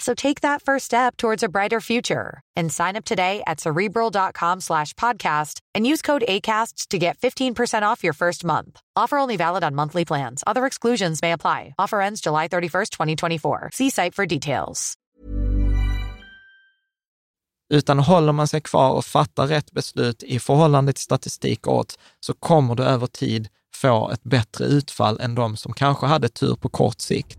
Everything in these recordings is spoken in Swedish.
So take that first step towards a brighter future and sign up today at cerebral.com slash podcast and use code ACAST to get 15% off your first month. Offer only valid on monthly plans. Other exclusions may apply. Offer ends July 31st, 2024. See site for details. Utan håller man sig kvar och fattar rätt beslut i förhållande till statistik odds, så kommer du över tid få ett bättre utfall än de som kanske hade tur på kort sikt.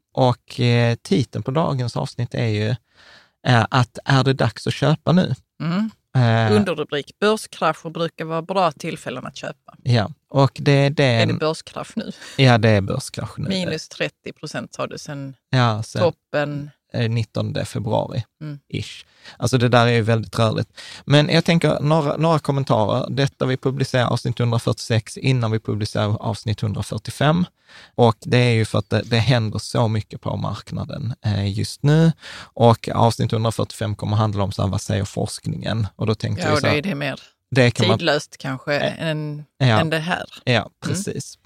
och eh, titeln på dagens avsnitt är ju eh, att är det dags att köpa nu? Mm. Eh, Underrubrik Börskrascher brukar vara bra tillfällen att köpa. ja, och det är det. Är det börskrasch nu? ja, det är börskrasch nu. Minus 30 procent sa du sen ja, så, toppen. Eh, 19 februari. Mm. Ish. Alltså det där är ju väldigt rörligt. Men jag tänker några, några kommentarer. Detta vi publicerar avsnitt 146 innan vi publicerar avsnitt 145. Och det är ju för att det, det händer så mycket på marknaden eh, just nu. Och avsnitt 145 kommer handla om så här, vad säger forskningen? Och då tänkte Ja, jag och så här, är det mer det kan man tidlöst kanske än, Ja. än det här. Ja, precis.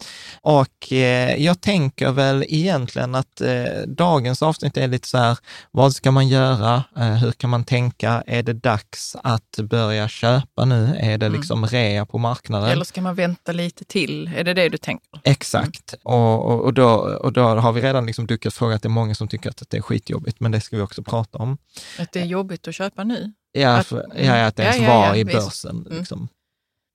Och eh, jag tänker väl egentligen att eh, dagens avsnitt är lite så här, vad ska man göra? Eh, hur kan man tänka? Är det dags att börja köpa nu? Är det liksom rea på marknaden? Eller ska man vänta lite till? Är det det du tänker? Exakt. Och, och, och, då, och då har vi redan liksom dukat fråga att det är många som tycker att det är skitjobbigt, men det ska vi också prata om. Att det är jobbigt att köpa nu? Ja, Att- för, ja, att ens Ja, ja, var ja, i börsen. Mm. Liksom.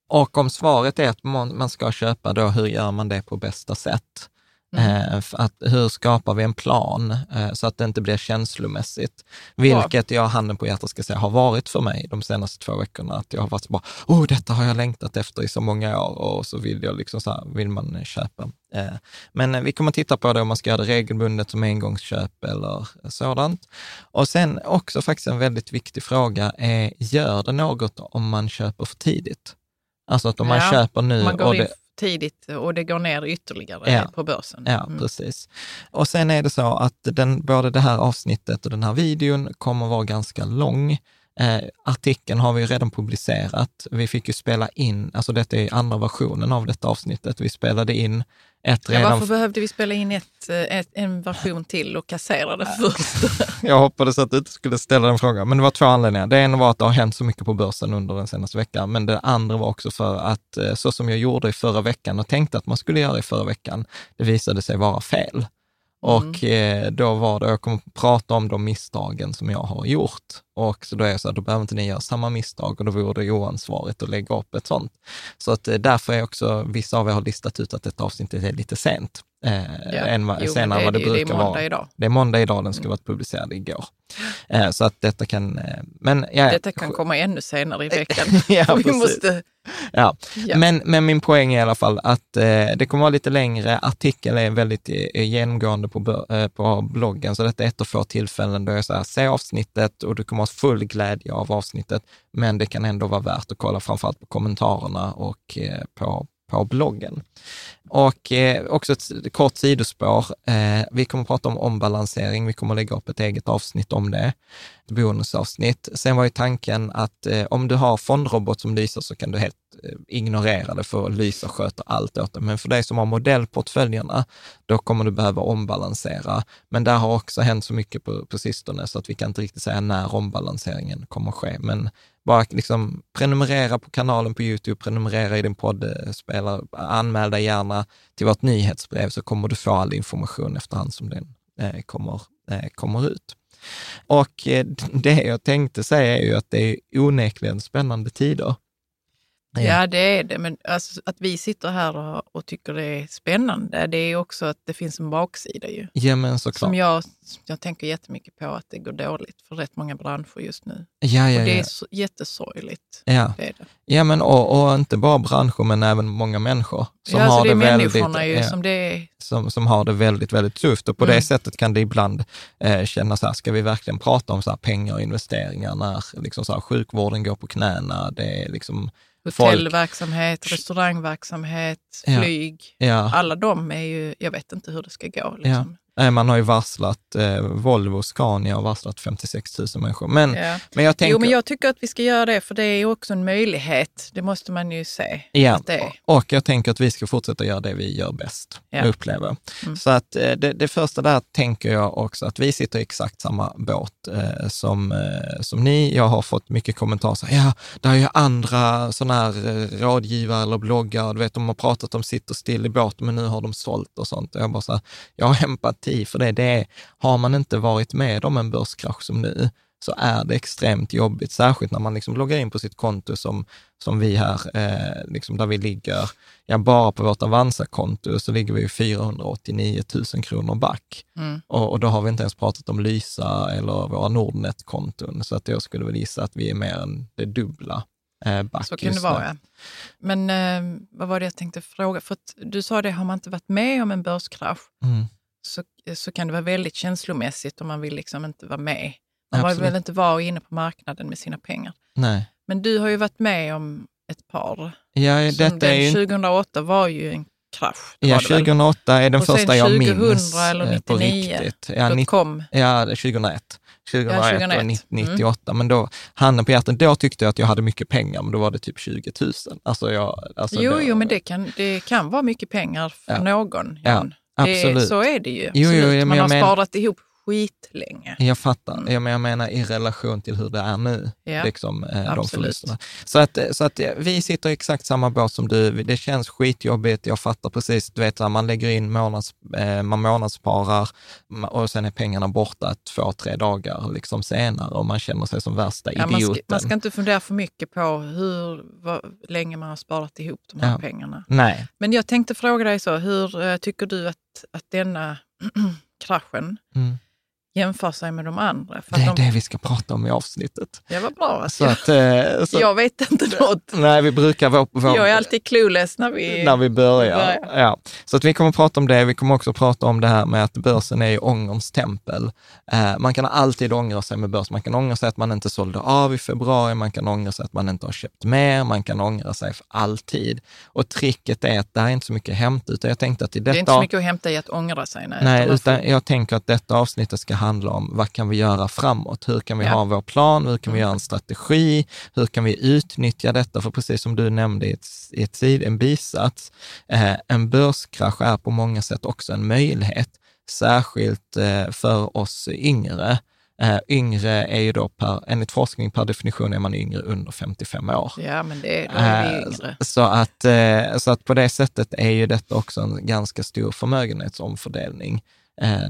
Och om svaret är att man, man ska köpa, då hur gör man det på bästa sätt? Mm. Eh, att, hur skapar vi en plan eh, så att det inte blir känslomässigt? Vilket jag, handen på hjärtat ska säga, har varit för mig de senaste två veckorna. Att jag har varit så bara, oh, detta har jag längtat efter i så många år och så vill jag liksom så här, vill man köpa. Eh, men vi kommer titta på det om man ska göra det regelbundet som engångsköp eller sådant. Och sen också faktiskt en väldigt viktig fråga är, gör det något om man köper för tidigt? Alltså att om man Ja, köper nu Man och det, tidigt och det går ner ytterligare Ja. på börsen. Ja, Mm. precis. Och sen är det så att den, både det här avsnittet och den här videon kommer vara ganska lång. Eh, artikeln har vi redan publicerat. Vi fick ju spela in, alltså detta är andra versionen av detta avsnittet. Vi spelade in ett Ja, redan... varför behövde vi spela in ett, eh, ett, en version till och kassera det först? Jag hoppades att du inte skulle ställa den frågan, men det var två anledningar. Det ena var att det har hänt så mycket på börsen under den senaste veckan, men det andra var också för att eh, så som jag gjorde i förra veckan och tänkte att man skulle göra i förra veckan, det visade sig vara fel. Mm. Och mm. då var det, jag kommer prata om de misstagen som jag har gjort. Och så då är jag så här, då behöver inte ni göra samma misstag och då vore det oansvarigt att lägga upp ett sånt. Så att eh, därför är också, vissa av er har listat ut att detta avsnittet är lite sent eh, Ja. än Jo, senare än vad det ju. brukar Det vara. idag. Det är måndag idag, den skulle varit publicerad igår. Eh, så att detta kan... Eh, men, ja, Detta kan komma ännu senare i veckan. Ja, vi måste, Ja. ja. Men, men min poäng är i alla fall att eh, det kommer vara lite längre. Artikeln är väldigt eh, genomgående på, eh, på bloggen, så detta är ett av få tillfällen då jag säger se avsnittet och du kommer ha full glädje av avsnittet, men det kan ändå vara värt att kolla framförallt på kommentarerna och eh, på, på bloggen. Och eh, också ett kort sidospår. Eh, vi kommer att prata om ombalansering. Vi kommer att lägga upp ett eget avsnitt om det, ett bonusavsnitt. Sen var ju tanken att eh, om du har fondrobot som lyser så kan du helt eh, ignorera det för Lysa sköter allt åt det. Men för dig som har modellportföljerna, då kommer du behöva ombalansera. Men där har också hänt så mycket på, på sistone så att vi kan inte riktigt säga när ombalanseringen kommer att ske. Men bara liksom prenumerera på kanalen på Youtube, prenumerera i din poddspelare, eh, anmäl dig gärna till vårt nyhetsbrev så kommer du få all information efterhand som den eh, kommer, eh, kommer ut. Och eh, det jag tänkte säga är ju att det är onekligen spännande tider. Ja, det är det. Men alltså, att vi sitter här och, och tycker det är spännande, det är också att det finns en baksida ju. Ja, men såklart. Som jag, jag tänker jättemycket på att det går dåligt för rätt många branscher just nu. ja, ja, Och det är ja. så, jättesorgligt. ja. Det är det. ja men och, och inte bara branscher, men även många människor som ja, har det är det väldigt, människorna ju ja, som det är. som, som har det väldigt, väldigt tufft. Och på det Mm. sättet kan det ibland eh, kännas så här, ska vi verkligen prata om så pengar och investeringar när liksom så här, sjukvården går på knäna? Det är liksom, Folk- Hotellverksamhet, restaurangverksamhet, Ja. flyg. ja, Alla de är ju, jag vet inte hur det ska gå. Liksom. Eh, Man har ju varslat, eh, Volvo, Scania har varslat 56 000 människor. Men, Ja. men jag tänker... Jo, men jag tycker att vi ska göra det, för det är ju också en möjlighet. Det måste man ju se. Ja, och jag tänker att vi ska fortsätta göra det vi gör bäst, Ja. upplever. Mm. Så att eh, det, det första där tänker jag också att vi sitter i exakt samma båt eh, som, eh, som ni. Jag har fått mycket kommentarer, så ja, det är ju andra sådana här eh, rådgivare eller bloggare, du vet, de har pratat om sitter still i båten, men nu har de sålt och sånt. Och jag bara så här, jag har empati för det. det är, har man inte varit med om en börskrasch som nu, så är det extremt jobbigt, särskilt när man liksom loggar in på sitt konto som, som vi här, eh, liksom där vi ligger, ja bara på vårt Avanza-konto så ligger vi ju 489 000 kronor back. Mm. Och, och då har vi inte ens pratat om Lysa eller våra Nordnet-konton, så att jag skulle väl gissa att vi är mer än det dubbla eh, back Så kan det vara, ja. Men eh, vad var det jag tänkte fråga? För du sa det, har man inte varit med om en börskrasch Mm. Så, så kan det vara väldigt känslomässigt om man vill liksom inte vara med. Man vill Absolut. väl inte vara inne på marknaden med sina pengar. Nej. Men du har ju varit med om ett par. Ja, detta den är ju 2008 var ju en krasch. Ja, var det väl? 2008 är den Och första jag 2000 minns eller eh, på 99, riktigt. Ja, Då 90, kom, ja, det är 2001. 2001, Ja, och 2001. 90 Mm. 98, men då, handen på hjärtat, då tyckte jag att jag hade mycket pengar, men då var det typ 20 000. Alltså jag, alltså jo, då, jo, men det kan, det kan vara mycket pengar för Ja. någon. Ja, Jan. Det, absolut. så är det ju. Jo, jo, absolut. Man har sparat ihop skitlänge. Jag fattar, Mm. jag menar i relation till hur det är nu, Ja. liksom, eh, de förlusterna. Så att, eh, så att vi sitter i exakt samma båt som du. Det känns skitjobbigt, jag fattar precis, du vet, man lägger in månads, eh, man månadssparar och sen är pengarna borta två, tre dagar liksom senare och man känner sig som värsta Ja, idioten. man, ska, man ska inte fundera för mycket på hur vad, länge man har sparat ihop de här Ja. pengarna. Nej, Men jag tänkte fråga dig så, hur eh, tycker du att, att denna kraschen mm. Jämför sig med de andra? Det är att de, det vi ska prata om i avsnittet. Det var bra. Så att, eh, så, jag vet inte något. nej, vi brukar vår, vår, Jag är alltid clueless när vi... när vi börjar. börjar. Ja. Så att vi kommer att prata om det. Vi kommer också att prata om det här med att börsen är ångerns tempel. Eh, man kan alltid ångra sig med börs. Man kan ångra sig att man inte sålde av i februari, man kan ångra sig att man inte har köpt mer, man kan ångra sig för alltid. Och tricket är att det är inte så mycket hämt, utan jag tänkte att i Det detta... är inte så mycket att hämta i att ångra sig. Nej, Nej, utan jag tänker att detta avsnittet ska handla om vad kan vi göra framåt? Hur kan vi Ja. ha vår plan? Hur kan vi Mm. göra en strategi? Hur kan vi utnyttja detta? För precis som du nämnde i, ett, i ett en bisats, eh, en börskrasch är på många sätt också en möjlighet, särskilt eh, för oss yngre. Eh, yngre är ju då, per, enligt forskning per definition, är man yngre under 55 år. Ja, men det, då är vi Eh, yngre. Så att, eh, så att på det sättet är ju detta också en ganska stor förmögenhetsomfördelning,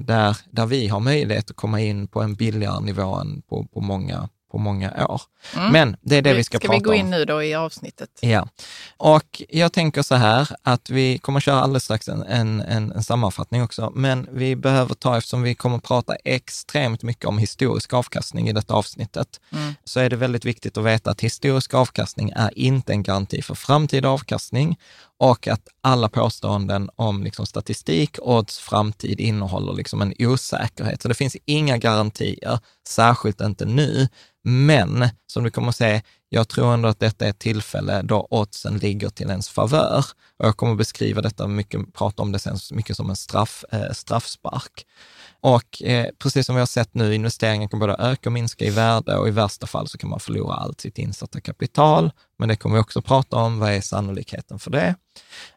där, där vi har möjlighet att komma in på en billigare nivå än på, på många, på många år. Mm. Men det är det vi ska, ska prata om. Ska vi gå in nu då i avsnittet? Ja, och jag tänker så här att vi kommer köra alldeles strax en, en, en, en sammanfattning också, men vi behöver ta, eftersom vi kommer prata extremt mycket om historisk avkastning i detta avsnittet, mm. så är det väldigt viktigt att veta att historisk avkastning är inte en garanti för framtida avkastning och att alla påståenden om liksom statistik, odds, framtid innehåller liksom en osäkerhet. Så det finns inga garantier, särskilt inte nu. Men som du kommer att se, jag tror ändå att detta är ett tillfälle då oddsen ligger till ens favör. Och jag kommer att beskriva detta mycket, prata om det sen mycket som en straff, eh, straffspark. Och eh, precis som vi har sett nu, investeringar kan både öka och minska i värde och i värsta fall så kan man förlora allt sitt insatta kapital. Men det kommer vi också prata om, vad är sannolikheten för det?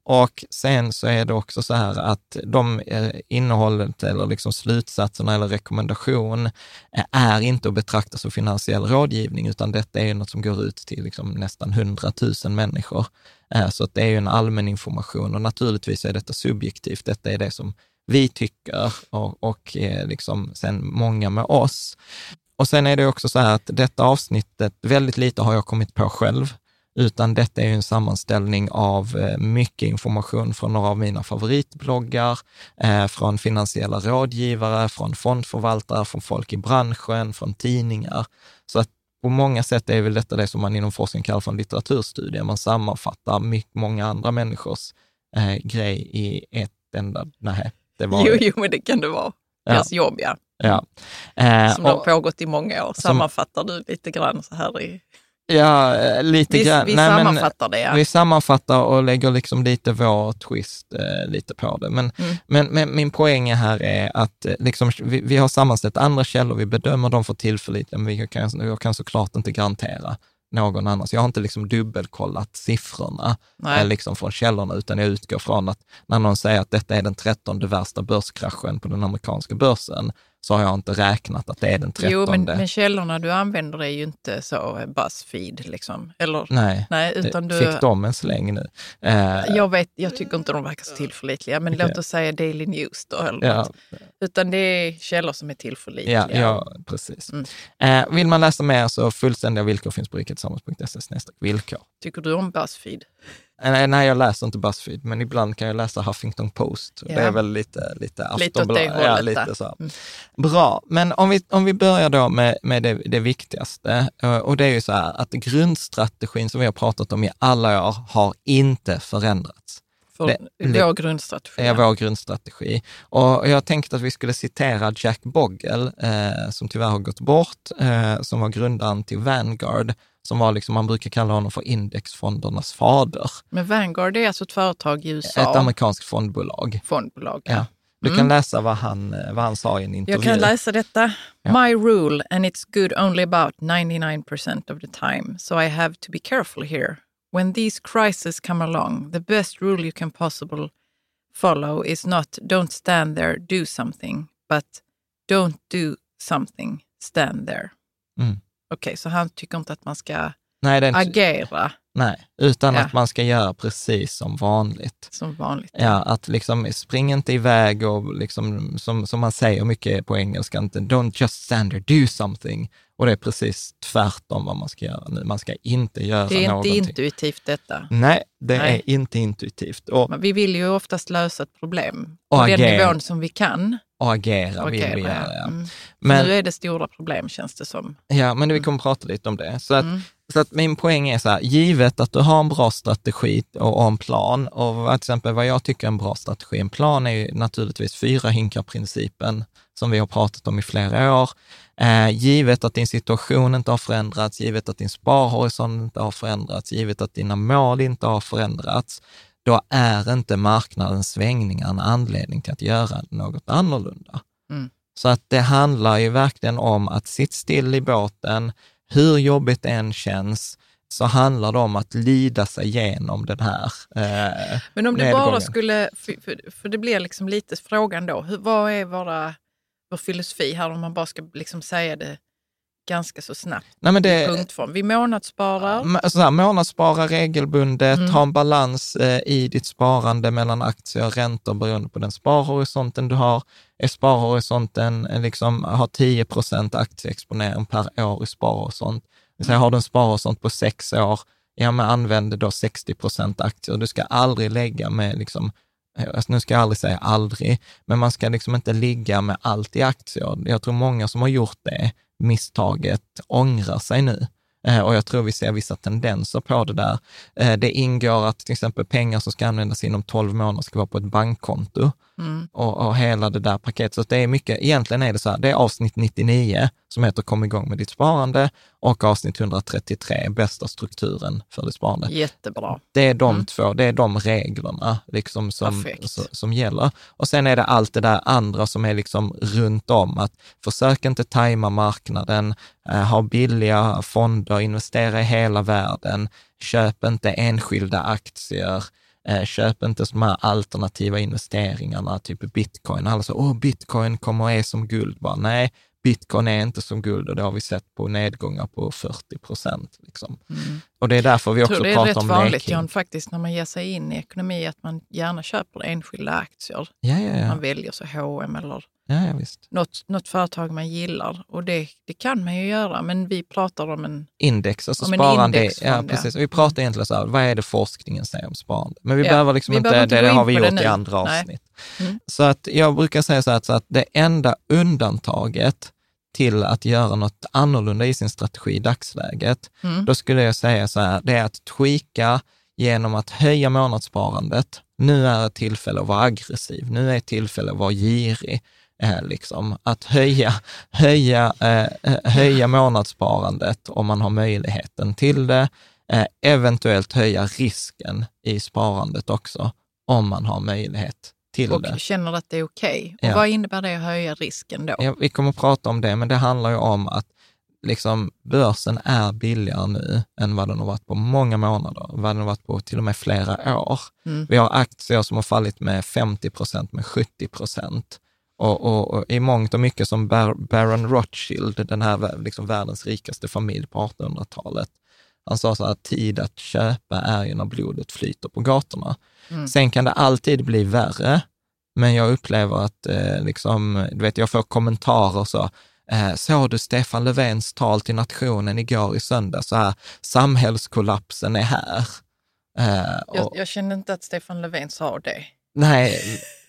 Och sen så är det också så här att de eh, innehållet eller liksom slutsatserna eller rekommendation eh, är inte att betrakta som finansiell rådgivning, utan detta är något som går ut till liksom nästan 100 000 människor. Eh, så att det är ju en allmän information och naturligtvis är detta subjektivt. Detta är det som vi tycker och, och eh, liksom sen många med oss. Och sen är det också så här att detta avsnittet, väldigt lite har jag kommit på själv, utan detta är en sammanställning av eh, mycket information från några av mina favoritbloggar, eh, från finansiella rådgivare, från fondförvaltare, från folk i branschen, från tidningar. Så att på många sätt är väl detta det som man inom forskning kallar för en litteraturstudie. Man sammanfattar mycket, många andra människors eh, grej i ett enda, nej, det var... Jo, jo, men det kan det vara. Ja. Deras jobb, ja. ja. Eh, som och, har pågått i många år. Sammanfattar som, du lite grann så här i... Ja, eh, lite vi, grann. Vi Nej, sammanfattar det, ja. Vi sammanfattar och lägger liksom lite vår twist eh, lite på det. Men, mm. men, men, min poäng här är att eh, liksom, vi, vi, har sammanställt andra källor, vi bedömer dem för tillförlitliga, men vi kan, vi kan såklart inte garantera någon annan. Så jag har inte liksom dubbelkollat siffrorna eh, liksom från källorna, utan jag utgår från att när någon säger att detta är den trettonde värsta börskraschen på den amerikanska börsen, så har jag inte räknat att det är den trettonde. Jo, men, men källorna du använder är ju inte så Buzzfeed, liksom. Eller, nej, nej utan du, fick de en släng nu? Eh, jag, vet, jag tycker inte de verkar så tillförlitliga, men okay. låt oss säga Daily News då. Eller ja. Utan det är källor som är tillförlitliga. Ja, ja precis. Mm. Eh, vill man läsa mer så fullständiga villkor finns på riketillsammans.se villkor. Tycker du om Buzzfeed? Nej, nej, jag läser inte Buzzfeed, men ibland kan jag läsa Huffington Post. Ja. Det är väl lite, lite Aftonbladet. Ja, lite så. Mm. Bra, men om vi, om vi börjar då med, med det, det viktigaste. Eh, och det är ju så här att grundstrategin som vi har pratat om i alla år har inte förändrats. För det, vår grundstrategi. Ja, vår grundstrategi. Och jag tänkte att vi skulle citera Jack Bogle, eh, som tyvärr har gått bort, eh, som var grundaren till Vanguard, som var liksom, man brukar kalla honom för indexfondernas fader. Men Vanguard är alltså ett företag i USA? Ett amerikanskt fondbolag. Fondbolag, ja. ja. Du mm. kan läsa vad han, vad han sa i en intervju. Jag kan läsa detta. Ja. My rule, and it's good only about 99% of the time, so I have to be careful here. When these crises come along, the best rule you can possibly follow is not don't stand there, do something, but don't do something, stand there. Mm. Okay, så han tycker inte att man ska Nej, inte, agera? Nej, utan ja. att man ska göra precis som vanligt. Som vanligt. Ja, att liksom spring inte iväg och liksom, som, som man säger mycket på engelska, inte don't just stand there, do something. Och det är precis tvärtom vad man ska göra nu. Man ska inte göra någonting. Det är någonting. inte intuitivt detta. Nej, det Nej. är inte intuitivt. Och, vi vill ju oftast lösa ett problem på den nivån som vi kan och agera vill vi göra. Ja. Mm. Men, nu är det stora problem känns det som. Ja, men vi kommer prata lite om det. Så att, mm. så att min poäng är så här, givet att du har en bra strategi och, och en plan, och till exempel vad jag tycker är en bra strategi, en plan är ju naturligtvis fyra hinkar-principen, som vi har pratat om i flera år. Eh, givet att din situation inte har förändrats, givet att din sparhorisont inte har förändrats, givet att dina mål inte har förändrats, då är inte marknadens svängningar en anledning till att göra något annorlunda. Mm. Så att det handlar ju verkligen om att sitta still i båten, hur jobbigt det än känns, så handlar det om att lida sig igenom den här eh, Men om det nedgången. bara skulle, för, för, det blir liksom lite frågan då, hur, vad är våra, vår filosofi här om man bara ska liksom säga det ganska så snabbt Nej, men det, i punktform. Vi månadssparar. Så här, månadsspara regelbundet, Mm. ha en balans eh, i ditt sparande mellan aktier och räntor beroende på den sparhorisonten du har. Är sparhorisonten eh, liksom, har 10 procent aktieexponering per år i sparhorisont, vill säga har du en sparhorisont på sex år, ja men använd då 60 procent aktier. Du ska aldrig lägga med liksom eh, alltså, nu ska jag aldrig säga aldrig, men man ska liksom inte ligga med allt i aktier. Jag tror många som har gjort det misstaget ångrar sig nu. Eh, och jag tror vi ser vissa tendenser på det där. Eh, det ingår att till exempel pengar som ska användas inom 12 månader ska vara på ett bankkonto Mm och, och hela det där paketet. Så det är mycket, egentligen är det så här, det är avsnitt 99 som heter Kom igång med ditt sparande och avsnitt 133, bästa strukturen för ditt sparande. Jättebra. Det är de Mm. två, det är de reglerna liksom som, som, som gäller. Och sen är det allt det där andra som är liksom runt om, att försök inte tajma marknaden, eh, ha billiga fonder, investera i hela världen, köp inte enskilda aktier, Eh, köp inte de här alternativa investeringarna, typ bitcoin. Alla så, åh, bitcoin kommer och är som guld. Bara, nej, bitcoin är inte som guld och det har vi sett på nedgångar på 40 procent. Liksom. Mm. Och det är därför vi Jag också tror det är pratar rätt om vanligt. John, faktiskt när man ger sig in i ekonomi, att man gärna köper enskilda aktier. Ja, ja, ja. Man väljer så H&M eller ja, ja visst. något, något företag man gillar. Och det, det kan man ju göra, men vi pratar om en... Index, alltså Om sparande. ja, ja. precis. Och vi pratar egentligen så här, vad är det forskningen säger om sparande? Men vi Ja, behöver liksom vi inte, behöver inte det, det har vi gjort i andra Nej. avsnitt. Mm. Så att jag brukar säga så, här, så att det enda undantaget till att göra något annorlunda i sin strategi i dagsläget, Mm. då skulle jag säga så här, det är att tweaka genom att höja månadssparandet. Nu är ett tillfälle att vara aggressiv, nu är ett tillfälle att vara girig. Eh, liksom. Att höja, höja, eh, eh, höja månadssparandet om man har möjligheten till det. Eh, eventuellt höja risken i sparandet också, om man har möjlighet till det. Och känner att det är okej. Och Ja. vad innebär det att höja risken då? Ja, vi kommer att prata om det, men det handlar ju om att liksom, börsen är billigare nu än vad den har varit på många månader, vad den har varit på till och med flera år. Mm. Vi har aktier som har fallit med 50 procent, med 70 procent. Och, och, och i mångt och mycket som Bar Baron Rothschild, den här liksom världens rikaste familj på 1800-talet, han sa så här, tid att köpa är ju när blodet flyter på gatorna. Mm. Sen kan det alltid bli värre, men jag upplever att, eh, liksom, du vet, jag får kommentarer så, eh, såg du Stefan Löfvens tal till nationen igår i söndag, så här, samhällskollapsen är här. Eh, Jag, och, jag kände inte att Stefan Löfven sa det. Nej,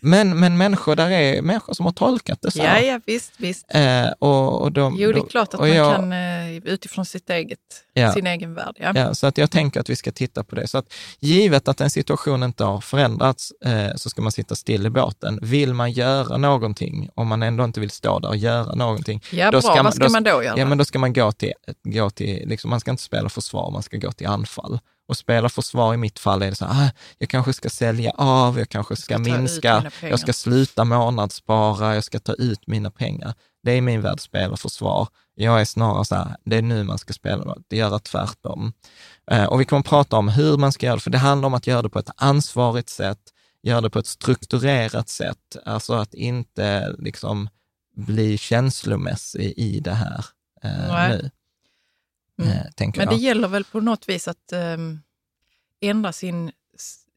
men, men människor, där är människor som har tolkat det så. Ja, ja, visst, visst. Eh, och, och de, Jo, det är klart att man jag- kan eh, utifrån sitt eget, Ja. sin egen värld. Ja. Ja, så att jag tänker att vi ska titta på det. Så att givet att en situation inte har förändrats eh, så ska man sitta still i båten. Vill man göra någonting, om man ändå inte vill stå där och göra någonting, Ja, Då bra. ska man- Vad ska då- man då göra? ja men då ska man gå till, gå till liksom, man ska inte spela försvar, man ska gå till anfall. Och spela försvar i mitt fall är det så här, ah, jag kanske ska sälja av, jag kanske ska, ut minska, jag ska sluta månadsspara, jag ska ta ut mina pengar. Det är min värld, spela försvar. Jag är snarare så här, det är nu man ska spela, det göra tvärtom. Eh, och vi kommer att prata om hur man ska göra det, för det handlar om att göra det på ett ansvarigt sätt, göra det på ett strukturerat sätt, alltså att inte liksom bli känslomässig i det här eh, nu, Mm. eh, tänker Men jag. det gäller väl på något vis att ehm, ändra sin,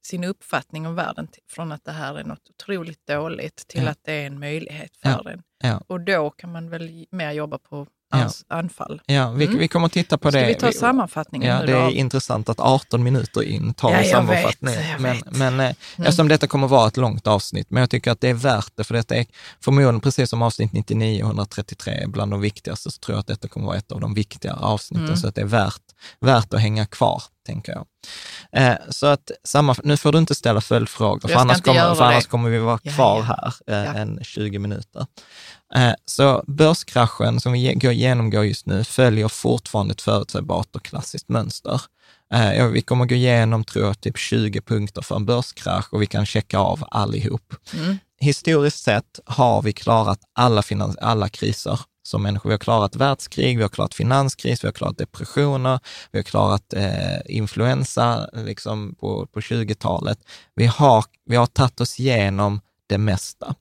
sin uppfattning om världen från att det här är något otroligt dåligt till Ja. att det är en möjlighet för Ja. en. Ja. Och då kan man väl mer jobba på Ja. anfall. Ja, vi, Mm. vi kommer att titta på Ska det. vi ta Vi- sammanfattningen Ja, nu det då? är intressant att 18 minuter in tar Ja, sammanfattningen. vet, jag men, vet. men eh, eftersom detta kommer vara ett långt avsnitt, men jag tycker att det är värt det, för detta är förmodligen precis som avsnitt 99 och 133 bland de viktigaste, så tror jag att detta kommer vara ett av de viktigare avsnitten, Mm. så att det är värt, värt att hänga kvar, tänker jag. Eh, så att samma, nu får du inte ställa följdfrågor, för annars, kommer, för annars kommer vi vara kvar ja. här eh, Ja. en 20 minuter. Eh, Så börskraschen som vi ge- går- genomgår just nu följer fortfarande ett förutsägbart och klassiskt mönster. Eh, Vi kommer gå igenom, tror jag, typ 20 punkter för en börskrasch och vi kan checka av allihop. Mm. Historiskt sett har vi klarat alla, finans- alla kriser som människor. Vi har klarat världskrig, vi har klarat finanskris, vi har klarat depressioner, vi har klarat eh, influensa liksom på, på 20-talet. Vi har, vi har tagit oss igenom det mesta.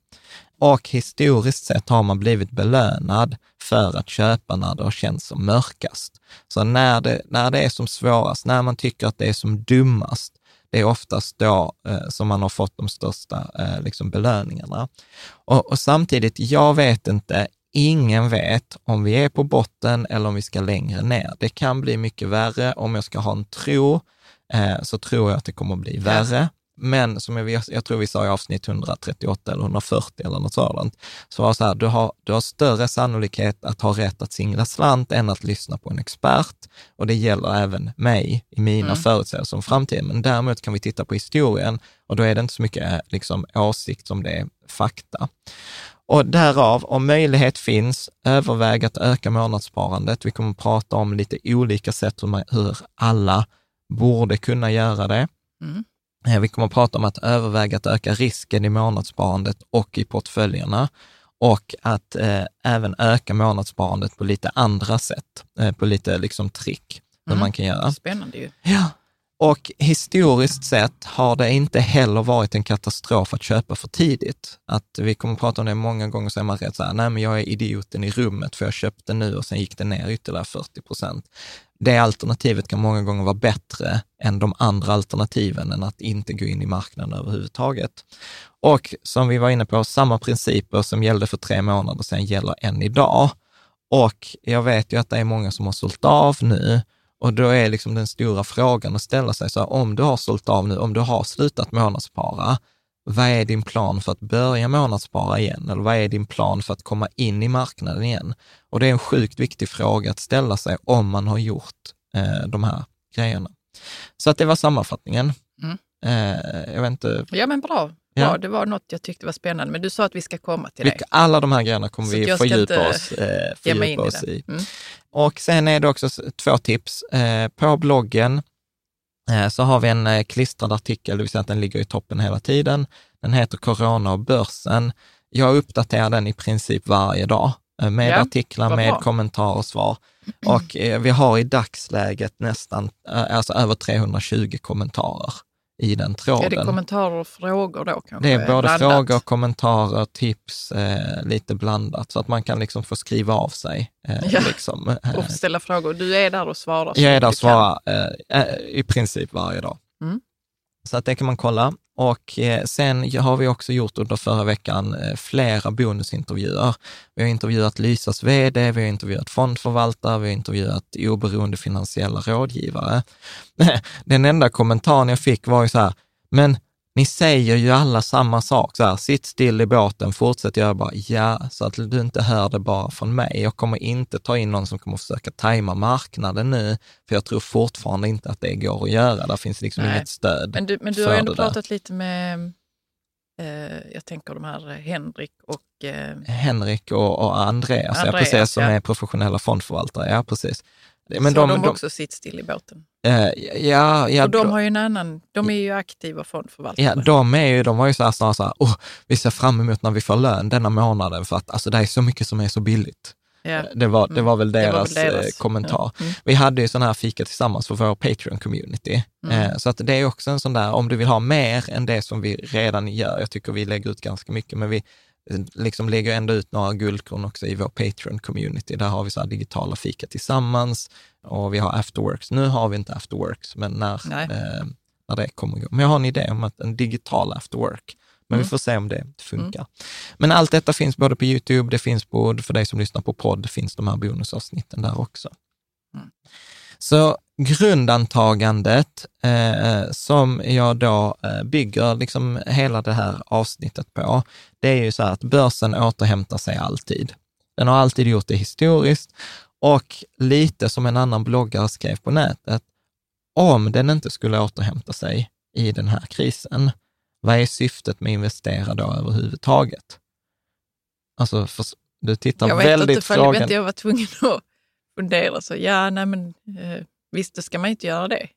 Och historiskt sett har man blivit belönad för att köpa när det har känts som mörkast. Så när det, när det är som svårast, när man tycker att det är som dummast, det är oftast då eh, som man har fått de största eh, liksom belöningarna. Och, och, samtidigt, jag vet inte, ingen vet om vi är på botten eller om vi ska längre ner. Det kan bli mycket värre. Om jag ska ha en tro, eh, så tror jag att det kommer att bli värre. Men som jag, jag tror vi sa i avsnitt 138 eller 140 eller något sådant, så var det så här, du har, du har större sannolikhet att ha rätt att singla slant än att lyssna på en expert. Och det gäller även mig i mina mm. förutsägelser om framtiden. Men däremot kan vi titta på historien och då är det inte så mycket liksom, åsikt som det är fakta. Och därav, om möjlighet finns, överväg att öka månadssparandet. Vi kommer att prata om lite olika sätt hur, man, hur alla borde kunna göra det. Mm. Eh, vi kommer att prata om att överväga att öka risken i månadssparandet och i portföljerna och att eh, även öka månadssparandet på lite andra sätt, eh, på lite liksom trick, hur mm. man kan göra. Spännande ju. Ja, och historiskt sett har det inte heller varit en katastrof att köpa för tidigt. Att vi kommer att prata om det många gånger, så är man rädd så här, nej men jag är idioten i rummet för jag köpte nu och sen gick det ner ytterligare 40 procent det alternativet kan många gånger vara bättre än de andra alternativen än att inte gå in i marknaden överhuvudtaget. Och som vi var inne på, samma principer som gällde för tre månader sedan gäller än idag. Och jag vet ju att det är många som har sålt av nu och då är liksom den stora frågan att ställa sig så här, om du har sålt av nu, om du har slutat månadsspara, vad är din plan för att börja månadsspara igen? Eller vad är din plan för att komma in i marknaden igen? Och det är en sjukt viktig fråga att ställa sig om man har gjort eh, de här grejerna. Så att det var sammanfattningen. Mm. Eh, jag vet inte. Ja, men bra. Ja. Bra. Det var något jag tyckte var spännande, men du sa att vi ska komma till det. Alla de här grejerna kommer Så vi fördjupa oss, eh, fördjupa oss i. Mm. Och sen är det också två tips. Eh, på bloggen Eh, så har vi en eh, klistrad artikel, det vill säga att den ligger i toppen hela tiden. Den heter Corona och börsen. Jag uppdaterar den i princip varje dag eh, med ja, artiklar, med kommentarer och svar. Och vi har i dagsläget nästan, alltså över 320 kommentarer i den tråden. Är det kommentarer och frågor då? Kanske? Det är både blandat. frågor, kommentarer, tips, eh, lite blandat, så att man kan liksom få skriva av sig. Eh, ja. liksom, eh. och ställa frågor. Du är där och svarar? Jag är där och svarar eh, eh, i princip varje dag. Mm. Så att det kan man kolla. Och eh, sen har vi också gjort under förra veckan eh, flera bonusintervjuer. Vi har intervjuat Lysas vd, vi har intervjuat fondförvaltare, vi har intervjuat oberoende finansiella rådgivare. Den enda kommentaren jag fick var ju så här, men ni säger ju alla samma sak, så här, sitt still i båten, fortsätt göra bara, ja, så att du inte hör det bara från mig. Jag kommer inte ta in någon som kommer försöka tajma marknaden nu, för jag tror fortfarande inte att det går att göra. Där finns liksom Nej. inget stöd Men du, men du har ändå pratat lite med, eh, jag tänker de här Henrik och... Eh, Henrik och, och Andreas, Andreas, ja, precis, som ja. är professionella fondförvaltare, ja precis. Men så de, de, de också sitt still i båten? Uh, ja, ja, och de har ju en annan, de är ju aktiva fondförvaltare. Ja, de är ju, de var ju så här snarare så här, oh, vi ser fram emot när vi får lön denna månaden för att alltså, det är så mycket som är så billigt. Ja. Eh, det, var, det var väl deras, var väl deras. Eh, kommentar. Ja. Mm. Vi hade ju sån här fika tillsammans för vår Patreon-community. Mm. Eh, så att det är också en sån där, om du vill ha mer än det som vi redan gör, jag tycker vi lägger ut ganska mycket, men vi liksom lägger ändå ut några guldkorn också i vår Patreon-community. Där har vi så digitala fika tillsammans och vi har afterworks. Nu har vi inte afterworks, men när, eh, när det kommer igång. Men jag har en idé om att en digital afterwork. Men mm. vi får se om det funkar. Mm. Men allt detta finns både på YouTube, det finns på, för dig som lyssnar på podd, finns de här bonusavsnitten där också. Mm. Så grundantagandet eh, som jag då eh, bygger liksom hela det här avsnittet på, det är ju så här att börsen återhämtar sig alltid. Den har alltid gjort det historiskt och lite som en annan bloggare skrev på nätet, om den inte skulle återhämta sig i den här krisen, vad är syftet med att investera då överhuvudtaget? Alltså, för, du tittar jag väldigt inte. Jag var tvungen att fundera, så ja, nej men eh, visst, då ska man inte göra det.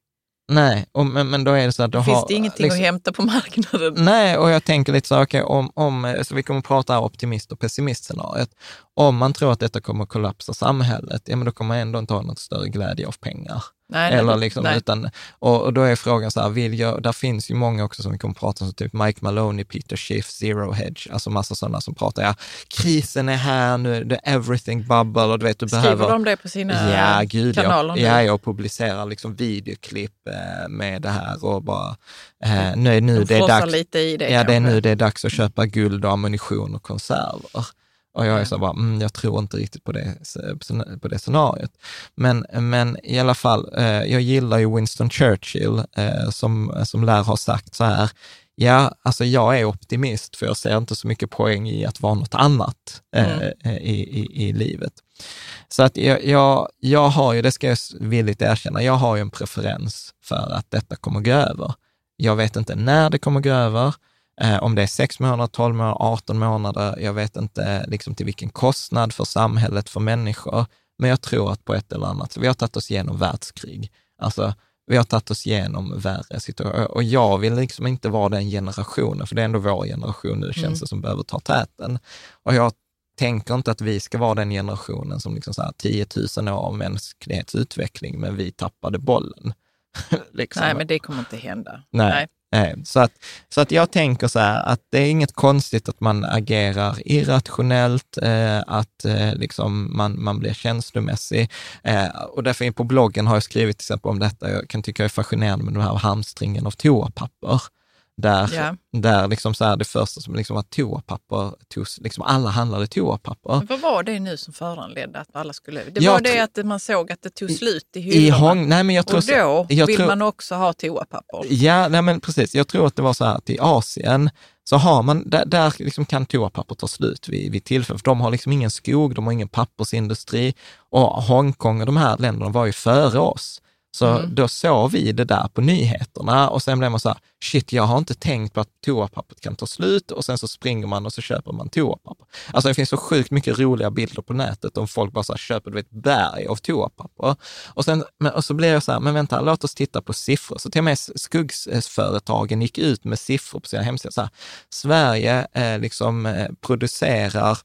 Nej, och, men, men då är det så att... Då Finns har, det ingenting liksom, att hämta på marknaden? Nej, och jag tänker lite så här, okay, om, om, så vi kommer att prata optimist och pessimistscenariot. Om man tror att detta kommer att kollapsa samhället, ja men då kommer man ändå inte ha något större glädje av pengar. Nej, Eller liksom, nej. utan, och, och då är frågan så här, vill jag, där finns ju många också som vi kommer att prata om, så typ Mike Maloney, Peter Schiff, Zero Hedge, alltså massa sådana som pratar, ja, krisen är här nu, the everything bubble och du vet, du Skriver behöver... de det på sina Ja, gud kanaler ja. jag publicerar liksom videoklipp eh, med det här och bara, eh, nu nu De det är dags. lite i det Ja, det är nu det är dags att köpa guld och ammunition och konserver. Och jag är så bara, mm, jag tror inte riktigt på det, på det scenariot. Men, men i alla fall, eh, jag gillar ju Winston Churchill eh, som, som lär ha sagt så här, ja, alltså jag är optimist för jag ser inte så mycket poäng i att vara något annat eh, Mm. i, i, i livet. Så att jag, jag, jag har ju, det ska jag villigt erkänna, jag har ju en preferens för att detta kommer gå över. Jag vet inte när det kommer gå över, om det är 6 månader, 12 månader, 18 månader. Jag vet inte liksom till vilken kostnad för samhället, för människor. Men jag tror att på ett eller annat, så vi har tagit oss igenom världskrig. Alltså, vi har tagit oss igenom värre situationer. Och jag vill liksom inte vara den generationen, för det är ändå vår generation nu, känns Mm. det som, behöver ta täten. Och jag tänker inte att vi ska vara den generationen som liksom så här 10 000 år av mänsklighetsutveckling, men vi tappade bollen. liksom. Nej, men det kommer inte hända. Nej. Nej, Eh, så, att, så att jag tänker så här att det är inget konstigt att man agerar irrationellt, eh, att eh, liksom man, man blir känslomässig. Och därför på bloggen har jag skrivit till exempel om detta, jag kan tycka det är fascinerande med den här hamstringen av toapapper. Där, Ja. där liksom så här, det första som liksom var toapapper, togs, liksom alla handlade toapapper. Men vad var det nu som föranledde att alla skulle... Det Jag var det att man såg att det tog slut i I hyllorna. Hong, nej men jag tror, och då jag vill tror, man också ha toapapper. Ja, nej men precis. Jag tror att det var så här att i Asien så har man, där, där liksom kan toapapper ta slut vid, vid tillfälle, för de har liksom ingen skog, de har ingen pappersindustri och Hongkong och de här länderna var ju före oss. Så Mm. då såg vi det där på nyheterna och sen blev man så här, shit, jag har inte tänkt på att toapappret kan ta slut och sen så springer man och så köper man toapapper. Alltså det finns så sjukt mycket roliga bilder på nätet om folk bara så här, köper vet, berg av toapapper. Och, sen, och så blir jag så här, men vänta, låt oss titta på siffror. Så till och med skuggsföretagen gick ut med siffror på sina hemsidor. Så här, Sverige eh, liksom eh, producerar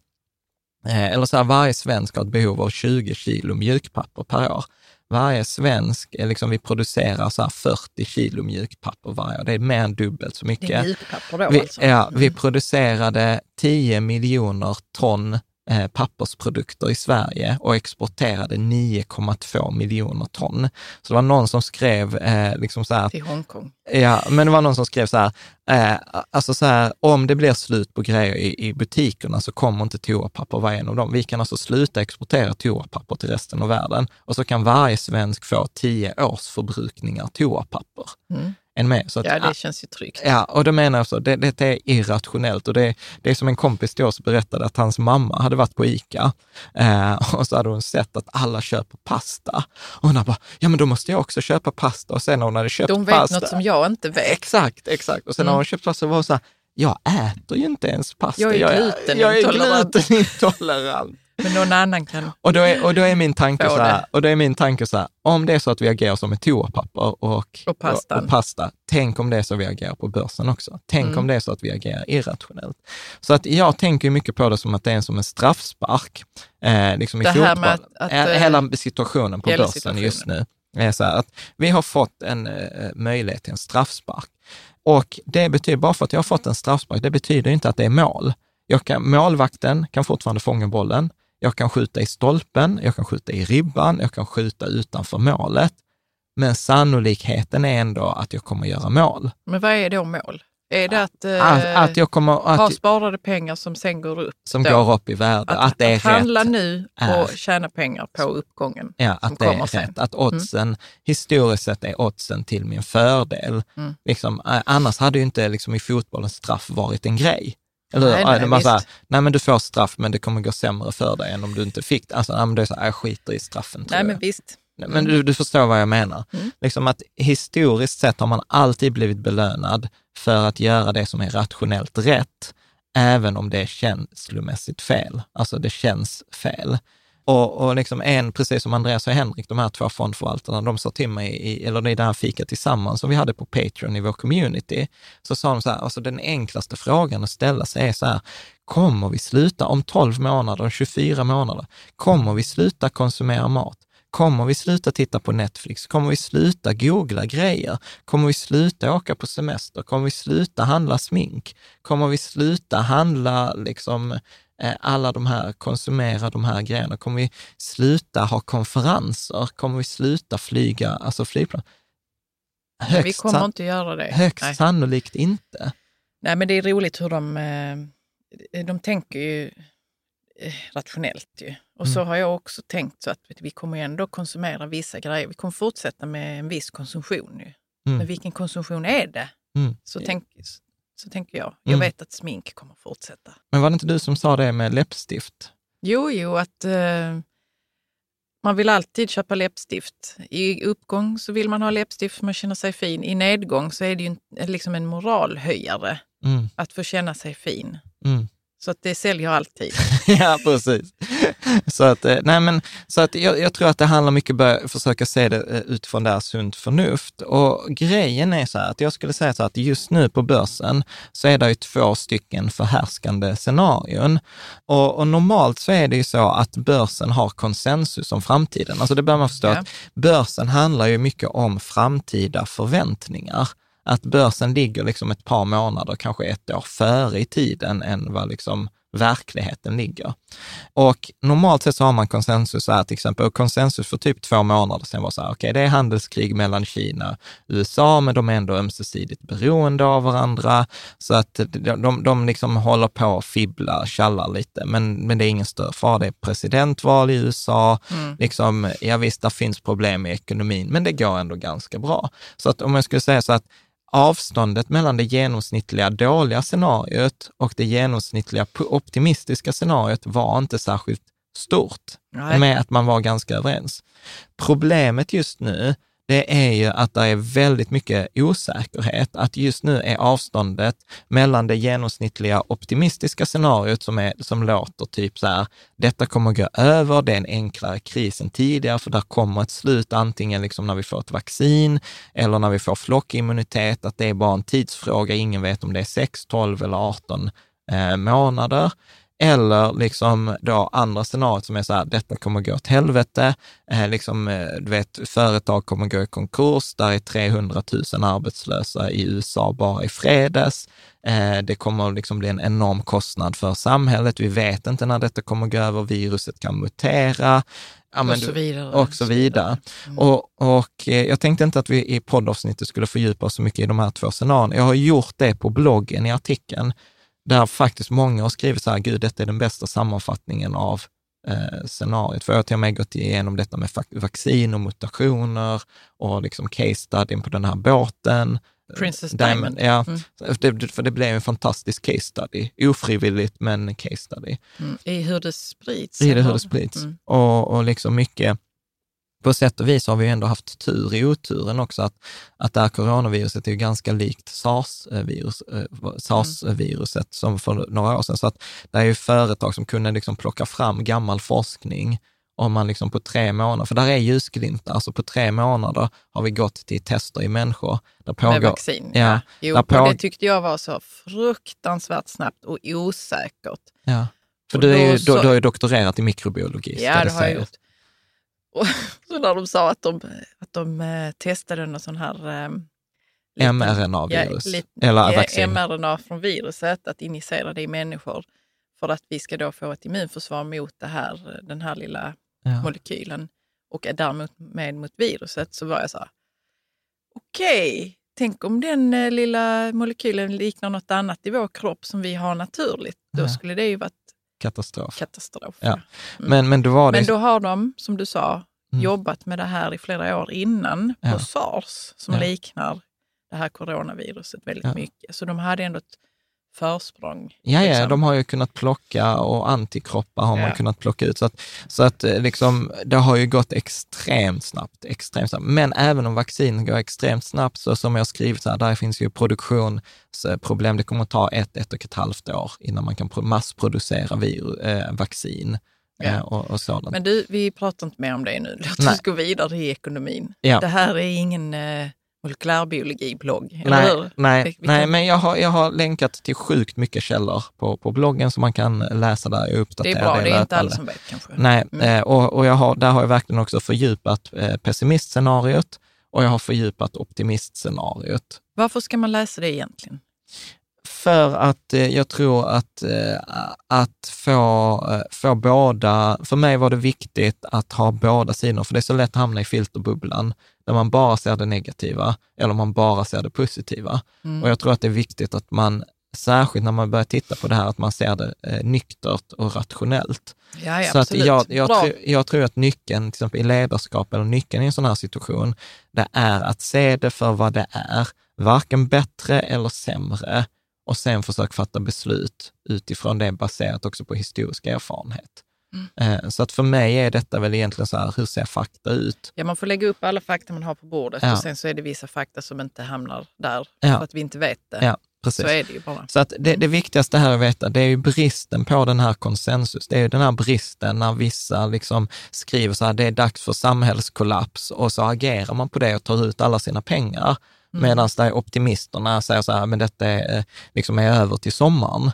Eh, eller så här, varje svensk har ett behov av 20 kilo mjukpapper per år. Varje svensk, är liksom, vi producerar så här 40 kilo mjukpapper varje år. Det är mer än dubbelt så mycket. Det är mjukpapper då Vi, alltså. ja, vi Mm. producerade 10 miljoner ton eh, pappersprodukter i Sverige och exporterade 9,2 miljoner ton. Så det var någon som skrev eh, liksom så här, Till Hongkong. Ja, men det var någon som skrev så här, eh, alltså så här, om det blir slut på grejer i, i butikerna så kommer inte toapapper vara en av dem. Vi kan alltså sluta exportera toapapper till resten av världen och så kan varje svensk få tio års förbrukningar toapapper. Mm. En med. Så att, Ja, det känns ju tryggt. Ja, och då menar jag så, det, det är irrationellt och det, det är som en kompis till oss berättade att hans mamma hade varit på ICA eh, och så hade hon sett att alla köper pasta. Och hon bara, ja men då måste jag också köpa pasta. Och sen när hon hade köpt De vet pasta, något som jag inte vet. Exakt, exakt. Och sen när Mm. hon köpt pasta så var hon så här, jag äter ju inte ens pasta. Jag är jag är glutenintolerant." glutenintolerant. Men någon annan kan... Och då, är, och då är min tanke så här, det. och då är min tanke så här, om det är så att vi agerar som med toapapper och, Och pastan. och, och pasta, tänk om det är så vi agerar på börsen också. Tänk Mm. om det är så att vi agerar irrationellt. Så att jag tänker mycket på det som att det är som en straffspark, eh, liksom i Det fotboll. här med att- att, Eh, eh, Hela situationen på hela börsen just situationen. nu är så här att vi har fått en eh, möjlighet till en straffspark. Och det betyder, bara för att jag har fått en straffspark, det betyder inte att det är mål. Jag kan, målvakten kan fortfarande fånga bollen. Jag kan skjuta i stolpen, jag kan skjuta i ribban, jag kan skjuta utanför målet. Men sannolikheten är ändå att jag kommer göra mål. Men vad är då mål? Är det att, eh, Att, att jag kommer, ha att, sparade pengar som sen går upp? som då? går upp i värde, att, Att, det är att handla rätt. nu är- och tjäna pengar på uppgången. Ja, som att det kommer är sen. rätt. Att oddsen, historiskt sett är oddsen till min fördel. Mm. Liksom, eh, annars hade ju inte liksom, i fotbollen straff varit en grej. Eller? Nej, nej, det är bara så här, visst. nej men du får straff men det kommer gå sämre för dig än om du inte fick det. Alltså, nej, men det är så här, jag skiter i straffen Nej, jag. men visst. Nej, Men du, du förstår vad jag menar. Mm. Liksom att historiskt sett har man alltid blivit belönad för att göra det som är rationellt rätt, även om det är känslomässigt fel. Alltså det känns fel. Och, och liksom en, precis som Andreas och Henrik, de här två fondförvaltarna, de sa till mig, i, eller i det här fikat tillsammans som vi hade på Patreon i vår community, så sa de så här, alltså den enklaste frågan att ställa sig är så här, kommer vi sluta om 12 månader, om 24 månader, kommer vi sluta konsumera mat? Kommer vi sluta titta på Netflix? Kommer vi sluta googla grejer? Kommer vi sluta åka på semester? Kommer vi sluta handla smink? Kommer vi sluta handla liksom eh, alla de här, konsumera de här grejerna? Kommer vi sluta ha konferenser? Kommer vi sluta flyga, alltså flygplan? Högst, vi kommer inte göra det. Högst Nej. sannolikt inte. Nej, men det är roligt hur de, eh, de tänker ju eh, rationellt. Ju. Och mm. så har jag också tänkt så att vi kommer ändå konsumera vissa grejer. Vi kommer fortsätta med en viss konsumtion. Ju. Mm. Men vilken konsumtion är det? Mm. Så, tänk, så tänker jag. Jag mm. vet att smink kommer fortsätta. Men var det inte du som sa det med läppstift? Jo, jo, att eh, man vill alltid köpa läppstift. I uppgång så vill man ha läppstift för man känner sig fin. I nedgång så är det ju liksom en moralhöjare mm. att få känna sig fin. Mm. Så att det säljer alltid. ja, precis. Så att, eh, nej men, så att jag, jag tror att det handlar mycket om att försöka se det eh, utifrån det här sunt förnuft. Och grejen är så här att jag skulle säga så att just nu på börsen så är det ju två stycken förhärskande scenarion. Och, och normalt så är det ju så att börsen har konsensus om framtiden. Alltså det bör man förstå ja. att börsen handlar ju mycket om framtida förväntningar att börsen ligger liksom ett par månader, kanske ett år före i tiden än vad liksom verkligheten ligger. Och normalt sett så har man konsensus här till exempel, och konsensus för typ två månader sedan var så här, okej, okay, det är handelskrig mellan Kina och USA, men de är ändå ömsesidigt beroende av varandra, så att de, de, de liksom håller på att fibbla, tjallar lite, men, men det är ingen större fara. Det är presidentval i USA, mm. liksom, ja visst, där finns problem i ekonomin, men det går ändå ganska bra. Så att om jag skulle säga så att avståndet mellan det genomsnittliga dåliga scenariot och det genomsnittliga optimistiska scenariot var inte särskilt stort, Nej. med att man var ganska överens. Problemet just nu, det är ju att det är väldigt mycket osäkerhet. Att just nu är avståndet mellan det genomsnittliga optimistiska scenariot som, är, som låter typ så här, detta kommer att gå över, det är en enklare kris än tidigare, för där kommer ett slut antingen liksom när vi får ett vaccin eller när vi får flockimmunitet, att det är bara en tidsfråga, ingen vet om det är 6, 12 eller 18 eh, månader. Eller liksom då andra scenariot som är så här, detta kommer gå åt helvete, eh, liksom, eh, du vet, företag kommer gå i konkurs, där är 300 000 arbetslösa i USA bara i fredags. Eh, det kommer liksom bli en enorm kostnad för samhället. Vi vet inte när detta kommer gå över, viruset kan mutera. Ja, och, så vidare, och så vidare. Mm. Och, och eh, jag tänkte inte att vi i poddavsnittet skulle fördjupa oss så mycket i de här två scenarierna. Jag har gjort det på bloggen i artikeln, där faktiskt många har skrivit så här, gud, detta är den bästa sammanfattningen av eh, scenariot. För jag har till och med gått igenom detta med vaccin och mutationer och liksom case studyn på den här båten. Princess Diamond. Ja, mm. det, för det blev en fantastisk case study. Ofrivilligt, men case study. Mm. I hur det sprids. I det, hur det sprids. Mm. Och, och liksom mycket på sätt och vis har vi ändå haft tur i oturen också, att, att det här coronaviruset är ju ganska likt sars-virus, eh, sars-viruset som för några år sedan. Så att det är ju företag som kunde liksom plocka fram gammal forskning om man liksom på tre månader, för där är ljusglimtar, alltså på tre månader har vi gått till tester i människor. Där pågår, Med vaccin, ja. Jo, på, det tyckte jag var så fruktansvärt snabbt och osäkert. Ja, för du, är ju, så, du har ju doktorerat i mikrobiologi. Ja, det har jag gjort. Och så när de sa att de, att de eh, testade någon sån här eh, mRNA-virus, ja, eller vaccin. mRNA från viruset, att injicera det i människor för att vi ska då få ett immunförsvar mot det här, den här lilla ja. molekylen och däremot med mot viruset, så var jag så här, okej, okay, tänk om den eh, lilla molekylen liknar något annat i vår kropp som vi har naturligt. Då skulle det ju varit katastrof. katastrof. Ja. Mm. Men, men, då var det... men då har de, som du sa, mm. jobbat med det här i flera år innan på sars, som liknar det här coronaviruset väldigt mycket. Så de hade ändå ett försprång. Ja, liksom. ja, de har ju kunnat plocka och antikroppar har man kunnat plocka ut. Så att, så att eh, liksom, det har ju gått extremt snabbt, extremt snabbt. Men även om vaccin går extremt snabbt, så som jag skrivit så här, där finns ju produktionsproblem. Det kommer att ta ett, ett och ett halvt år innan man kan massproducera virus, äh, vaccin. Ja. Eh, och, och. Men du, vi pratar inte mer om det nu. Låt oss gå vidare i ekonomin. Ja. Det här är ingen molekylärbiologiblogg, nej, Nej, nej, men jag har, jag har länkat till sjukt mycket källor på, på bloggen som man kan läsa där. Jag uppdaterar det är bra, det, det är inte alla som vet kanske. Nej, mm. eh, och, och jag har, där har jag verkligen också fördjupat eh, pessimistscenariot och jag har fördjupat optimistscenariot. Varför ska man läsa det egentligen? För att eh, jag tror att, eh, att få, eh, få båda, för mig var det viktigt att ha båda sidor, för det är så lätt att hamna i filterbubblan, där man bara ser det negativa eller man bara ser det positiva. Mm. Och jag tror att det är viktigt att man, särskilt när man börjar titta på det här, att man ser det eh, nyktert och rationellt. Ja, ja, så att jag, jag, tro, jag, tror att nyckeln, till exempel i ledarskap eller nyckeln i en sån här situation, det är att se det för vad det är, varken bättre eller sämre, och sen försöka fatta beslut utifrån det baserat också på historisk erfarenhet. Mm. Eh, så att för mig är detta väl egentligen så här, hur ser fakta ut? Ja, man får lägga upp alla fakta man har på bordet ja. och sen så är det vissa fakta som inte hamnar där ja. för att vi inte vet det. Ja, precis. Så är det ju bara. Så att det, det, viktigaste här att veta, det är ju bristen på den här konsensus. Det är ju den här bristen när vissa liksom skriver så här, det är dags för samhällskollaps och så agerar man på det och tar ut alla sina pengar. Mm. Medan optimisterna säger så här, men detta är, eh, liksom är över till sommaren.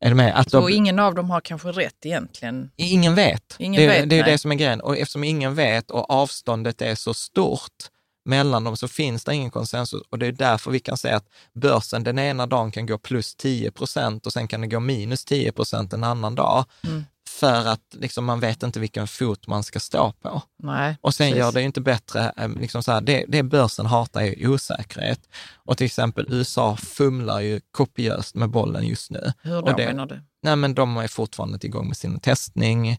Är med? Att så de, ingen av dem har kanske rätt egentligen? Ingen vet. Ingen det, vet, det är nej. det som är grejen. Och eftersom ingen vet och avståndet är så stort mellan dem så finns det ingen konsensus. Och det är därför vi kan säga att börsen den ena dagen kan gå plus 10 procent och sen kan det gå minus 10 procent en annan dag. Mm för att liksom, man vet inte vilken fot man ska stå på. Nej, och sen precis. gör det ju inte bättre, eh, liksom så här, det, det börsen hatar är osäkerhet. Och till exempel USA fumlar ju kopiöst med bollen just nu. Hur då det, menar du? Nej, men de är fortfarande igång med sin testning.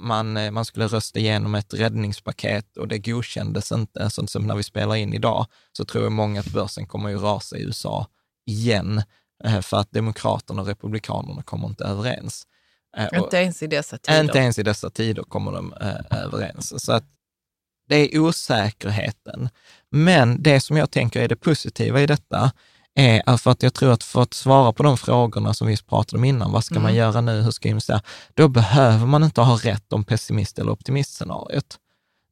Man, eh, man skulle rösta igenom ett räddningspaket och det godkändes inte. Så som när vi spelar in idag så tror jag många att börsen kommer att rasa i USA igen eh, för att Demokraterna och Republikanerna kommer inte överens. Äh, inte ens i dessa tider. Inte ens i dessa tider kommer de äh, överens. Så att det är osäkerheten. Men det som jag tänker är det positiva i detta är för att jag tror att för att svara på de frågorna som vi pratade om innan, vad ska mm. man göra nu, hur ska jag investera? Då behöver man inte ha rätt om pessimist eller optimistscenariot.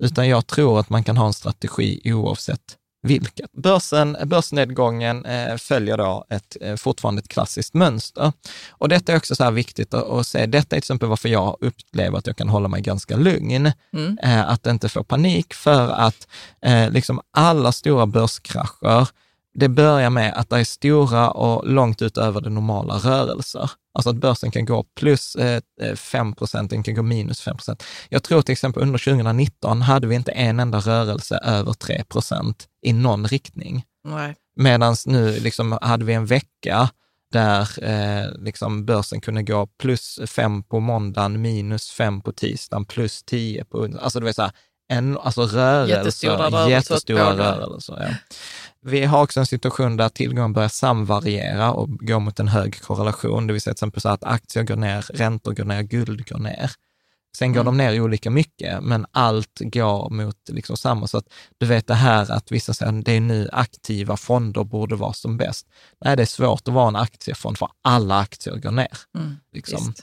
Utan jag tror att man kan ha en strategi oavsett vilket. Börsen, börsnedgången eh, följer då ett, eh, fortfarande ett klassiskt mönster. Och detta är också så här viktigt att, att se. Detta är till exempel varför jag upplever att jag kan hålla mig ganska lugn. Mm. Eh, att inte få panik för att eh, liksom alla stora börskrascher det börjar med att det är stora och långt utöver det normala rörelser. Alltså att börsen kan gå plus eh, 5 procent, den kan gå minus 5 procent. Jag tror till exempel under 2019 hade vi inte en enda rörelse över 3 procent i någon riktning. Medan nu liksom hade vi en vecka där eh, liksom börsen kunde gå plus 5 på måndagen, minus 5 på tisdagen, plus 10 på... Alltså det var så här, en, alltså rörelser, jättestora rörelser. Jättestora rörelser ja. Vi har också en situation där tillgången börjar samvariera och går mot en hög korrelation, det vill säga till exempel så att aktier går ner, räntor går ner, guld går ner. Sen går mm. de ner olika mycket, men allt går mot liksom samma. Så att du vet det här att vissa säger att det är nu aktiva fonder borde vara som bäst. Nej, det är svårt att vara en aktiefond för alla aktier går ner. Mm, liksom.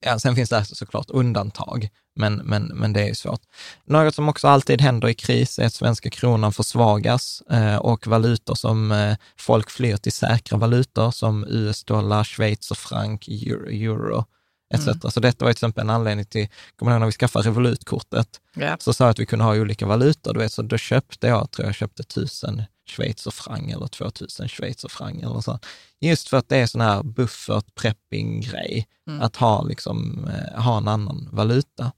Ja, sen finns det såklart undantag, men, men, men det är svårt. Något som också alltid händer i kris är att svenska kronan försvagas eh, och valutor som eh, folk flyr till säkra valutor som US-dollar, Schweiz och frank, euro, euro etc. Mm. Så detta var till exempel en anledning till, kommer du ihåg när vi skaffade Revolut-kortet? Yeah. Så sa jag att vi kunde ha olika valutor, du vet, så då köpte jag, tror jag köpte tusen schweizerfranc eller 2000 schweizerfranc eller så. Just för att det är sån här buffert prepping-grej, mm. att ha, liksom, eh, ha en annan valuta.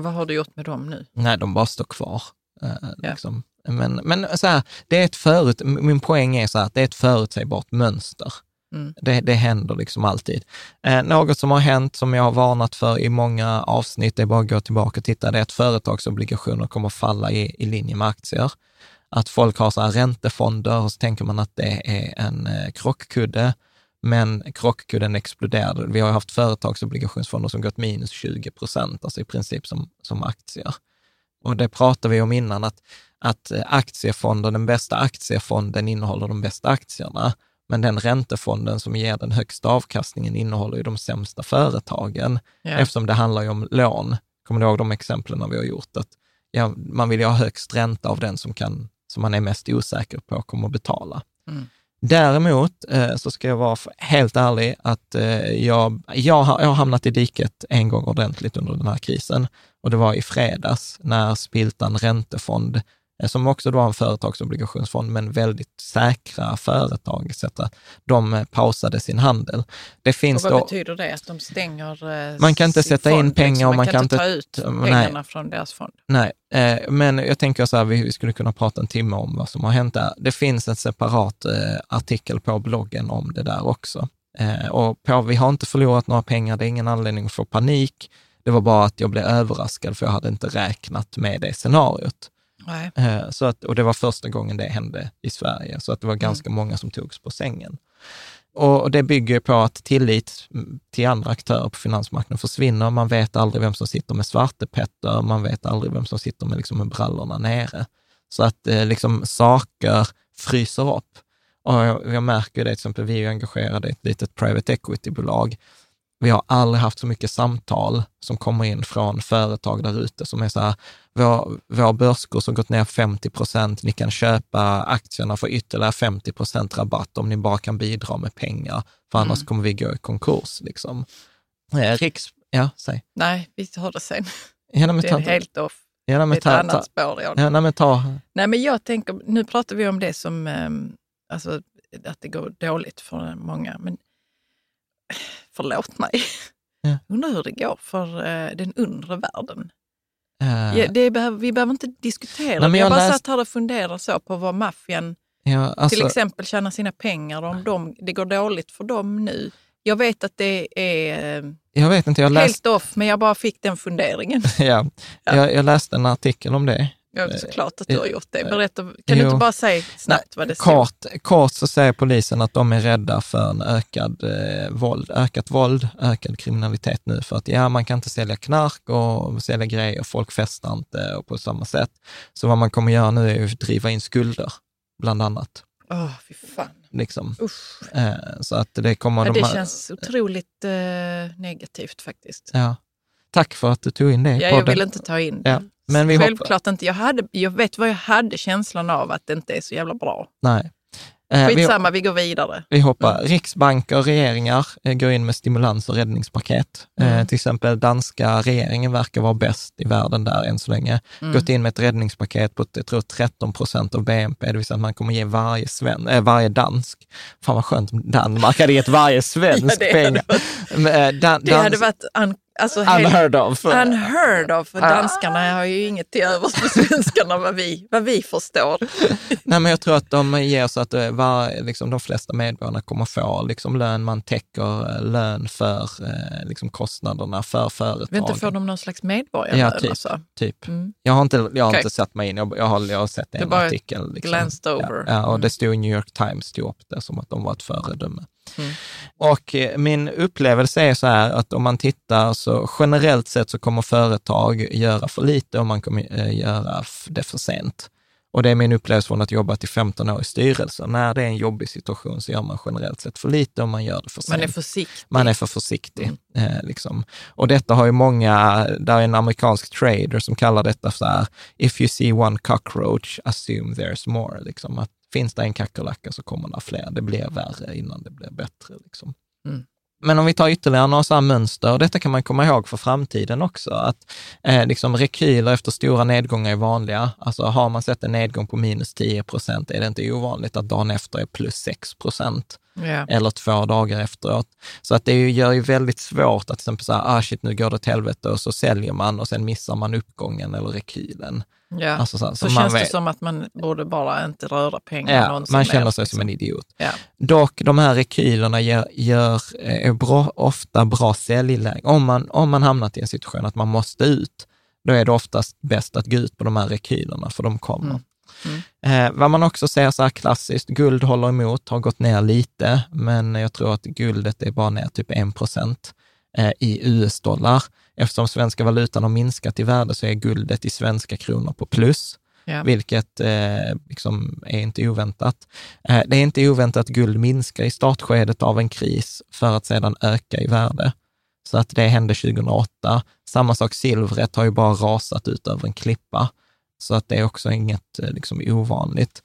Vad har du gjort med dem nu? Nej, de bara står kvar. Eh, ja. liksom. Men, men så här, det är ett förut, min poäng är så här, att det är ett förutsägbart mönster. Mm. Det, det händer liksom alltid. Eh, något som har hänt, som jag har varnat för i många avsnitt, det är bara att gå tillbaka och titta, det är att företagsobligationer kommer falla i, i linje med aktier att folk har så här räntefonder och så tänker man att det är en eh, krockkudde, men krockkudden exploderade. Vi har haft företagsobligationsfonder som gått minus 20 procent, alltså i princip som, som aktier. Och det pratade vi om innan, att, att aktiefonder, den bästa aktiefonden innehåller de bästa aktierna, men den räntefonden som ger den högsta avkastningen innehåller ju de sämsta företagen, ja. eftersom det handlar ju om lån. Kommer du ihåg de exemplen vi har gjort? Att ja, man vill ju ha högst ränta av den som kan som man är mest osäker på kommer att betala. Mm. Däremot eh, så ska jag vara helt ärlig att eh, jag, jag, har, jag har hamnat i diket en gång ordentligt under den här krisen och det var i fredags när Spiltan Räntefond som också då har en företagsobligationsfond, men väldigt säkra företag, så att de eh, pausade sin handel. Det finns och vad då, betyder det? Att de stänger eh, Man kan inte sätta fond, in pengar liksom. och man, kan inte ta ut pengarna nej, från deras fond? Nej, men jag tänker så här, vi skulle kunna prata en timme om vad som har hänt där. Det finns en separat artikel på bloggen om det där också. och på, vi har inte förlorat några pengar, det är ingen anledning att få panik. Det var bara att jag blev överraskad, för jag hade inte räknat med det scenariot. Nej. Eh, så att, och det var första gången det hände i Sverige, så att det var mm. ganska mm. många som togs på sängen. Och det bygger på att tillit till andra aktörer på finansmarknaden försvinner. Man vet aldrig vem som sitter med svartepetter, man vet aldrig vem som sitter med, liksom, med brallorna nere. Så att eh, liksom, saker fryser upp. Och jag, jag märker det, till exempel vi är engagerade i ett litet private equity-bolag vi har aldrig haft så mycket samtal som kommer in från företag där ute som är så här, vår, vår börskurs har gått ner 50 procent, ni kan köpa aktierna för ytterligare 50 procent rabatt om ni bara kan bidra med pengar, för annars mm. kommer vi gå i konkurs. Liksom. Eh, Riks, ja, säg. Nej, vi tar det sen. Ja, det är helt off. Ja, men, ta, annat ta, spår. Ja, nej, men ta. Nej, men jag tänker, nu pratar vi om det som, um, alltså att det går dåligt för många, men förlåt mig. Ja. Undrar hur det går för uh, den undre världen. Uh, ja, det behöver, vi behöver inte diskutera. Nej, men jag, jag bara läst... satt här och funderade så på vad maffian ja, alltså... till exempel tjänar sina pengar. Om de, det går dåligt för dem nu. Jag vet att det är eh, jag vet inte, jag läst... helt off, men jag bara fick den funderingen. ja, ja. Jag, jag läste en artikel om det Ja, såklart att du har gjort det. Berätta, kan jo. du inte bara säga snabbt vad det kort, står? Kort så säger polisen att de är rädda för en ökad eh, våld, ökat våld, ökad kriminalitet nu. För att ja, man kan inte sälja knark och sälja grejer, folk festar inte och på samma sätt. Så vad man kommer göra nu är att driva in skulder, bland annat. Åh, oh, fy fan. Liksom. Eh, så att det kommer... Ja, det de här... känns otroligt eh, negativt faktiskt. Ja. Tack för att du tog in det. Ja, jag vill inte ta in det. Ja. Men vi Självklart hoppas. inte. Jag, hade, jag vet vad jag hade känslan av att det inte är så jävla bra. Nej. Eh, Skitsamma, vi, vi går vidare. Vi hoppar. Mm. Riksbanker och regeringar eh, går in med stimulans och räddningspaket. Eh, mm. Eh, till exempel danska regeringen verkar vara bäst i världen där än så länge. Mm. Gått in med ett räddningspaket på jag tror 13 procent av BNP, det vill säga att man kommer ge varje, sven, äh, varje dansk, fan vad skönt om Danmark hade gett varje svensk ja, pengar. Hade varit, det hade varit Alltså unheard of. Unheard of. Danskarna har ju inget till övers för svenskarna vad vi, vad vi förstår. Nej, men jag tror att de ger så att eh, var, liksom, de flesta medborgarna kommer få liksom, lön, man täcker eh, lön för eh, liksom, kostnaderna för företagen. Vänta, får de någon slags medborgarlön? Ja, typ. Alltså? typ. Mm. Jag har, inte, jag har okay. inte satt mig in, jag, jag, har, jag har sett en artikel. Liksom. Glanced over. Ja, och mm. det stod i New York Times, stod upp det som att de var ett föredöme. Mm. Och eh, min upplevelse är så här att om man tittar så generellt sett så kommer företag göra för lite och man kommer eh, göra det för sent. Och det är min upplevelse från att jobba till 15 år i styrelsen. När det är en jobbig situation så gör man generellt sett för lite och man gör det för sent. Man är försiktig. Man är för försiktig. Mm. Eh, liksom. Och detta har ju många, där är en amerikansk trader som kallar detta så här, if you see one cockroach, assume there's more. Liksom. Att Finns det en kackerlacka så kommer det fler. Det blir värre innan det blir bättre. Liksom. Mm. Men om vi tar ytterligare några så mönster, och detta kan man komma ihåg för framtiden också, att eh, liksom rekyler efter stora nedgångar är vanliga. Alltså har man sett en nedgång på minus 10 procent är det inte ovanligt att dagen efter är plus 6 procent. Yeah. Eller två dagar efteråt. Så att det gör ju väldigt svårt att till exempel säga, ah shit, nu går det åt helvete och så säljer man och sen missar man uppgången eller rekylen. Ja. Alltså så, så, så känns vet. det som att man borde bara inte röra pengar ja, Man känner sig liksom. som en idiot. Ja. Dock, de här rekylerna gör, gör, är bra, ofta bra säljläge. Om man, om man hamnat i en situation att man måste ut, då är det oftast bäst att gå ut på de här rekylerna, för de kommer. Mm. Mm. Eh, vad man också ser så här klassiskt, guld håller emot, har gått ner lite, men jag tror att guldet är bara ner typ 1 procent eh, i US-dollar. Eftersom svenska valutan har minskat i värde så är guldet i svenska kronor på plus. Ja. vilket eh, liksom är inte oväntat. Eh, det är inte oväntat att guld minskar i startskedet av en kris för att sedan öka i värde. Så att det hände 2008. Samma sak, silvret har ju bara rasat ut över en klippa. Så att det är också inget eh, liksom, ovanligt.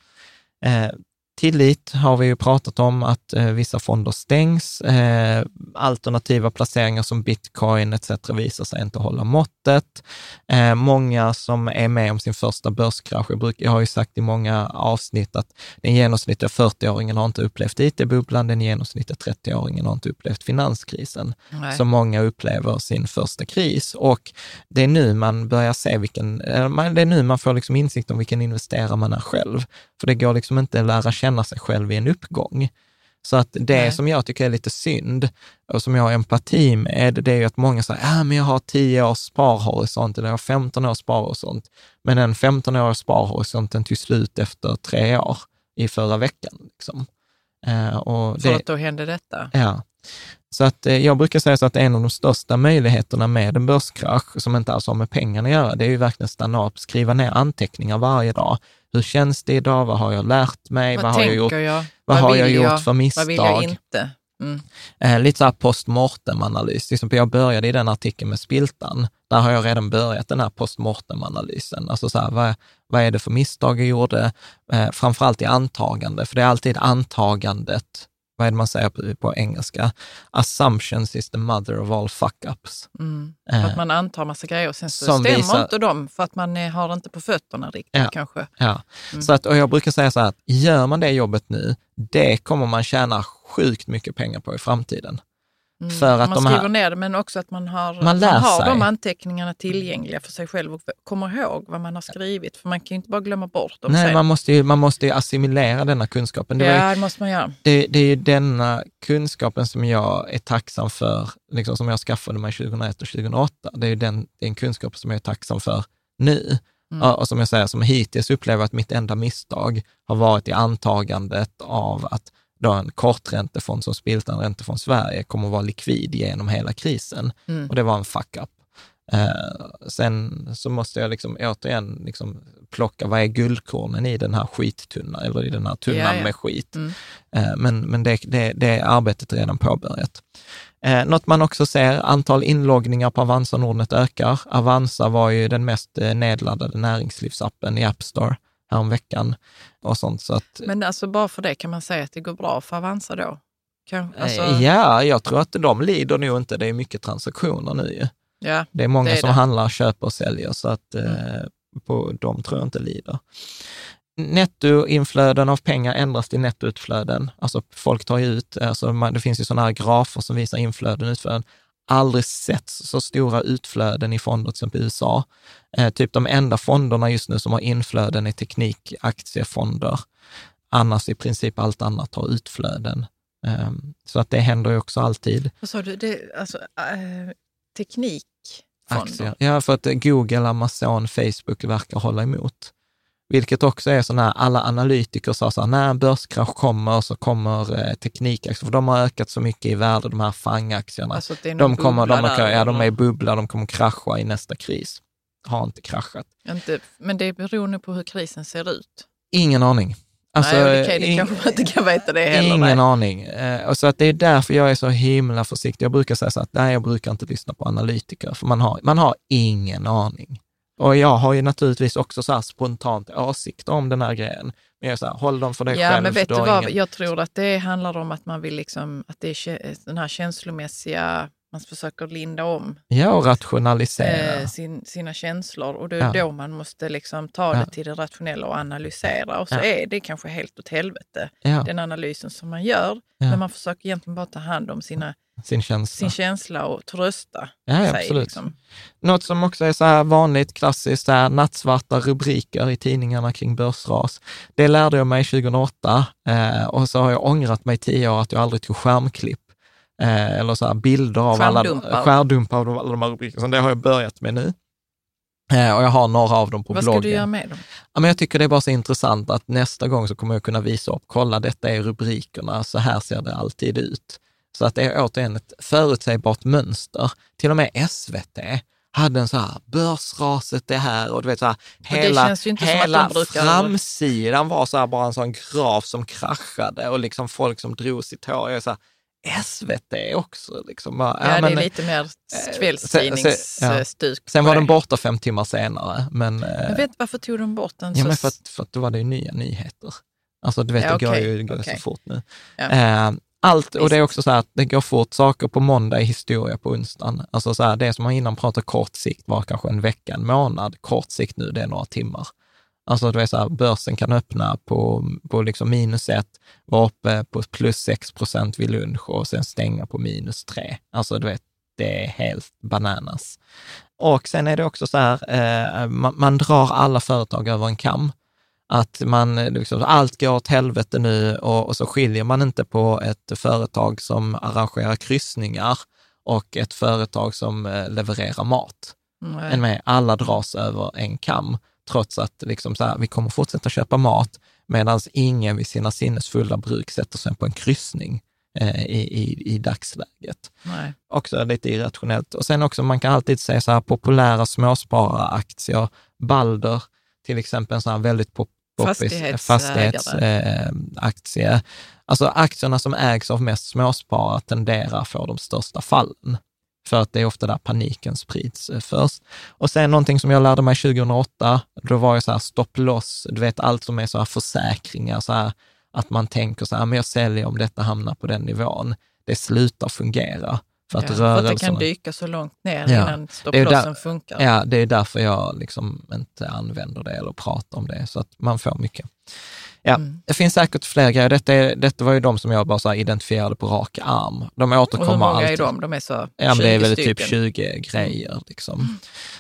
Eh, Tillit har vi ju pratat om att eh, vissa fonder stängs. Eh, alternativa placeringar som bitcoin etc. visar sig inte hålla måttet. Eh, många som är med om sin första börskrasch, jag, bruk, jag har ju sagt i många avsnitt att den genomsnittliga 40-åringen har inte upplevt it-bubblan, den genomsnittliga 30-åringen har inte upplevt finanskrisen. Nej. Så många upplever sin första kris och det är nu man börjar se vilken, det är nu man får liksom insikt om vilken investerare man är själv. För det går liksom inte att lära känna sig själv i en uppgång. Så att det Nej. som jag tycker är lite synd och som jag har empati med, det är ju att många säger, ja men jag har 10 års sparhorisont eller jag har 15 års sparhorisont. Men den 15 års sparhorisonten tog slut efter tre år i förra veckan. Liksom. Eh, och det, För att då hände detta? Ja. Så att eh, jag brukar säga så att en av de största möjligheterna med en börskrasch, som inte alls har med pengarna att göra, det är ju verkligen stanna upp, skriva ner anteckningar varje dag. Hur känns det idag? Vad har jag lärt mig? Vad, vad har jag gjort, jag? Vad, vad har jag gjort för misstag? Vad vill jag inte? Mm. Eh, lite så här postmortem-analys. Liksom, jag började i den artikeln med Spiltan. Där har jag redan börjat den här postmortem-analysen. Alltså så här, vad, vad är det för misstag jag gjorde? Eh, framförallt i antagande, för det är alltid antagandet vad är det man säger på, på, engelska? Assumptions is the mother of all fuck-ups. Mm. Eh, att man antar massa grejer och sen så stämmer visar, inte de för att man har det inte på fötterna riktigt ja, kanske. Ja, mm. så att, och jag brukar säga så här att gör man det jobbet nu, det kommer man tjäna sjukt mycket pengar på i framtiden. Mm, för att man de skriver här, ner det, men också att man har, man, man har de anteckningarna tillgängliga för sig själv och kommer ihåg vad man har skrivit. För man kan ju inte bara glömma bort dem Nej, man måste, ju, man måste ju assimilera denna kunskapen. Det, ja, ju, det måste man göra. Det, det är ju denna kunskapen som jag är tacksam för, liksom som jag skaffade mig 2001 och 2008. Det är ju den, det är en kunskap som jag är tacksam för nu. Mm. Och som jag säger, som hittills upplever att mitt enda misstag har varit i antagandet av att då en korträntefond som Spiltan Räntefond Sverige kommer att vara likvid genom hela krisen. Mm. Och det var en fuck-up. Eh, sen så måste jag liksom återigen liksom plocka, vad är guldkornen i den här skittunnan, eller i den här tunnan ja, ja. med skit? Mm. Eh, men men det, det, det är arbetet redan påbörjat. Eh, något man också ser, antal inloggningar på Avanza Nordnet ökar. Avanza var ju den mest eh, nedladdade näringslivsappen i App Store häromveckan och sånt. Så att, Men alltså bara för det kan man säga att det går bra för Avanza då? Kan, alltså... Ja, jag tror att de lider nog inte. Det är mycket transaktioner nu ju. Ja, det är många det är som det. handlar, köper och säljer, så att mm. eh, på, de tror jag inte lider. Nettoinflöden av pengar ändras till nettoutflöden. Alltså folk tar ju ut, alltså man, det finns ju sådana här grafer som visar inflöden och utflöden aldrig sett så stora utflöden i fonder, till exempel i USA. Eh, typ de enda fonderna just nu som har inflöden är teknikaktiefonder. Annars i princip allt annat har utflöden. Eh, så att det händer ju också alltid. Vad sa du, det, alltså, äh, teknikfonder? Aktier. Ja, för att Google, Amazon, Facebook verkar hålla emot. Vilket också är så när alla analytiker sa så här, när en börskrasch kommer så kommer eh, teknikaktier, för de har ökat så mycket i värde, de här FANG-aktierna. Alltså de, kommer, de, är, ja, de är i bubbla, de kommer krascha i nästa kris. Har inte kraschat. Inte, men det beror nog på hur krisen ser ut. Ingen aning. Alltså, nej, det in, kanske man inte kan veta det heller. Ingen nej. aning. Eh, så att det är därför jag är så himla försiktig. Jag brukar säga så att nej, jag brukar inte lyssna på analytiker, för man har, man har ingen aning. Och jag har ju naturligtvis också så spontant åsikter om den här grejen. Men jag är så här, håll dem för dig ja, själv. Men vet du vad, ingen... jag tror att det handlar om att man vill liksom, att det är den här känslomässiga, man försöker linda om. Ja, och rationalisera. Eh, sin, sina känslor. Och det är ja. då man måste liksom ta det ja. till det rationella och analysera. Och så ja. är det kanske helt åt helvete, den analysen som man gör. Men man försöker egentligen bara ta hand om sina sin känsla. Sin känsla och trösta ja, sig. Absolut. Liksom. Något som också är så här vanligt, klassiskt, här, nattsvarta rubriker i tidningarna kring börsras. Det lärde jag mig 2008 eh, och så har jag ångrat mig tio år att jag aldrig tog skärmklipp. Eh, eller så bilder av alla skärdumpar av alla de här rubrikerna. Det har jag börjat med nu. Eh, och jag har några av dem på Vad bloggen. Vad ska du göra med dem? Ja, men jag tycker det är bara så intressant att nästa gång så kommer jag kunna visa upp, kolla detta är rubrikerna, så här ser det alltid ut. Så att det är återigen ett förutsägbart mönster. Till och med SVT hade en så här, börsraset det här och du vet så här, hela, hela framsidan var så här bara en sån graf som kraschade och liksom folk som drog sitt hår. Jag är så här, SVT också. Liksom. Ja, ja men, det är lite mer eh, kvällstidningsstuk. Ja. Sen var den borta fem timmar senare. Men, jag vet varför tog de bort den? Ja, men för att, för att då var det ju nya nyheter. Alltså du vet, ja, det går ju går okay. så fort nu. Ja. Eh, allt, och det är också så här att det går fort, saker på måndag är historia på onsdagen. Alltså så här, det som man innan pratade kort sikt var kanske en vecka, en månad. Kort sikt nu, det är några timmar. Alltså du vet så här, börsen kan öppna på, på liksom minus ett, vara uppe på plus 6 procent vid lunch och sen stänga på minus tre. Alltså du vet, det är helt bananas. Och sen är det också så här, eh, man, man, drar alla företag över en kam. Att man, liksom, allt går åt helvete nu och, och, så skiljer man inte på ett företag som arrangerar kryssningar och ett företag som eh, levererar mat. Mm. Med, alla dras över en kam trots att liksom så här, vi kommer fortsätta köpa mat, medan ingen vid sina sinnesfulla bruk sätter sig på en kryssning eh, i, i, i dagsläget. Nej. Också lite irrationellt. Och sen också, man kan alltid säga så här, populära småspararaktier, Balder, till exempel en sån här väldigt pop fastighetsaktie. Eh, alltså aktierna som ägs av mest småsparare tenderar att få de största fallen för att det är ofta där paniken sprids eh, först. Och sen någonting som jag lärde mig 2008, då var jag så här stopp loss, du vet allt som är så här försäkringar, så här, att man tänker så här, men jag säljer om detta hamnar på den nivån. Det slutar fungera. Att, ja, för att det kan dyka så långt ner ja, innan stopplossen funkar. Ja, det är därför jag liksom inte använder det eller pratar om det, så att man får mycket. Ja, mm. det finns säkert fler grejer. Detta, är, detta var ju de som jag bara identifierade på rak arm. De återkommer Och hur många alltid. är de? De är så Ja, men det är väl typ 20 grejer. Liksom. Mm.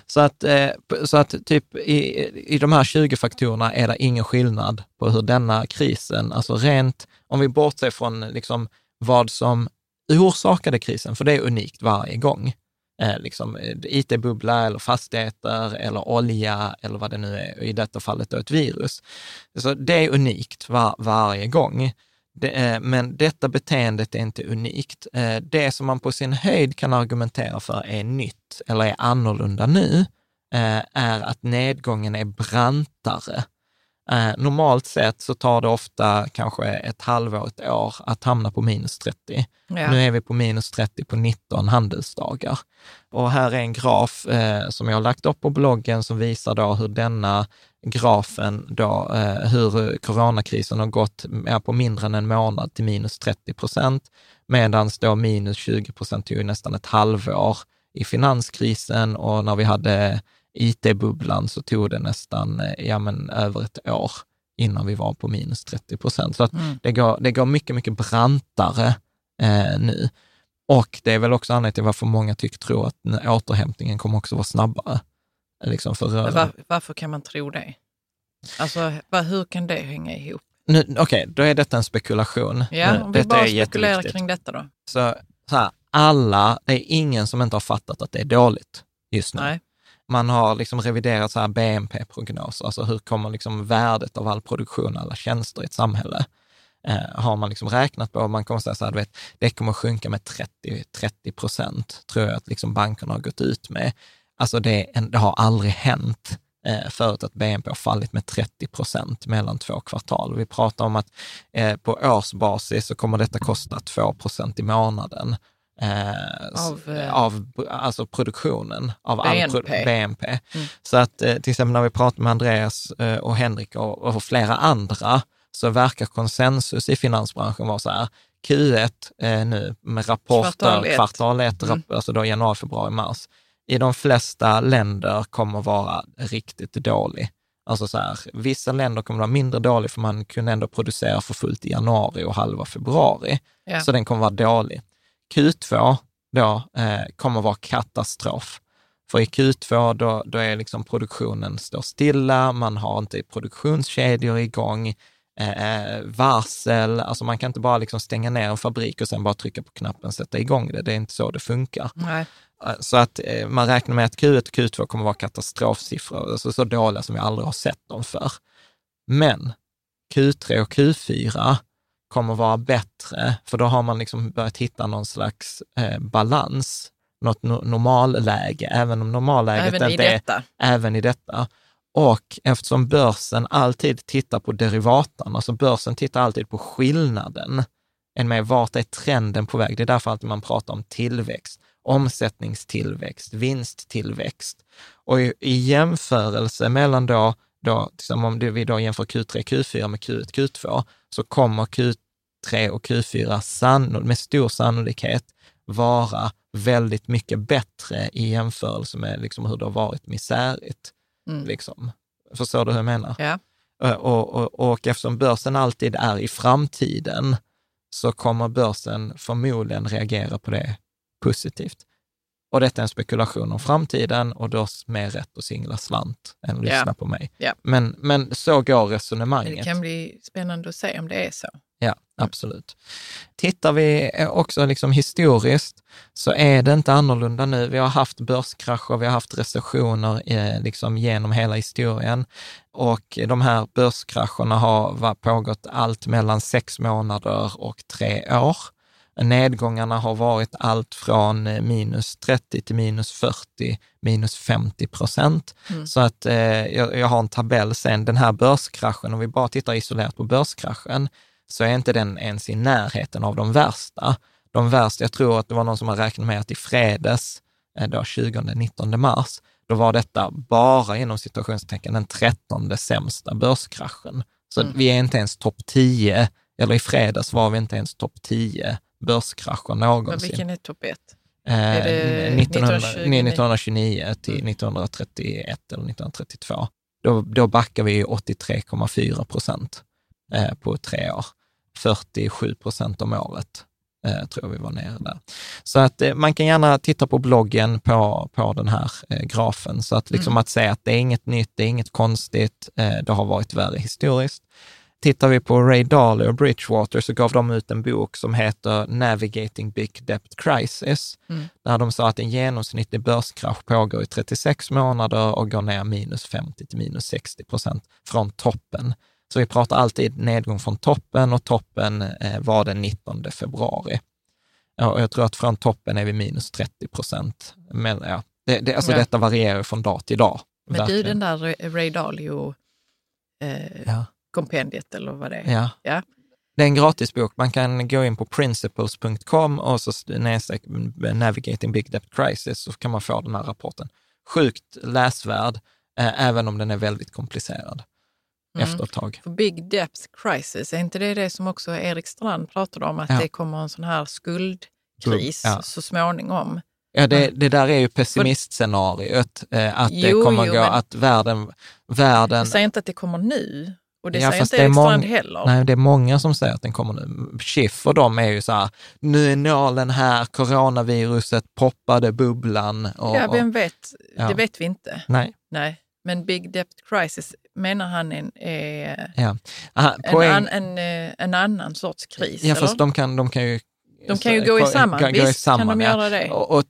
Så, att, eh, så att typ i, i de här 20 faktorerna är det ingen skillnad på hur denna krisen, alltså rent, om vi bortser från liksom vad som orsakade krisen, för det är unikt varje gång, eh, liksom, eh, IT-bubbla eller fastigheter eller olja eller vad det nu är, i detta fallet då ett virus. Så det är unikt var, varje gång. Det, eh, men detta beteendet är inte unikt. Eh, det som man på sin höjd kan argumentera för är nytt eller är annorlunda nu, eh, är att nedgången är brantare Eh, normalt sett så tar det ofta kanske ett halvår, ett år att hamna på minus 30. Ja. Nu är vi på minus 30 på 19 handelsdagar. Och här är en graf eh, som jag har lagt upp på bloggen som visar då hur denna grafen då, eh, hur coronakrisen har gått ja, på mindre än en månad till minus 30 procent, medan då minus 20 procent tog nästan ett halvår i finanskrisen och när vi hade IT-bubblan så tog det nästan eh, ja, men, över ett år innan vi var på minus 30 procent. Så att mm. det, går, det går mycket, mycket brantare eh, nu. Och det är väl också anledningen till varför många tycker tro att återhämtningen kommer också vara snabbare. Liksom för var, varför kan man tro det? Alltså, var, hur kan det hänga ihop? Okej, okay, då är detta en spekulation. Ja, om vi bara spekulerar kring detta då. Så, så här, alla, det är ingen som inte har fattat att det är dåligt just nu. Nej. Man har liksom reviderat så här BNP-prognoser, alltså hur kommer liksom värdet av all produktion, alla tjänster i ett samhälle, eh, har man liksom räknat på. Man kommer säga så här, du vet, det kommer sjunka med 30, 30 procent, tror jag att liksom bankerna har gått ut med. Alltså det, det har aldrig hänt eh, förut att BNP har fallit med 30 procent mellan två kvartal. Vi pratar om att eh, på årsbasis så kommer detta kosta 2 procent i månaden Eh, av, eh, av alltså produktionen av BNP. pro BNP. Mm. Så att eh, till exempel när vi pratar med Andreas eh, och Henrik och, och, flera andra, så verkar konsensus i finansbranschen vara så här, Q1 eh, nu med rapporter, kvartal 1, mm. alltså då januari, februari, mars, i de flesta länder kommer vara riktigt dålig. Alltså så här, vissa länder kommer vara mindre dålig för man kunde ändå producera för fullt i januari och halva februari. Ja. Så den kommer vara dålig. Q2 då eh, kommer vara katastrof. För i Q2 då, då är liksom produktionen står stilla, man har inte produktionskedjor igång, eh, varsel, alltså man kan inte bara liksom stänga ner en fabrik och sen bara trycka på knappen och sätta igång det. Det är inte så det funkar. Nej. Eh, så att eh, man räknar med att Q1 och Q2 kommer vara katastrofsiffror, alltså så dåliga som vi aldrig har sett dem för. Men Q3 och Q4 kommer vara bättre, för då har man liksom börjat hitta någon slags eh, balans, något no normalläge, även om normalläget även inte är även i detta. Och eftersom börsen alltid tittar på derivaten, alltså börsen tittar alltid på skillnaden än med vart är trenden på väg. Det är därför att man pratar om tillväxt, omsättningstillväxt, vinsttillväxt. Och i, i jämförelse mellan då, då liksom om vi då jämför Q3, Q4 med Q1, Q2, så kommer Q3 och Q4 sann, med stor sannolikhet vara väldigt mycket bättre i jämförelse med liksom hur det har varit misärigt. Mm. Liksom. Förstår du hur jag menar? Ja. Och, och, och eftersom börsen alltid är i framtiden, så kommer börsen förmodligen reagera på det positivt. Och detta är en spekulation om framtiden och du har mer rätt att singla slant än att lyssna på mig. Ja. Men, men så går resonemanget. Det kan bli spännande att se om det är så. Ja, absolut. Tittar vi också liksom historiskt så är det inte annorlunda nu. Vi har haft börskrascher, vi har haft recessioner eh, liksom genom hela historien och de här börskrascherna har pågått allt mellan sex månader och tre år. Nedgångarna har varit allt från eh, minus 30 till minus 40, minus 50 procent. Mm. Så att eh, jag, jag, har en tabell sen, den här börskraschen, om vi bara tittar isolerat på börskraschen, så är inte den ens i närheten av de värsta. De värsta, jag tror att det var någon som har räknat med att i fredags, eh, då 20-19 mars, då var detta bara inom situationstecken den trettonde sämsta börskraschen. Så mm. vi är inte ens topp 10, eller i fredags var vi inte ens topp 10 börskrascher någonsin. Men vilken är topp 1? Eh, 1929 till mm. 1931 eller 1932. Då, då backar vi 83,4 procent eh, på tre år. 47 procent om året eh, tror vi var nere där. Så att eh, man kan gärna titta på bloggen på, på den här eh, grafen. Så att liksom mm. att säga att det är inget nytt, det är inget konstigt, eh, det har varit värre historiskt. Tittar vi på Ray Dalio och Bridgewater så gav de ut en bok som heter Navigating Big Debt Crisis, mm. där de sa att en genomsnittlig börskrasch pågår i 36 månader och går ner minus 50 till minus 60 procent från toppen. Så vi pratar alltid nedgång från toppen och toppen eh, var den 19 februari. och jag tror att från toppen är vi minus 30 procent. Men ja, det, det, alltså ja. detta varierar från dag till dag. Men verkligen. du, den där Ray Dalio eh, ja. kompendiet eller vad det är. Ja. ja. Det är en gratisbok. Man kan gå in på principles.com och så Navigating Big Debt Crisis så kan man få den här rapporten. Sjukt läsvärd, eh, även om den är väldigt komplicerad mm. efter ett tag. För Big Depth Crisis, är inte det det som också Erik Strand pratade om, att ja. det kommer en sån här skuldkris ja. så småningom? Ja, det, det där är ju pessimistscenariot, eh, att jo, det kommer jo, gå, att världen, världen... Jag säger inte att det kommer nu, och det ja, säger inte Erik Strand heller. Nej, det är många som säger att den kommer nu. Schiff och de är ju så här, nu är nålen här, coronaviruset poppade bubblan. Och, ja, vem vet? Ja. Det vet vi inte. Nej. Nej. Men Big Debt Crisis menar han en, är ja. Aha, en, en, en, en, annan sorts kris? Ja, fast de kan, de kan ju de kan ju gå i samman, gå, visst samman, kan de göra det. Och, och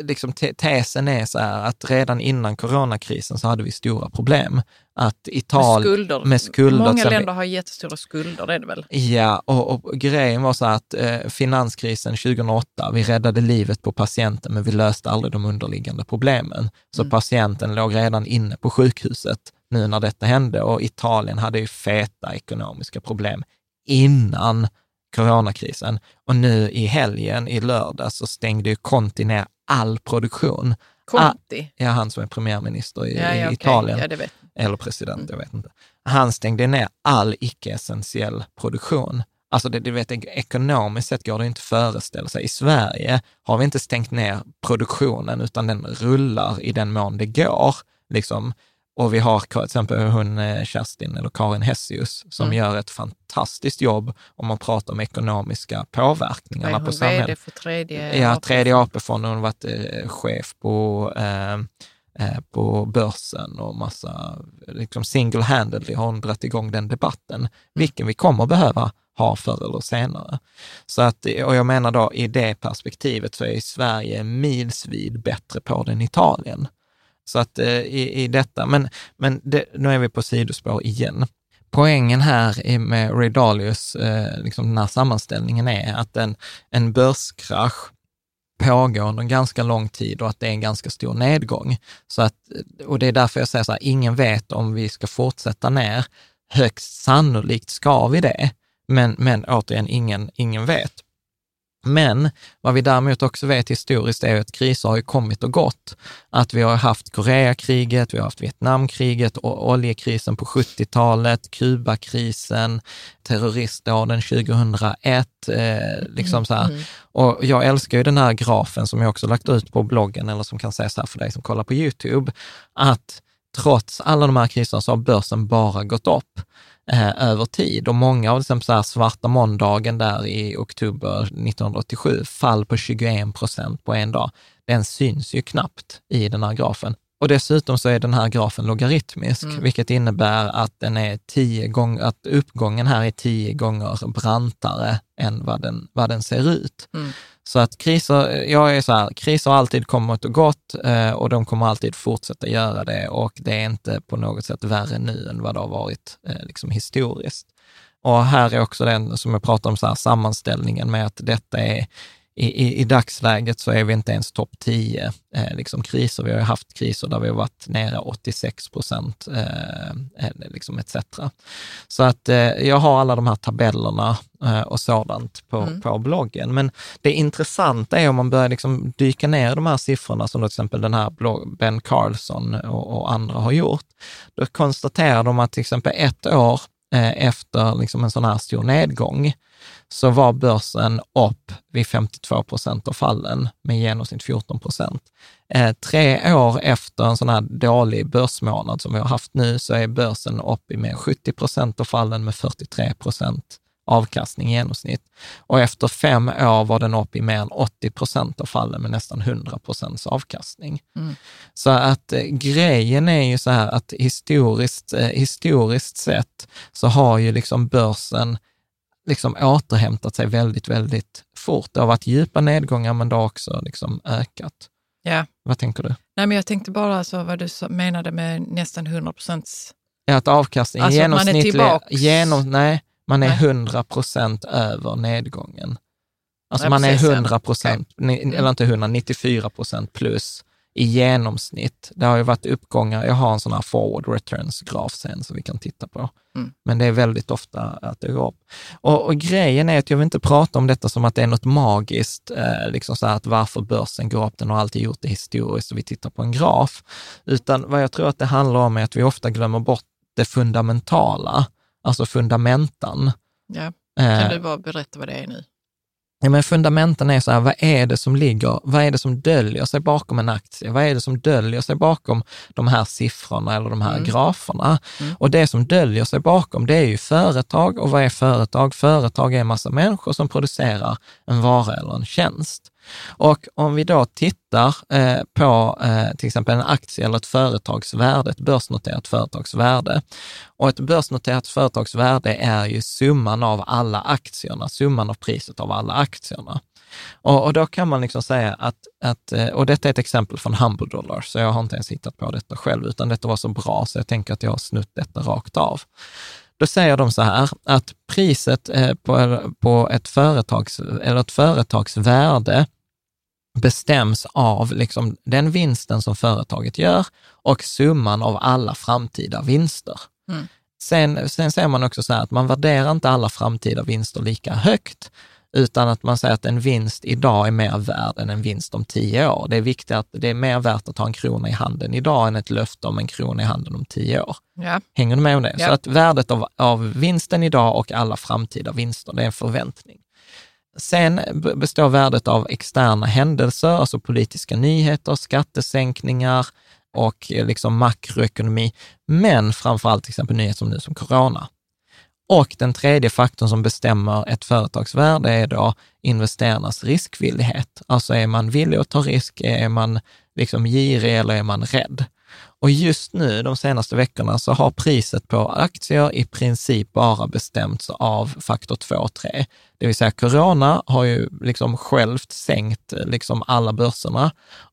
liksom tesen är så här att redan innan coronakrisen så hade vi stora problem. Att Italien, med skulder. Med skulder Många länder har jättestora skulder, det är det väl? Ja, och, och grejen var så här att eh, finanskrisen 2008, vi räddade livet på patienten, men vi löste aldrig de underliggande problemen. Så mm. patienten låg redan inne på sjukhuset nu när detta hände och Italien hade ju feta ekonomiska problem innan coronakrisen. Och nu i helgen, i lördag, så stängde ju Conti ner all produktion. Conti? Ah, ja, han som är premiärminister i, ja, ja, i Italien. Ja, Eller president, mm. jag vet inte. Han stängde ner all icke-essentiell produktion. Alltså det, du vet, ekonomiskt sett går det inte att föreställa sig. I Sverige har vi inte stängt ner produktionen, utan den rullar i den mån det går. Liksom. Och vi har till exempel hon eh, Kerstin, eller Karin Hessius, som mm. gör ett fantastiskt jobb om man pratar om ekonomiska påverkningarna på samhället. VD för tredje Ja, tredje AP-fonden. Hon har varit eh, chef på, eh, eh, på börsen och massa, liksom single-handedly har hon dragit igång den debatten, mm. vilken vi kommer behöva ha förr eller senare. Så att, och jag menar då i det perspektivet så är Sverige milsvid bättre på det än Italien. Så att eh, i, i detta, men, men det, nu är vi på sidospår igen. Poängen här med Ray Dalius, eh, liksom den här sammanställningen är att en, en börskrasch pågår under en ganska lång tid och att det är en ganska stor nedgång. Så att, och det är därför jag säger så här, ingen vet om vi ska fortsätta ner. Högst sannolikt ska vi det. Men, men återigen, ingen, ingen vet. Men vad vi däremot också vet historiskt är att kriser har ju kommit och gått. Att vi har haft Koreakriget, vi har haft Vietnamkriget, och oljekrisen på 70-talet, Kubakrisen, terroristdåden 2001. Eh, liksom så här. Mm. Och jag älskar ju den här grafen som jag också lagt ut på bloggen, eller som kan sägas här för dig som kollar på YouTube, att trots alla de här kriserna så har börsen bara gått upp eh, över tid. Och många av liksom så svarta måndagen där i oktober 1987, fall på 21 procent på en dag, den syns ju knappt i den här grafen. Och dessutom så är den här grafen logaritmisk, mm. vilket innebär att den är tio gånger, att uppgången här är tio gånger brantare än vad den, vad den ser ut. Mm. Så att kriser, jag är så här, kriser har alltid kommit och gått eh, och de kommer alltid fortsätta göra det och det är inte på något sätt värre nu än vad det har varit eh, liksom historiskt. Och här är också den som jag pratar om, så här, sammanställningen med att detta är i, i, i dagsläget så är vi inte ens topp 10 eh, liksom kriser. Vi har haft kriser där vi har varit nere 86 procent, eh, eh, liksom etc. Så att eh, jag har alla de här tabellerna eh, och sådant på, mm. på bloggen. Men det intressanta är om man börjar liksom dyka ner i de här siffrorna, som till exempel den här blogg, Ben Carlson och, och andra har gjort. Då konstaterar de att till exempel ett år eh, efter liksom en sån här stor nedgång, så var börsen upp vid 52 procent av fallen med i genomsnitt 14 procent. Eh, tre år efter en sån här dålig börsmånad som vi har haft nu så är börsen upp i med 70 procent av fallen med 43 procent avkastning i genomsnitt. Och efter fem år var den upp i mer än 80 procent av fallen med nästan 100 procents avkastning. Mm. Så att eh, grejen är ju så här att historiskt, eh, historiskt sett så har ju liksom börsen liksom återhämtat sig väldigt, väldigt fort. Det har varit djupa nedgångar, men det har också liksom ökat. Ja. Vad tänker du? Nej, men jag tänkte bara alltså vad du menade med nästan 100 procents... Ja, att avkastningen alltså, genomsnittlig... Man är genom, nej, man är nej. 100 procent över nedgången. Alltså nej, man är 100 procent, okay. Mm. eller inte 100, 94 procent plus i genomsnitt. Det har ju varit uppgångar, jag har en sån här forward returns-graf sen som vi kan titta på. Mm. Men det är väldigt ofta att det går upp. Och, och, grejen är att jag vill inte prata om detta som att det är något magiskt, eh, liksom så att varför börsen går upp, den har alltid gjort det historiskt och vi tittar på en graf. Utan vad jag tror att det handlar om är att vi ofta glömmer bort det fundamentala, alltså fundamentan. Ja. Kan eh, du bara berätta vad det är nu? Ja, men fundamenten är så här, vad är det som ligger, vad är det som döljer sig bakom en aktie? Vad är det som döljer sig bakom de här siffrorna eller de här mm. graferna? Mm. Och det som döljer sig bakom, det är ju företag. Och vad är företag? Företag är en massa människor som producerar en vara eller en tjänst. Och om vi då tittar eh, på eh, till exempel en aktie eller ett företagsvärde, ett börsnoterat företagsvärde. Och ett börsnoterat företagsvärde är ju summan av alla aktierna, summan av priset av alla aktierna. Och, och, då kan man liksom säga att, att, eh, och detta är ett exempel från Humble Dollar, så jag har inte ens hittat på detta själv, utan detta var så bra så jag tänker att jag har snutt detta rakt av. Då säger de så här att priset eh, på, på ett, företags, eller ett företagsvärde bestäms av liksom den vinsten som företaget gör och summan av alla framtida vinster. Mm. Sen, sen säger man också så här att man värderar inte alla framtida vinster lika högt, utan att man säger att en vinst idag är mer värd än en vinst om tio år. Det är viktigt att det är mer värt att ha en krona i handen idag än ett löfte om en krona i handen om tio år. Ja. Hänger du med om det? Ja. Så att värdet av, av vinsten idag och alla framtida vinster, det är en förväntning. Sen består värdet av externa händelser, alltså politiska nyheter, skattesänkningar och eh, liksom makroekonomi, men framför allt till exempel nyheter som nu som corona. Och den tredje faktorn som bestämmer ett företags värde är då investerarnas riskvillighet. Alltså är man villig att ta risk, är man liksom girig eller är man rädd? Och just nu, de senaste veckorna, så har priset på aktier i princip bara bestämts av faktor 2 och 3. Det vill säga corona har ju liksom självt sänkt liksom alla börserna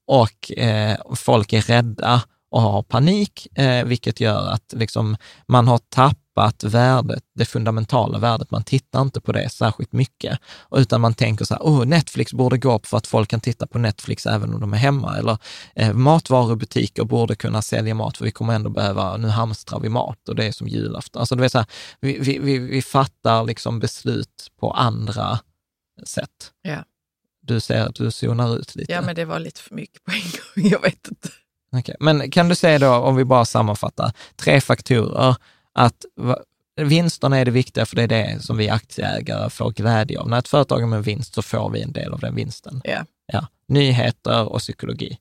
och eh, folk är rädda och har panik, eh, vilket gör att liksom man har tappat tappat värdet, det fundamentala värdet. Man tittar inte på det särskilt mycket, utan man tänker så här, oh, Netflix borde gå upp för att folk kan titta på Netflix även om de är hemma, eller eh, matvarubutiker borde kunna sälja mat, för vi kommer ändå behöva, nu hamstrar vi mat och det är som julafton. Alltså, det så här, vi, vi, vi, vi fattar liksom beslut på andra sätt. Ja. Du ser att du zonar ut lite. ja, men det var lite för mycket på en gång. Jag vet inte. Okej, Men kan du säga då, om vi bara sammanfattar, tre faktorer, att vinsterna är det viktiga, för det är det som vi aktieägare får glädje av. När ett företag har med vinst så får vi en del av den vinsten. Ja. Ja. Nyheter och psykologi.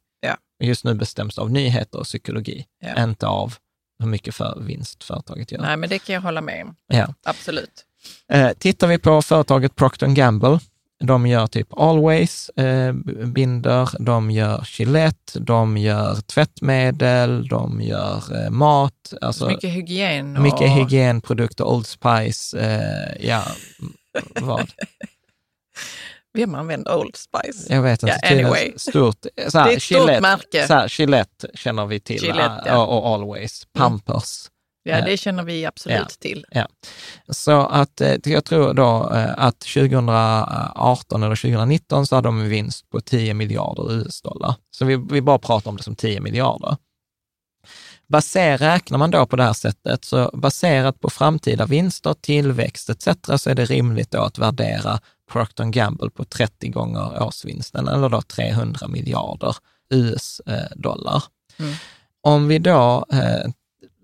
Och Just nu bestäms det av nyheter och psykologi, Ja. inte av hur mycket för vinst företaget gör. Nej, men det kan jag hålla med om. Ja. Absolut. Eh, tittar vi på företaget Procter Gamble, de gör typ Always eh, binder, de gör Gillette, de gör tvättmedel, de gör eh, mat, alltså mycket hygien. Och... mycket hygienprodukter, Old Spice, eh, ja, vad? Vem använder Old Spice? Jag vet inte. Tydligen anyway. Stort, så här, Det är ett stort märke. Så här, Gillette känner vi till Gillette, eh, ja. och, och Always, Pampers. Ja, Ja. det känner vi absolut Ja. till. Så att eh, jag tror då eh, att 2018 eller 2019 så hade de en vinst på 10 miljarder US-dollar. Så vi, vi bara pratar om det som 10 miljarder. Baser, räknar man då på det här sättet, så baserat på framtida vinster, tillväxt etc. så är det rimligt då att värdera Procter Gamble på 30 gånger årsvinsten, eller då 300 miljarder US-dollar. Mm. Om vi då eh,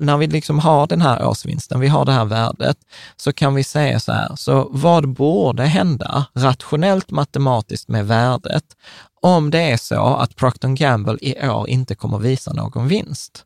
när vi liksom har den här årsvinsten, vi har det här värdet, så kan vi säga så här, så vad borde hända rationellt matematiskt med värdet om det är så att Procter Gamble i år inte kommer visa någon vinst?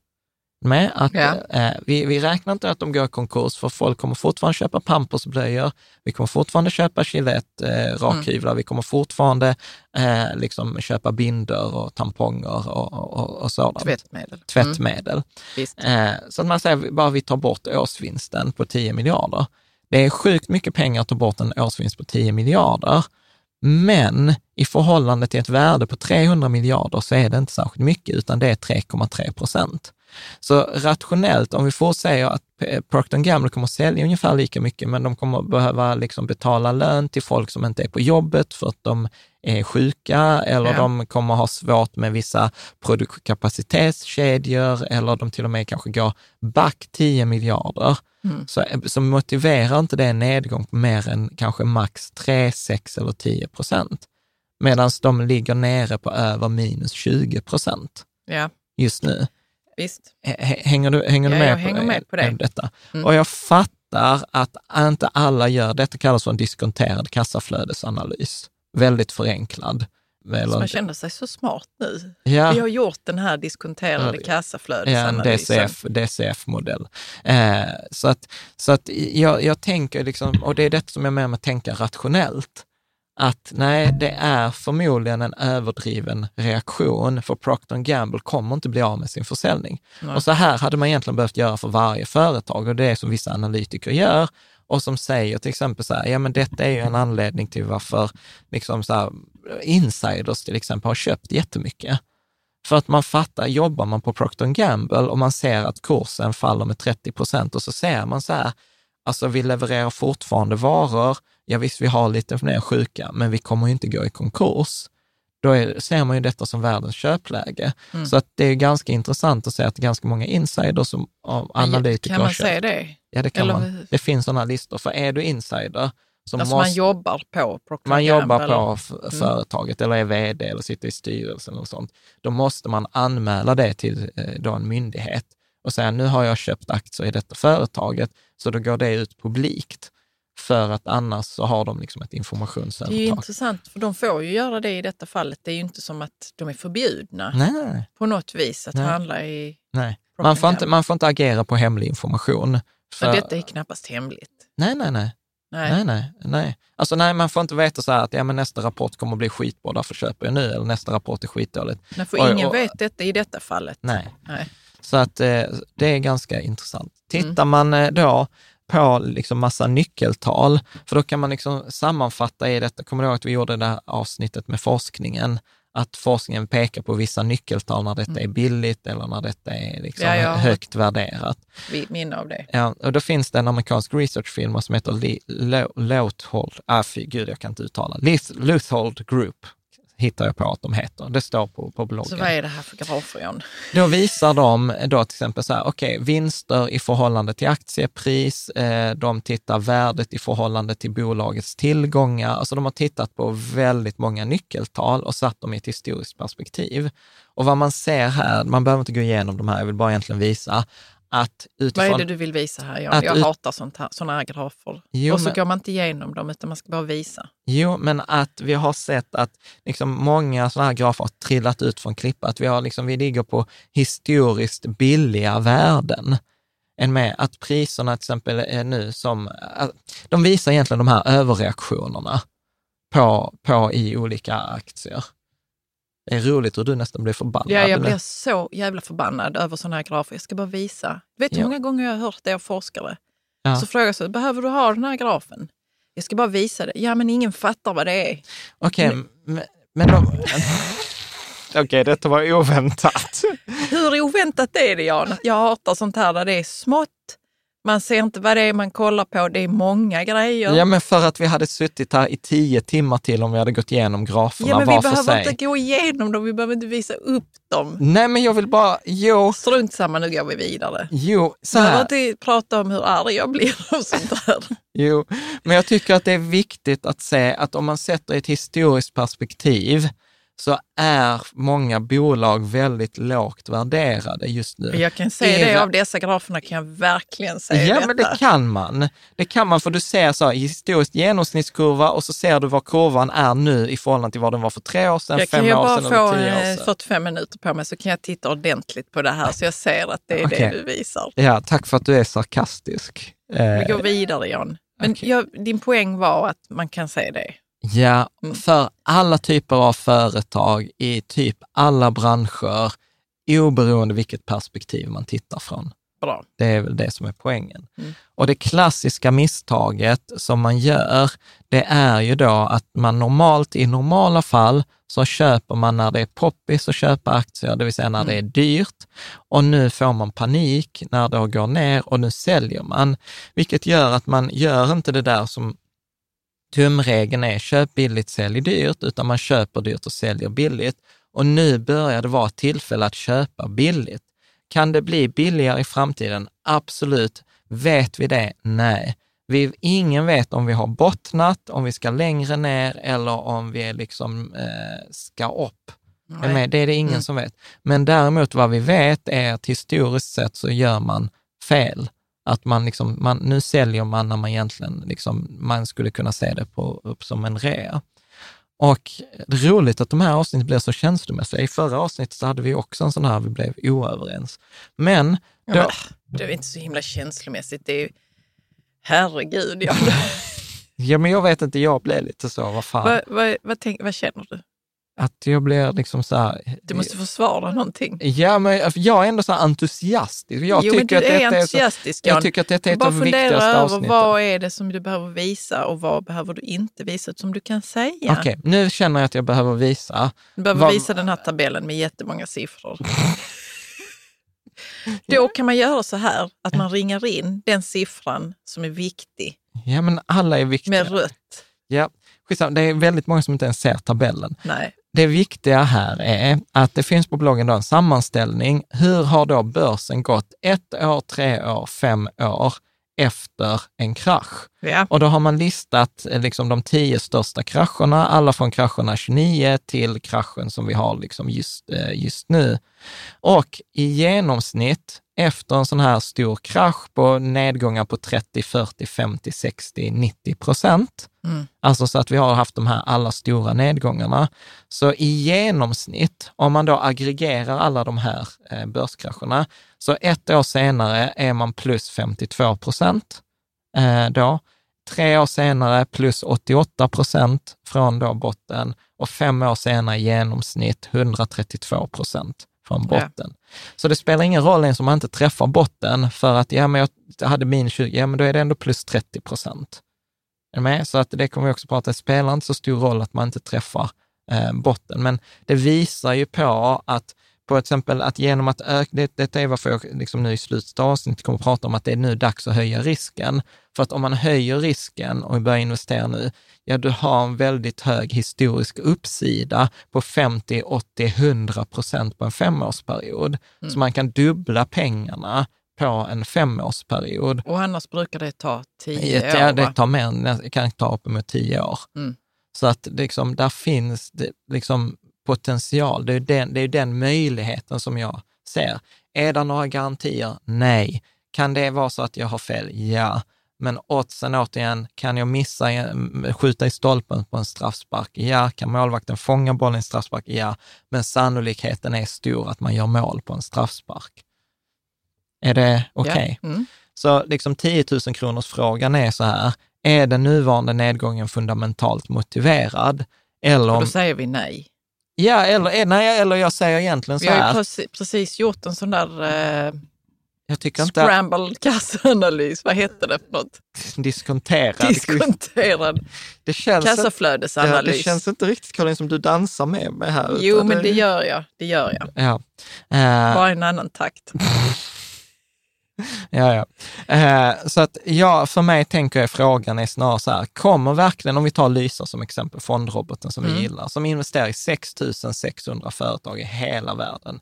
Med att Ja. eh, vi, vi räknar inte att de går i konkurs, för folk kommer fortfarande köpa Pampersblöjor, vi kommer fortfarande köpa Gillette eh, rakhyvlar, vi kommer fortfarande eh, liksom köpa binder och tamponger och, och, och sådant. Tvättmedel. Mm, Tvättmedel. visst. Eh, så att man säger, bara vi tar bort årsvinsten på 10 miljarder. Det är sjukt mycket pengar att ta bort en årsvinst på 10 miljarder, men i förhållande till ett värde på 300 miljarder så är det inte särskilt mycket, utan det är 3,3 procent. Så rationellt, om vi får säga att eh, Procter Gamble kommer att sälja ungefär lika mycket, men de kommer att behöva liksom betala lön till folk som inte är på jobbet för att de är sjuka eller Ja. de kommer ha svårt med vissa produktkapacitetskedjor eller de till och med kanske går back 10 miljarder. Mm. Så, så motiverar inte det en nedgång på mer än kanske max 3, 6 eller 10 procent. Medan de ligger nere på över minus 20 procent Ja, just nu. Visst. Hänger du, hänger du Ja, med, jag på, hänger med på det. detta? Mm. Och jag fattar att inte alla gör, detta kallas för en diskonterad kassaflödesanalys. Väldigt förenklad. Eller, man känner sig så smart nu. ja, Vi har gjort den här diskonterade Ja, en kassaflödesanalysen. DCF, DCF-modell. Eh, så att, så att jag, jag tänker, liksom, och det är det som jag menar med att tänka rationellt, att nej, det är förmodligen en överdriven reaktion, för Procter Gamble kommer inte bli av med sin försäljning. Nej. Och så här hade man egentligen behövt göra för varje företag och det är som vissa analytiker gör och som säger till exempel så här, ja men detta är ju en anledning till varför liksom så här, insiders till exempel har köpt jättemycket. För att man fattar, jobbar man på Procter Gamble och man ser att kursen faller med 30 procent och så ser man så här, alltså vi levererar fortfarande varor, ja visst vi har lite mer sjuka, men vi kommer ju inte gå i konkurs. Då är, ser man ju detta som världens köpläge. Mm. Så att det är ganska intressant att se att ganska många insiders och analytiker Kan man säga det? Ja, det kan Eller- man. Det finns sådana listor. För är du insider, så alltså måste man jobbar på Procter man jobbar på eller? f- företaget eller är vd eller sitter i styrelsen och sånt, då måste man anmäla det till eh, då en myndighet och säga nu har jag köpt aktier i detta företaget, så då går det ut publikt. För att annars så har de liksom ett Det är informationsövertag. intressant, för de får ju göra det i detta fallet. Det är ju inte som att de är förbjudna Nej, på något vis att Nej. handla i... nej. Man, får inte, man får inte agera på hemlig information. För, Men detta är knappast hemligt. Nej, nej, nej. Nej. Nej, nej, nej. Alltså nej, man får inte veta så här att ja, men nästa rapport kommer att bli skitbra, därför köper jag nu, eller nästa rapport är skitdåligt. Nej, för Oj, ingen och- vet detta i detta fallet. Nej. Nej. Så att eh, det är ganska intressant. Mm. Tittar man eh, då på liksom massa nyckeltal, för då kan man liksom sammanfatta i detta, kommer du ihåg att vi gjorde det här avsnittet med forskningen, att forskningen pekar på vissa nyckeltal när detta är billigt eller när detta är liksom Ja, har högt värderat. Minne av det. Ja, och då finns det en amerikansk researchfirma som heter Li- Lo- Louthold, ah, fy, gud jag kan inte uttala, Louthold Group hittar jag på att de heter. Det står på, på bloggen. Så vad är det här för grafer, John? Då visar de då till exempel så här, okej, vinster i förhållande till aktiepris, eh, de tittar värdet i förhållande till bolagets tillgångar. Alltså de har tittat på väldigt många nyckeltal och satt dem i ett historiskt perspektiv. Och vad man ser här, man behöver inte gå igenom de här, jag vill bara egentligen visa att Vad utifrån... är det du vill visa här, Jag ut- hatar sånt här, såna här grafer. Jo, och så men- går man inte igenom dem, utan man ska bara visa. Jo, men att vi har sett att liksom många sådana här grafer har trillat ut från klippa. Att vi, har liksom, vi ligger på historiskt billiga värden. Än med att priserna till exempel är nu som, att de visar egentligen de här överreaktionerna på, på i olika aktier. Det är roligt hur du nästan blir förbannad. Ja, jag blir så jävla förbannad över såna här grafer. Jag ska bara visa. Vet du hur Ja. många gånger jag har hört det av forskare? Ja. Så frågar jag så, behöver du ha den här grafen? Jag ska bara visa det. Ja, men ingen fattar vad det är. Okej, men, men de... Okej, detta var oväntat. Hur oväntat är det, Jan? Jag hatar sånt här där det är smått. Man ser inte vad det är man kollar på. Det är många grejer. Ja, men för att vi hade suttit här i tio timmar till om vi hade gått igenom graferna Ja, men var vi för behöver sig. inte gå igenom dem, vi behöver inte visa upp dem. Nej, men jag vill bara, jo, Strunt samma, nu går vi vidare. jo, så Behöver här, inte prata om hur arg jag blir av sånt här. jo, men jag tycker att det är viktigt att se att om man sätter ett historiskt perspektiv så är många bolag väldigt lågt värderade just nu. Jag kan se Era- det av dessa graferna, kan jag verkligen se Ja, detta. men det kan man. Det kan man, för du ser så här, historiskt genomsnittskurva och så ser du vad kurvan är nu i förhållande till vad den var för tre år sedan, Jag fem kan år bara sedan få eller tio år eh, sedan. 45 minuter på mig så kan jag titta ordentligt på det här så jag ser att det är Okej. det du visar. Ja, tack för att du är sarkastisk. Vi Eh, går vidare John. Men Okej. jag, din poäng var att man kan se det. Ja, Mm. för alla typer av företag i typ alla branscher, oberoende vilket perspektiv man tittar från. Bra. Det är väl det som är poängen. Mm. Och det klassiska misstaget som man gör, det är ju då att man normalt, i normala fall, så köper man när det är poppis att köpa aktier, det vill säga när Mm. det är dyrt. Och nu får man panik när det går ner och nu säljer man, vilket gör att man gör inte det där som tumregeln är köp billigt, sälj dyrt, utan man köper dyrt och säljer billigt. Och nu börjar det vara tillfälle att köpa billigt. Kan det bli billigare i framtiden? Absolut. Vet vi det? Nej. Vi, ingen vet om vi har bottnat, om vi ska längre ner eller om vi liksom, eh, ska upp. Med? Det är det ingen Mm. som vet. Men däremot vad vi vet är att historiskt sett så gör man fel. Att man liksom, man, nu säljer man när man egentligen, liksom, man skulle kunna se det på, upp som en rea. Och det är roligt att de här avsnitten blir så känslomässiga. I förra avsnittet så hade vi också en sån här, vi blev oöverens. Men, Ja, då, men, det är inte så himla känslomässigt. Det är ju, herregud, John. ja men jag vet inte, jag blev lite så, vad fan, vad, vad, vad, tänk, vad känner du? Att jag blir liksom så här, Du måste försvara någonting. Ja, men jag är ändå så här entusiastisk. Jag jo, men tycker du att är detta är så, entusiastisk, jag tycker att detta är ett av de viktigaste över avsnitten. vad är det som du behöver visa och vad behöver du inte visa som du kan säga. Okej, nu känner jag att jag behöver visa. Du behöver Vad- visa den här tabellen med jättemånga siffror. Då kan man göra så här att man ringar in den siffran som är viktig Ja, men alla är viktiga. med rött. Ja, skitsamma. Det är väldigt många som inte ens ser tabellen. Nej. Det viktiga här är att det finns på bloggen då en sammanställning. Hur har då börsen gått ett år, tre år, fem år efter en krasch? Ja. Och då har man listat eh, liksom de tio största krascherna, alla från krascherna 29 till kraschen som vi har liksom just, eh, just nu. Och i genomsnitt efter en sån här stor krasch på nedgångar på 30, 40, 50, 60, 90 procent, Mm. alltså så att vi har haft de här alla stora nedgångarna, så i genomsnitt, om man då aggregerar alla de här eh, börskrascherna, så ett år senare är man plus 52 procent eh, då. Tre år senare plus 88 procent från då botten och fem år senare i genomsnitt 132 procent från Ja. botten. Så det spelar ingen roll ens om man inte träffar botten för att, ja men jag hade min 20, ja men då är det ändå plus 30 procent. Är med? Så att det kommer vi också prata, det spelar inte så stor roll att man inte träffar eh, botten. Men det visar ju på att på exempel att genom att öka, det, detta är varför jag liksom nu i slutet av avsnittet kommer att prata om att det är nu dags att höja risken. För att om man höjer risken och börjar investera nu, ja du har en väldigt hög historisk uppsida på 50, 80, 100 procent på en femårsperiod. Mm. Så man kan dubbla pengarna på en femårsperiod. Och annars brukar det ta tio år? Ja, det tar mer, kan ta uppemot tio år. Mm. Så att liksom, där finns det liksom potential. Det är, den, det är den möjligheten som jag ser. Är det några garantier? Nej. Kan det vara så att jag har fel? Ja. Men oddsen återigen, kan jag missa, skjuta i stolpen på en straffspark? Ja. Kan målvakten fånga bollen i en straffspark? Ja. Men sannolikheten är stor att man gör mål på en straffspark. Är det okej? Okay? Ja. Mm. Så liksom 10 000 kronors frågan är så här, är den nuvarande nedgången fundamentalt motiverad? Eller om... Då säger vi nej. Ja, eller, nej, eller jag säger egentligen så här. Vi har ju precis, precis gjort en sån där eh, jag tycker inte... scrambled kassaanalys. Vad heter det för något? Diskonterad. Diskonterad det känns kassaflödesanalys. Ja, det känns inte riktigt, Karin, som du dansar med mig här. Jo, men det... det gör jag. Det gör jag. Ja. Uh... Bara i en annan takt. ja, ja. Eh, så att ja, för mig tänker jag frågan är snarare så här, kommer verkligen, om vi tar Lysa som exempel, fondroboten som mm. vi gillar, som investerar i 6 600 företag i hela världen.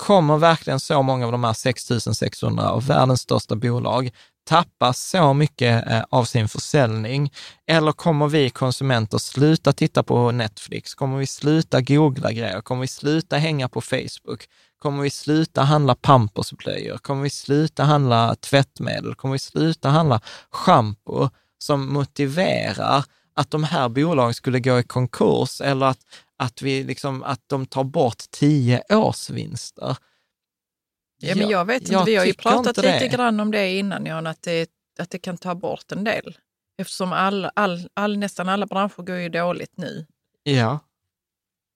Kommer verkligen så många av de här 6600 av världens största bolag tappa så mycket eh, av sin försäljning? Eller kommer vi konsumenter sluta titta på Netflix? Kommer vi sluta googla grejer? Kommer vi sluta hänga på Facebook? Kommer vi sluta handla pampersblöjor? Kommer vi sluta handla tvättmedel? Kommer vi sluta handla schampo som motiverar att de här bolagen skulle gå i konkurs eller att, att, vi liksom, att de tar bort tio års vinster? Ja, men jag vet inte, jag vi har ju pratat lite det. grann om det innan, Jan, att det, att det kan ta bort en del. Eftersom all, all, all, nästan alla branscher går ju dåligt nu. Ja.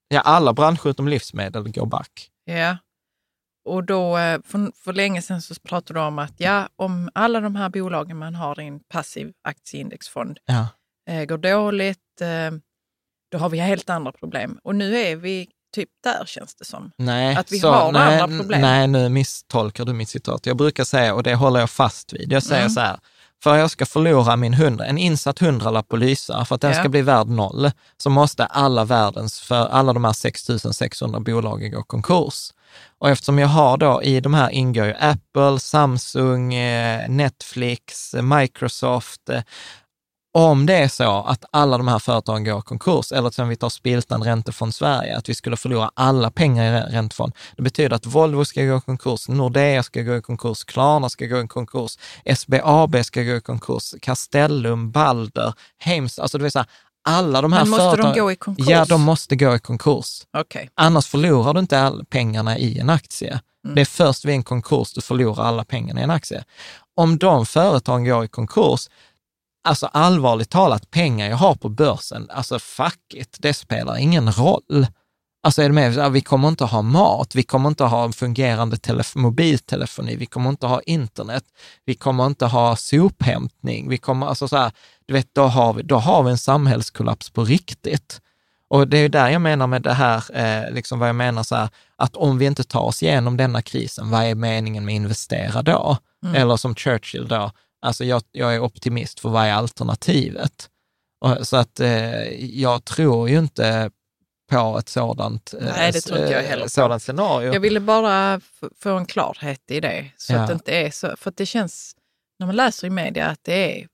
Ja, alla branscher utom livsmedel går back. Ja, och då, eh, för, för länge sedan så pratade de om att ja, om alla de här bolagen man har i en passiv aktieindexfond ja. Eh, går dåligt, eh, då har vi helt andra problem. Och nu är vi typ där känns det som. Nej, att vi så, har nej, andra problem. Nej, nu misstolkar du mitt citat. Jag brukar säga, och det håller jag fast vid, jag säger mm. så här, för att jag ska förlora min hundra, en insatt hundralapp på Lysa, för att den ja. ska bli värd noll, så måste alla världens, för alla de här 6 600 bolagen gå konkurs. Och eftersom jag har då, i de här ingår ju Apple, Samsung, eh, Netflix, Microsoft, eh, om det är så att alla de här företagen går i konkurs, eller som vi tar Spiltan Räntefond Sverige, att vi skulle förlora alla pengar i räntefond. Det betyder att Volvo ska gå i konkurs, Nordea ska gå i konkurs, Klarna ska gå i konkurs, SBAB ska gå i konkurs, Castellum, Balder, Heims, alltså det vill säga alla de här Men måste företagen, de gå i konkurs? Ja, de måste gå i konkurs. Okay. Annars förlorar du inte all pengarna i en aktie. Mm. Det är först vid en konkurs du förlorar alla pengarna i en aktie. Om de företagen går i konkurs, alltså allvarligt talat, pengar jag har på börsen, alltså fuck it, det spelar ingen roll. Alltså är det med, vi kommer inte ha mat, vi kommer inte ha fungerande mobiltelefoni, vi kommer inte ha internet, vi kommer inte ha sophämtning, vi kommer, alltså så här, du vet, då har vi, då har vi en samhällskollaps på riktigt. Och det är där jag menar med det här, eh, liksom vad jag menar så här, att om vi inte tar oss igenom denna krisen, vad är meningen med investera då? Mm. Eller som Churchill då, alltså jag, jag är optimist för vad är alternativet? Och, så att eh, jag tror ju inte på ett sådant, eh, Nej, det tror inte jag heller sådant scenario. Jag ville bara få en klarhet i det, så ja. att det inte är så, för det känns, när man läser i media, att det är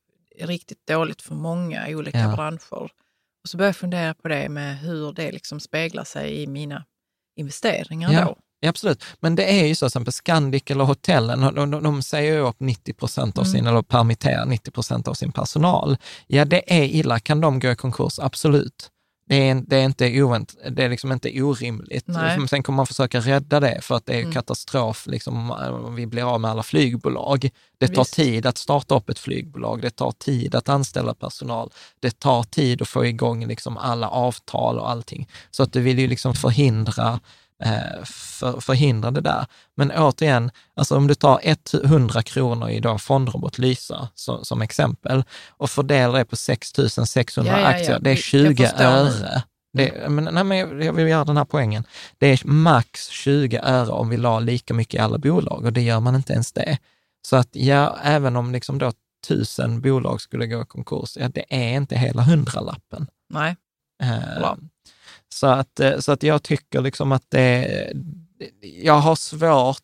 riktigt dåligt för många olika ja. branscher. Och så började jag fundera på det med hur det liksom speglar sig i mina investeringar ja. då. Ja, absolut. Men det är ju så, till exempel Scandic eller hotellen, de, de, de säger ju upp 90 procent av sin, mm. eller permitterar 90 procent av sin personal. Ja, det är illa. Kan de gå i konkurs? Absolut. Det är, det är, inte, ovänt, det är liksom inte orimligt. Nej. Sen kommer man försöka rädda det för att det är mm. katastrof liksom, om vi blir av med alla flygbolag. Det tar Visst. tid att starta upp ett flygbolag, det tar tid att anställa personal, det tar tid att få igång liksom alla avtal och allting. Så att du vill ju liksom förhindra för, förhindra det där. Men återigen, alltså om du tar 100 kronor i dag fondrobot Lysa så, som exempel och fördelar det på 6 600 ja, ja, aktier, det är 20 öre. Det, men, nej, men jag vill göra den här poängen. Det är max 20 öre om vi la lika mycket i alla bolag och det gör man inte ens det. Så att ja, även om liksom då tusen bolag skulle gå i konkurs, ja, det är inte hela hundralappen. Nej. Eh, så, att, eh, så att jag tycker liksom att det, jag har svårt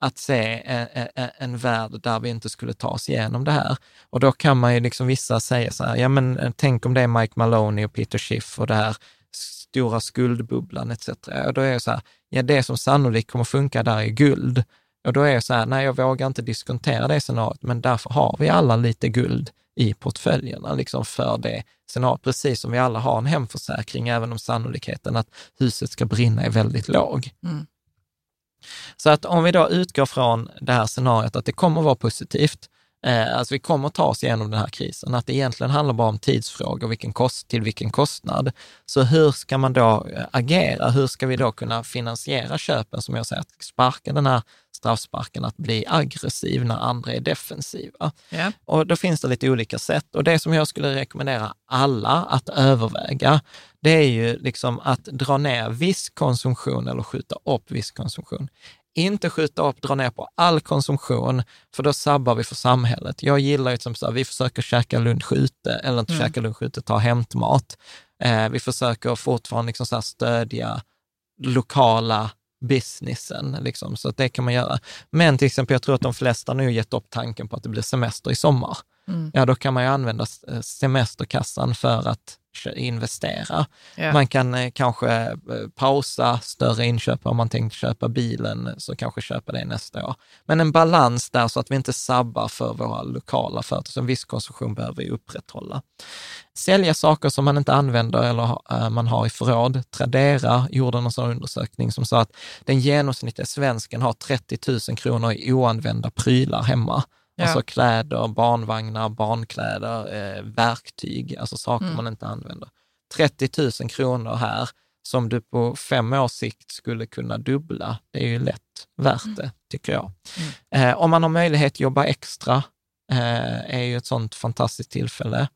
att se en, en, en värld där vi inte skulle ta oss igenom det här. Och då kan man ju liksom vissa säga så här, ja men eh, tänk om det är Mike Maloney och Peter Schiff och det här stora skuldbubblan etc. Och då är jag så här, ja det som sannolikt kommer funka där är guld. Och då är jag så här, nej jag vågar inte diskontera det scenariot, men därför har vi alla lite guld i portföljerna liksom för det scenariot, precis som vi alla har en hemförsäkring, även om sannolikheten att huset ska brinna är väldigt låg. Mm. Så att om vi då utgår från det här scenariot att det kommer att vara positivt, eh, alltså vi kommer att ta oss igenom den här krisen, att det egentligen handlar bara om tidsfrågor, vilken kost, till vilken kostnad. Så hur ska man då eh, agera? Hur ska vi då kunna finansiera köpen, som jag säger, att sparka den här straffsparken att bli aggressiv när andra är defensiva. Yeah. Och då finns det lite olika sätt. Och det som jag skulle rekommendera alla att överväga, det är ju liksom att dra ner viss konsumtion eller skjuta upp viss konsumtion. Inte skjuta upp, dra ner på all konsumtion, för då sabbar vi för samhället. Jag gillar ju som så här, vi försöker käka lunch ute, eller inte mm. käka lunch ute, ta hämtmat. Eh, vi försöker fortfarande liksom så stödja lokala businessen, liksom, så att det kan man göra. Men till exempel, jag tror att de flesta nu gett upp tanken på att det blir semester i sommar. Mm. Ja, då kan man ju använda semesterkassan för att investera. Yeah. Man kan eh, kanske eh, pausa större inköp om man tänkt köpa bilen, så kanske köpa det nästa år. Men en balans där så att vi inte sabbar för våra lokala företag. Så en viss konsumtion behöver vi upprätthålla. Sälja saker som man inte använder eller man har i förråd. Tradera gjorde en sån undersökning som sa att den genomsnittliga svensken har 30 000 kronor i oanvända prylar hemma. Ja. Alltså kläder, barnvagnar, barnkläder, eh, verktyg, alltså saker mm. man inte använder. 30 000 kronor här som du på fem års sikt skulle kunna dubbla, det är ju lätt värt mm. det, tycker jag. Mm. Eh, om man har möjlighet att jobba extra, eh, är ju ett sånt fantastiskt tillfälle.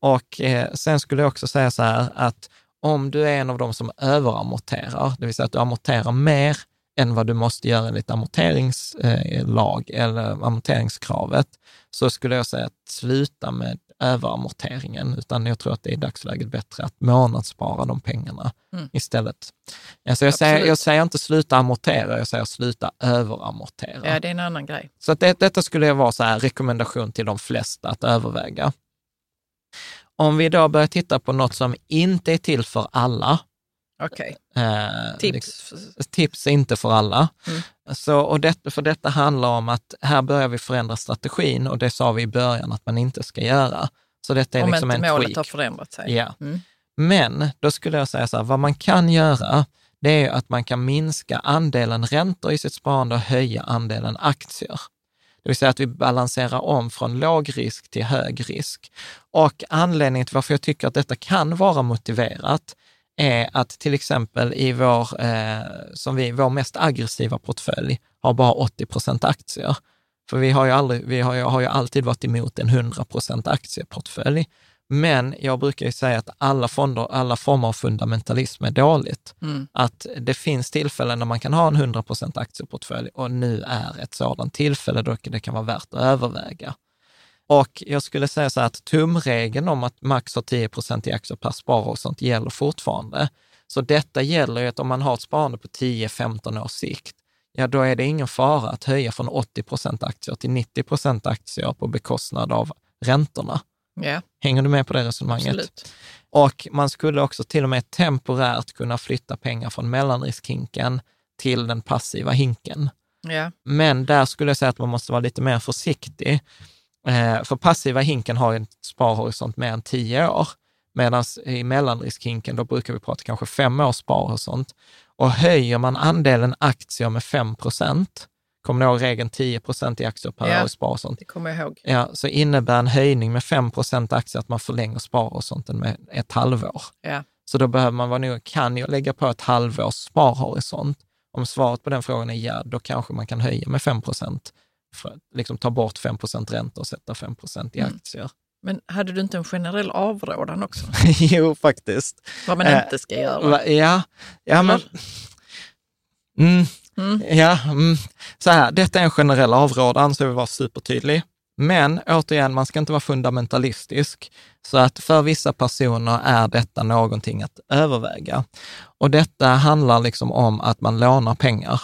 Och eh, sen skulle jag också säga så här att om du är en av dem som överamorterar, det vill säga att du amorterar mer än vad du måste göra enligt amorteringslag eller amorteringskravet, så skulle jag säga att sluta med överamorteringen, utan jag tror att det är i dagsläget bättre att månadsspara de pengarna mm. istället. Alltså jag, säger, jag säger inte sluta amortera, jag säger sluta överamortera. Ja, det är en annan grej. Så att det, detta skulle vara så här rekommendation till de flesta att överväga. Om vi då börjar titta på något som inte är till för alla, Okej. Okay. Eh, tips? Tips är inte för alla. Mm. Så, och det, för detta handlar om att här börjar vi förändra strategin och det sa vi i början att man inte ska göra. Så detta är om liksom inte en målet tweak. har förändrat sig. Ja. Mm. Men då skulle jag säga så här, vad man kan göra, det är att man kan minska andelen räntor i sitt sparande och höja andelen aktier. Det vill säga att vi balanserar om från låg risk till hög risk. Och anledningen till varför jag tycker att detta kan vara motiverat, är att till exempel i vår, eh, som vi, vår mest aggressiva portfölj har bara 80 procent aktier. För vi har ju, aldrig, vi har ju, har ju alltid varit emot en 100 procent aktieportfölj. Men jag brukar ju säga att alla, fonder, alla former av fundamentalism är dåligt. Mm. Att det finns tillfällen när man kan ha en 100 procent aktieportfölj och nu är ett sådant tillfälle då det kan vara värt att överväga. Och jag skulle säga så här att tumregeln om att max har 10 procent i aktier per sparare och sånt gäller fortfarande. Så detta gäller ju att om man har ett sparande på 10-15 års sikt, ja då är det ingen fara att höja från 80 procent aktier till 90 procent aktier på bekostnad av räntorna. Yeah. Hänger du med på det resonemanget? Absolut. Och man skulle också till och med temporärt kunna flytta pengar från mellanriskhinken till den passiva hinken. Yeah. Men där skulle jag säga att man måste vara lite mer försiktig. Eh, för passiva hinken har en sparhorisont mer än tio år, medan i mellanriskhinken, då brukar vi prata kanske fem års sparhorisont. Och höjer man andelen aktier med 5 procent, kommer du ihåg regeln 10 procent i aktier per ja, år i sparhorisont? det kommer jag ihåg. Ja, så innebär en höjning med 5 procent aktier att man förlänger sparhorisonten med ett halvår. Ja. Så då behöver man vara nog, kan jag lägga på ett halvårs sparhorisont? Om svaret på den frågan är ja, då kanske man kan höja med 5 procent för, liksom ta bort 5% ränta och sätta 5 i mm. aktier. Men hade du inte en generell avrådan också? jo, faktiskt. Vad man inte ska göra? Ja, ja men... Mm, mm. Ja, mm. så här, detta är en generell avrådan, så jag vill vara supertydlig. Men återigen, man ska inte vara fundamentalistisk. Så att för vissa personer är detta någonting att överväga. Och detta handlar liksom om att man lånar pengar.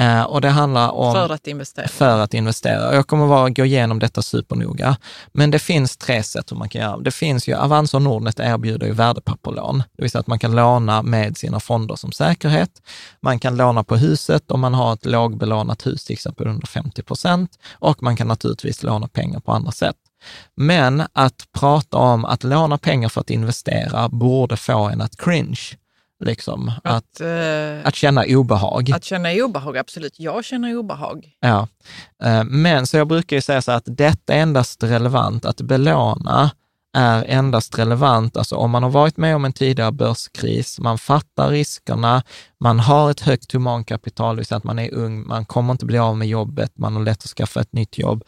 Eh, och det handlar om... För att investera. För att investera. Jag kommer att gå igenom detta supernoga. Men det finns tre sätt hur man kan göra. Det finns ju, Avanza och Nordnet erbjuder ju värdepapperlån, det vill säga att man kan låna med sina fonder som säkerhet. Man kan låna på huset om man har ett lågbelånat hus, till exempel under 50 procent. Och man kan naturligtvis låna pengar på andra sätt. Men att prata om att låna pengar för att investera borde få en att cringe. Liksom, att, att, uh, att känna obehag. Att känna obehag, absolut. Jag känner obehag. Ja, uh, men så jag brukar ju säga så att detta är endast relevant, att belåna är endast relevant, alltså om man har varit med om en tidigare börskris, man fattar riskerna, man har ett högt humankapital, det vill säga att man är ung, man kommer inte bli av med jobbet, man har lätt att skaffa ett nytt jobb,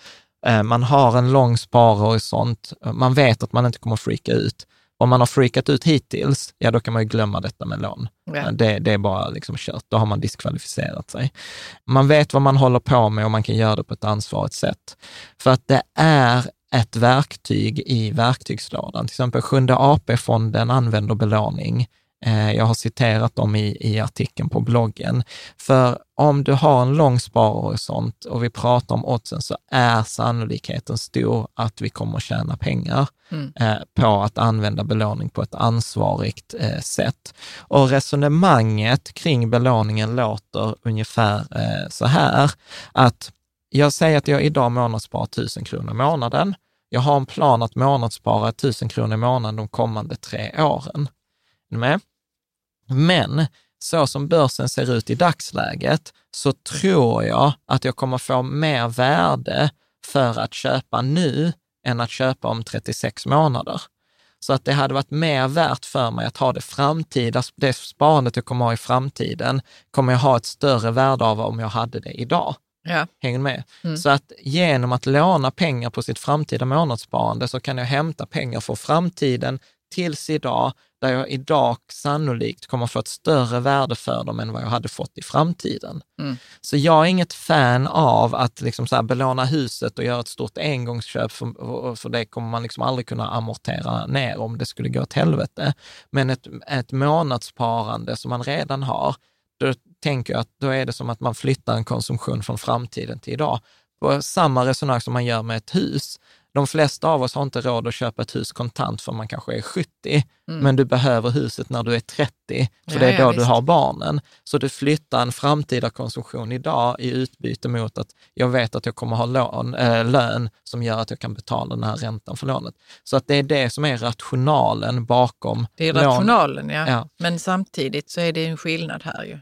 uh, man har en lång sparhorisont, man vet att man inte kommer att freaka ut om man har freakat ut hittills, ja då kan man ju glömma detta med lån. Ja. Det, det, är bara liksom kört, då har man diskvalificerat sig. Man vet vad man håller på med och man kan göra det på ett ansvarigt sätt. För att det är ett verktyg i verktygslådan. Till exempel Sjunde AP-fonden använder belåning. Eh, jag har citerat dem i, i artikeln på bloggen. För om du har en lång sparhorisont och vi pratar om oddsen så är sannolikheten stor att vi kommer att tjäna pengar mm. eh, på att använda belåning på ett ansvarigt eh, sätt. Och resonemanget kring belåningen låter ungefär eh, så här, att jag säger att jag idag månadssparar 1000 kronor i månaden. Jag har en plan att månadsspara 1000 kronor i månaden de kommande tre åren. Med? Men så som börsen ser ut i dagsläget så tror jag att jag kommer få mer värde för att köpa nu än att köpa om 36 månader. Så att det hade varit mer värt för mig att ha det framtida, det sparandet jag kommer ha i framtiden, kommer jag ha ett större värde av om jag hade det idag. Ja. Hänger med? Mm. Så att genom att låna pengar på sitt framtida månadssparande så kan jag hämta pengar för framtiden tills idag, där jag idag sannolikt kommer få ett större värde för dem än vad jag hade fått i framtiden. Mm. Så jag är inget fan av att liksom så här belåna huset och göra ett stort engångsköp, för, för det kommer man liksom aldrig kunna amortera ner om det skulle gå åt helvete. Men ett, ett månadssparande som man redan har, då tänker jag att då är det som att man flyttar en konsumtion från framtiden till idag. På samma resonemang som man gör med ett hus. De flesta av oss har inte råd att köpa ett hus kontant för man kanske är 70, mm. men du behöver huset när du är 30, för ja, det är då ja, du har barnen. Så du flyttar en framtida konsumtion idag i utbyte mot att jag vet att jag kommer ha lån, äh, lön som gör att jag kan betala den här räntan för lånet. Så att det är det som är rationalen bakom Det är rationalen, ja. ja. Men samtidigt så är det en skillnad här ju.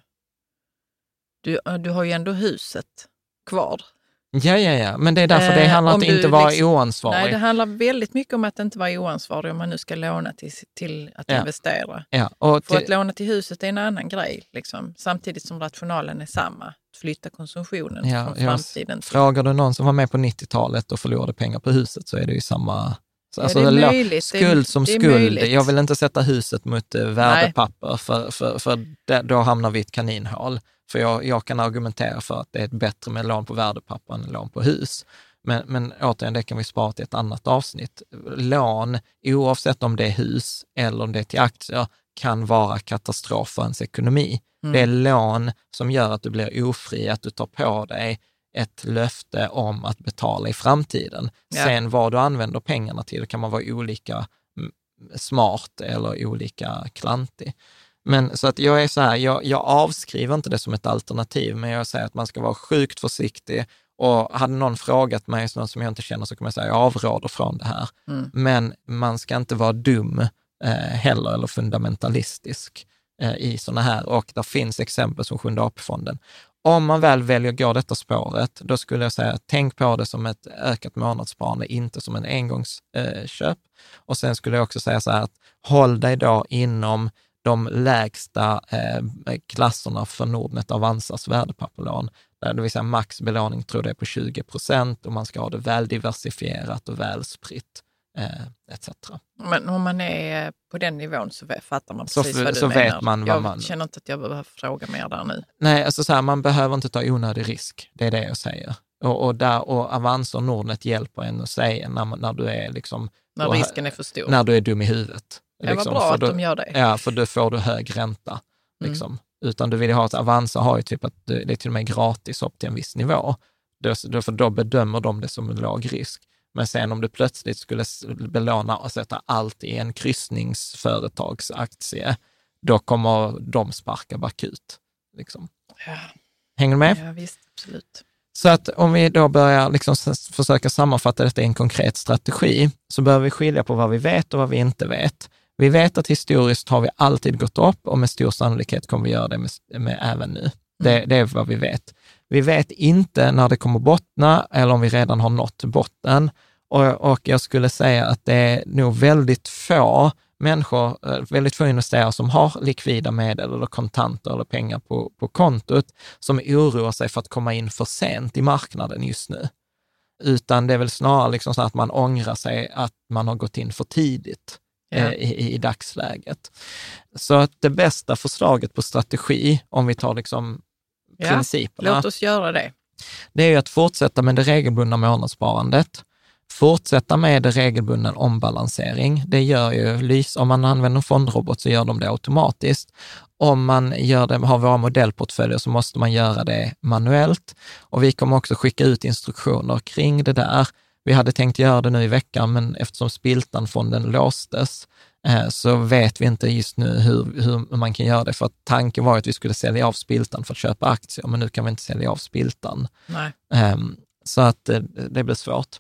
Du, du har ju ändå huset kvar. Ja, ja, ja, men det är därför det eh, handlar om att inte vara liksom, oansvarig. Nej, det handlar väldigt mycket om att inte vara oansvarig om man nu ska låna till, till att ja. investera. Ja, och För att låna till huset är en annan grej, liksom, samtidigt som rationalen är samma. Flytta konsumtionen ja, från framtiden. Frågar du någon som var med på 90-talet och förlorade pengar på huset så är det ju samma Alltså, ja, det är möjligt. Skuld som det skuld. Möjligt. Jag vill inte sätta huset mot eh, värdepapper, för, för, för det, då hamnar vi i ett kaninhål. För jag, jag kan argumentera för att det är bättre med lån på värdepapper än lån på hus. Men, men återigen, det kan vi spara till ett annat avsnitt. Lån, oavsett om det är hus eller om det är till aktier, kan vara katastrof för ens ekonomi. Mm. Det är lån som gör att du blir ofri, att du tar på dig ett löfte om att betala i framtiden. Ja. Sen vad du använder pengarna till kan man vara olika smart eller olika klantig. Men så att jag är så här, jag, jag avskriver inte det som ett alternativ, men jag säger att man ska vara sjukt försiktig. Och hade någon frågat mig, någon som jag inte känner, så kommer jag säga, jag avråder från det här. Mm. Men man ska inte vara dum eh, heller, eller fundamentalistisk eh, i sådana här. Och det finns exempel som Sjunde AP-fonden. Om man väl väljer att gå detta spåret, då skulle jag säga, tänk på det som ett ökat månadssparande, inte som en engångsköp. Eh, och sen skulle jag också säga så här, att håll dig då inom de lägsta eh, klasserna för Nordnet Avanzas värdepapperlån, det vill säga max belåning tror jag är på 20 procent och man ska ha det väl diversifierat och väl spritt eh, etc. Men om man är på den nivån så fattar man Så precis vad du så menar. vet man vad jag man- känner inte att jag behöver fråga mer där nu. Nej, alltså så här, man behöver inte ta onödig risk. Det är det jag säger. Och, och, där, och Avanza och Nordnet hjälper en att säga när, när du är liksom, När risken är för stor. när du är dum i huvudet. Det var Liksom, bra för att då, de gör det. Ja, för då får du hög ränta. Mm. Liksom. Utan du vill ju ha Avanza har ju typ att det är till och med gratis upp till en viss nivå. Då, för då bedömer de det som en låg risk. Men sen om du plötsligt skulle belåna och sätta allt i en kryssningsföretagsaktie, då kommer de sparka bakut. Liksom. Ja, Hänger du med? ja visst, absolut. Så att om vi då börjar liksom försöka sammanfatta detta i en konkret strategi, så behöver vi skilja på vad vi vet och vad vi inte vet. Vi vet att historiskt har vi alltid gått upp och med stor sannolikhet kommer vi göra det med, med även nu. Det, det är vad vi vet. Vi vet inte när det kommer bottna eller om vi redan har nått botten. Och, och jag skulle säga att det är nog väldigt få människor, eh, väldigt få investerare som har likvida medel eller kontanter eller pengar på, på kontot som oroar sig för att komma in för sent i marknaden just nu. Utan det är väl snarare liksom så att man ångrar sig att man har gått in för tidigt Ja. eh, i, i dagsläget. Så att det bästa förslaget på strategi, om vi tar liksom Ja, principerna, Låt oss göra det. det är att fortsätta med det regelbundna månadssparandet, fortsätta med det regelbundna ombalansering. Det gör ju Lys, om man använder en fondrobot så gör de det automatiskt. Om man gör det, har våra modellportföljer så måste man göra det manuellt. Och vi kommer också skicka ut instruktioner kring det där. Vi hade tänkt göra det nu i veckan, men eftersom Spiltanfonden låstes eh, så vet vi inte just nu hur, hur man kan göra det. För att tanken var att vi skulle sälja av Spiltan för att köpa aktier, men nu kan vi inte sälja av Spiltan. Nej. Ehm, Så att eh, det blir svårt.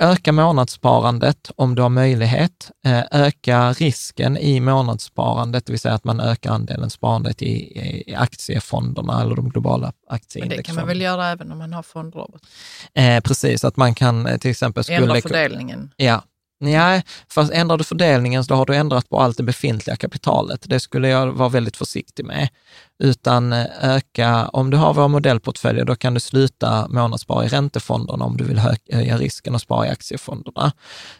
Öka månadssparandet om du har möjlighet. Eh, Öka risken i månadssparandet, det vill säga att man ökar andelen sparandet i, i aktiefonderna eller de globala Men det kan man väl göra även om man har fondrobot? Eh, precis, att man kan eh, till exempel... Ändra fördelningen. Ja. Nej, fast ändrar du fördelningen så har du ändrat på allt det befintliga kapitalet. Det skulle jag vara väldigt försiktig med. Utan eh, öka, om du har våra modellportföljer, då kan du sluta månadsspara i räntefonderna om du vill hö- höja risken och spara i aktiefonderna.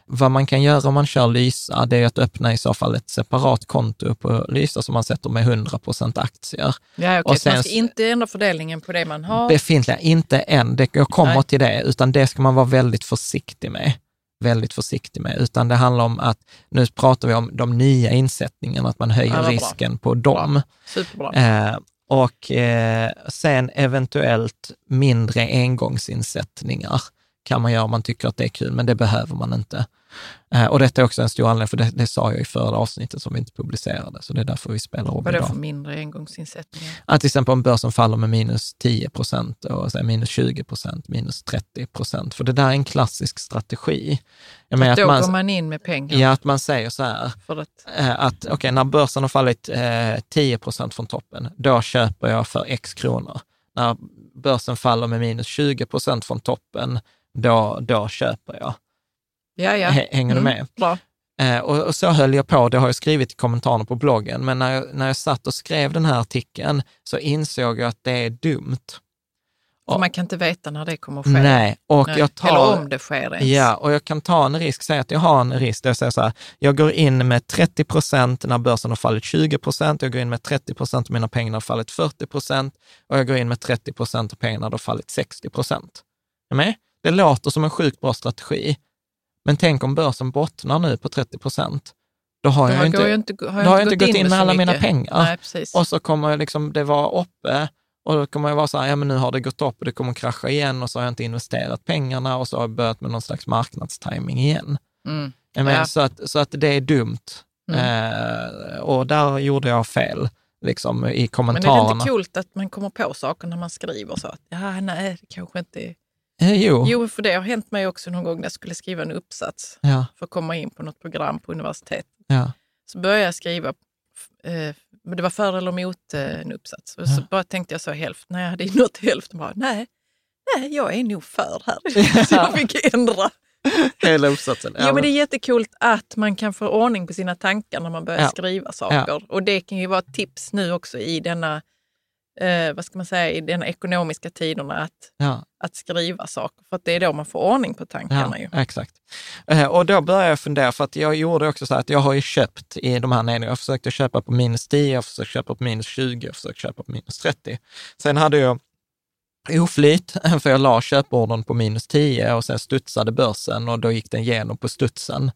Vad man kan göra om man kör Lysa, det är att öppna i så fall ett separat konto på Lysa som man sätter med 100% aktier. Ja, Och okej, så sen- man ska inte ändra fördelningen på det man har. Befintliga, inte än, det, jag kommer Nej. till det, utan det ska man vara väldigt försiktig med. Väldigt försiktig med, utan det handlar om att, nu pratar vi om de nya insättningarna, att man höjer Ja, vad bra. risken på dem. Superbra. Eh, och eh, sen eventuellt mindre engångsinsättningar kan man göra om man tycker att det är kul, men det behöver man inte. Eh, och detta är också en stor anledning, för det, det sa jag i förra avsnittet som vi inte publicerade, så det är därför vi spelar om Vadå idag. för mindre engångsinsättningar? Att till exempel om börsen faller med minus 10 procent minus 20 procent, minus 30 procent. För det där är en klassisk strategi. Jag menar Då att går man, man in med pengar. ja, att man säger så här, För att, eh, att okej, när börsen har fallit eh, 10 procent från toppen, då köper jag för x kronor. När börsen faller med minus 20 procent från toppen, då, då köper jag. Ja, ja. Hänger du Mm, med? Bra. Eh, och, och så höll jag på, det har jag skrivit i kommentarerna på bloggen, men när jag, när jag satt och skrev den här artikeln så insåg jag att det är dumt. Ja. man kan inte veta när det kommer att ske. Nej, och Nej. jag tar... Eller om det sker ens. Ja, och jag kan ta en risk, säga att jag har en risk där jag säger så här, jag går in med 30 procent när börsen har fallit 20 procent, jag går in med 30 procent av mina pengar har fallit 40 procent och jag går in med 30 procent av pengarna har fallit 60 procent. Det låter som en sjukt bra strategi, men tänk om börsen bottnar nu på 30 procent. Då har Då jag inte, jag inte, har då har jag inte gått in med så alla mina pengar. Nej, och så kommer liksom det vara uppe och då kommer jag vara så här, ja men nu har det gått upp och det kommer krascha igen och så har jag inte investerat pengarna och så har jag börjat med någon slags marknadstiming igen. Mm. Jag menar, Ja. så, att, så att det är dumt. Mm. Eh, och där gjorde jag fel, liksom i Men är det kommentarerna. inte coolt att man kommer på saker när man skriver så? Att, ja, nej, det kanske inte är... Eh, jo. Jo, för det har hänt mig också någon gång när jag skulle skriva en uppsats Ja, för att komma in på något program på universitet. ja, Så började jag skriva, eh, men det var för eller emot eh, en uppsats. Och så Ja. bara tänkte jag så hälften, när jag hade nått hälften, bara, nej, nej, jag är nog för här. så jag fick ändra. hela uppsatsen. Jo, men det är jättekult att man kan få ordning på sina tankar när man börjar Ja. skriva saker. Och det kan ju vara ett tips nu också i denna eh, vad ska man säga, i de ekonomiska tiderna att, Ja. att skriva saker. För att det är då man får ordning på tankarna. ju. Ja, exakt. Eh, Och då började jag fundera, för att jag gjorde också så här att jag har ju köpt i de här nedgångarna. Jag försökte köpa på minus 10, jag försökte köpa på minus 20, jag försökte köpa på minus 30. Sen hade jag oflyt, för jag la köpordern på minus 10 och sen studsade börsen och då gick den igenom på studsen.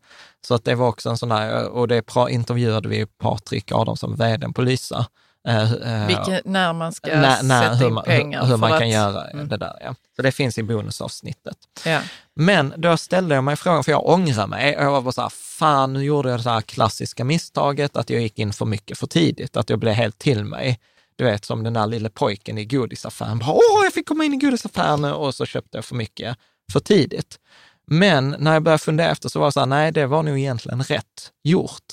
Så att det var också en sån där, och det intervjuade vi Patrik Adamsson, vdn på Lysa. Eh, eh, Vilken, när man ska när, när, sätta in man, pengar. hur, hur man kan att- göra Mm. det där. Ja. Så det finns i bonusavsnittet. Ja. Men då ställde jag mig frågan, för jag ångrar mig. Jag var bara så här, fan nu gjorde jag det här klassiska misstaget att jag gick in för mycket för tidigt, att jag blev helt till mig. Du vet, som den där lille pojken i godisaffären. Bara, Åh, jag fick komma in i godisaffären och så köpte jag för mycket för tidigt. Men när jag började fundera efter så var det så här, nej, det var nog egentligen rätt gjort.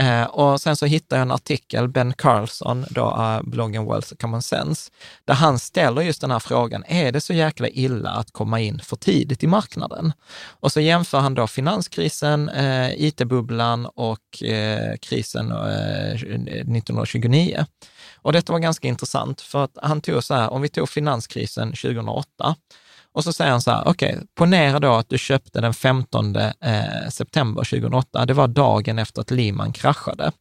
Eh, och sen så hittade jag en artikel, Ben Carlson, då, uh, bloggen Wealth Common Sense, där han ställer just den här frågan, är det så jäkla illa att komma in för tidigt i marknaden? Och så jämför han då finanskrisen, eh, it-bubblan och eh, krisen eh, 1929. Och detta var ganska intressant, för att han tog så här, om vi tog finanskrisen 2008, och så säger han så här, okej, ponera då att du köpte den 15 eh, september 2008. Det var dagen efter att Lehman kraschade.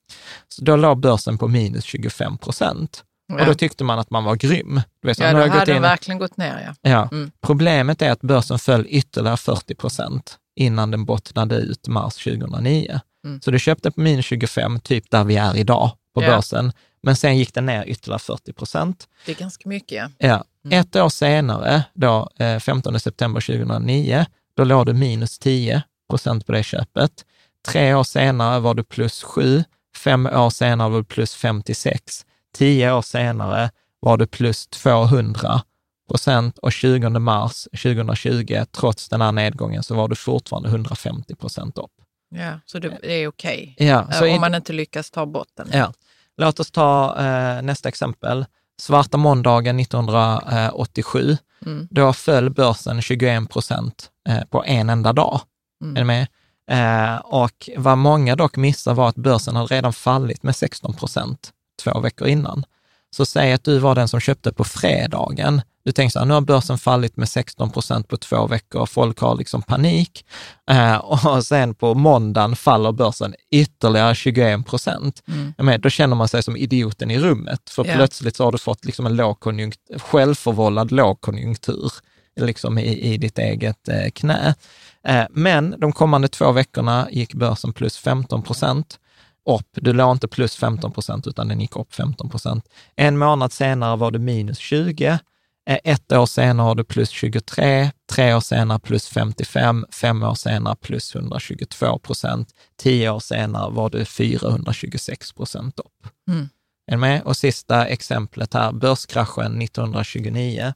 Så då låg börsen på minus 25 procent. Och då tyckte man att man var grym. Du vet, så ja, då hade den in- verkligen gått ner. Ja. Ja. Mm. Problemet är att börsen föll ytterligare 40 procent innan den bottnade ut mars 2009. Mm. Så du köpte på minus 25, typ där vi är idag på Ja. börsen, men sen gick den ner ytterligare 40 procent. Det är ganska mycket. Ja. Ja. Mm. Ett år senare, då, eh, 15 september 2009, då låg du minus 10 procent på det köpet. Tre år senare var du plus 7, fem år senare var du plus 56, tio år senare var du plus 200 procent och 20 mars 2020, trots den här nedgången, så var du fortfarande 150 procent upp. Ja, så det är okej. Ja, Eh, i- Om man inte lyckas ta bort den. Ja. Låt oss ta eh, nästa exempel. Svarta måndagen 1987. Mm. Då föll börsen 21 procent eh, på en enda dag. Mm. Är ni med? Eh, och vad många dock missar var att börsen hade redan fallit med 16 procent två veckor innan. Så säg att du var den som köpte på fredagen. Du tänker så här, nu har börsen fallit med 16 procent på två veckor, folk har liksom panik. Eh, och sen på måndagen faller börsen ytterligare 21 procent. Mm. Då känner man sig som idioten i rummet, för Ja. plötsligt så har du fått liksom en lågkonjunktur, självförvållad lågkonjunktur liksom i, i ditt eget eh, knä. Eh, men de kommande två veckorna gick börsen plus 15 procent upp. Du låg inte plus 15 procent, utan den gick upp 15 procent. En månad senare var det minus 20. Eh, Ett år senare har du plus 23, tre år senare plus 55, fem år senare plus 122 procent, tio år senare var du 426 procent upp. Mm. Är ni med? Och sista exemplet här, börskraschen 1929.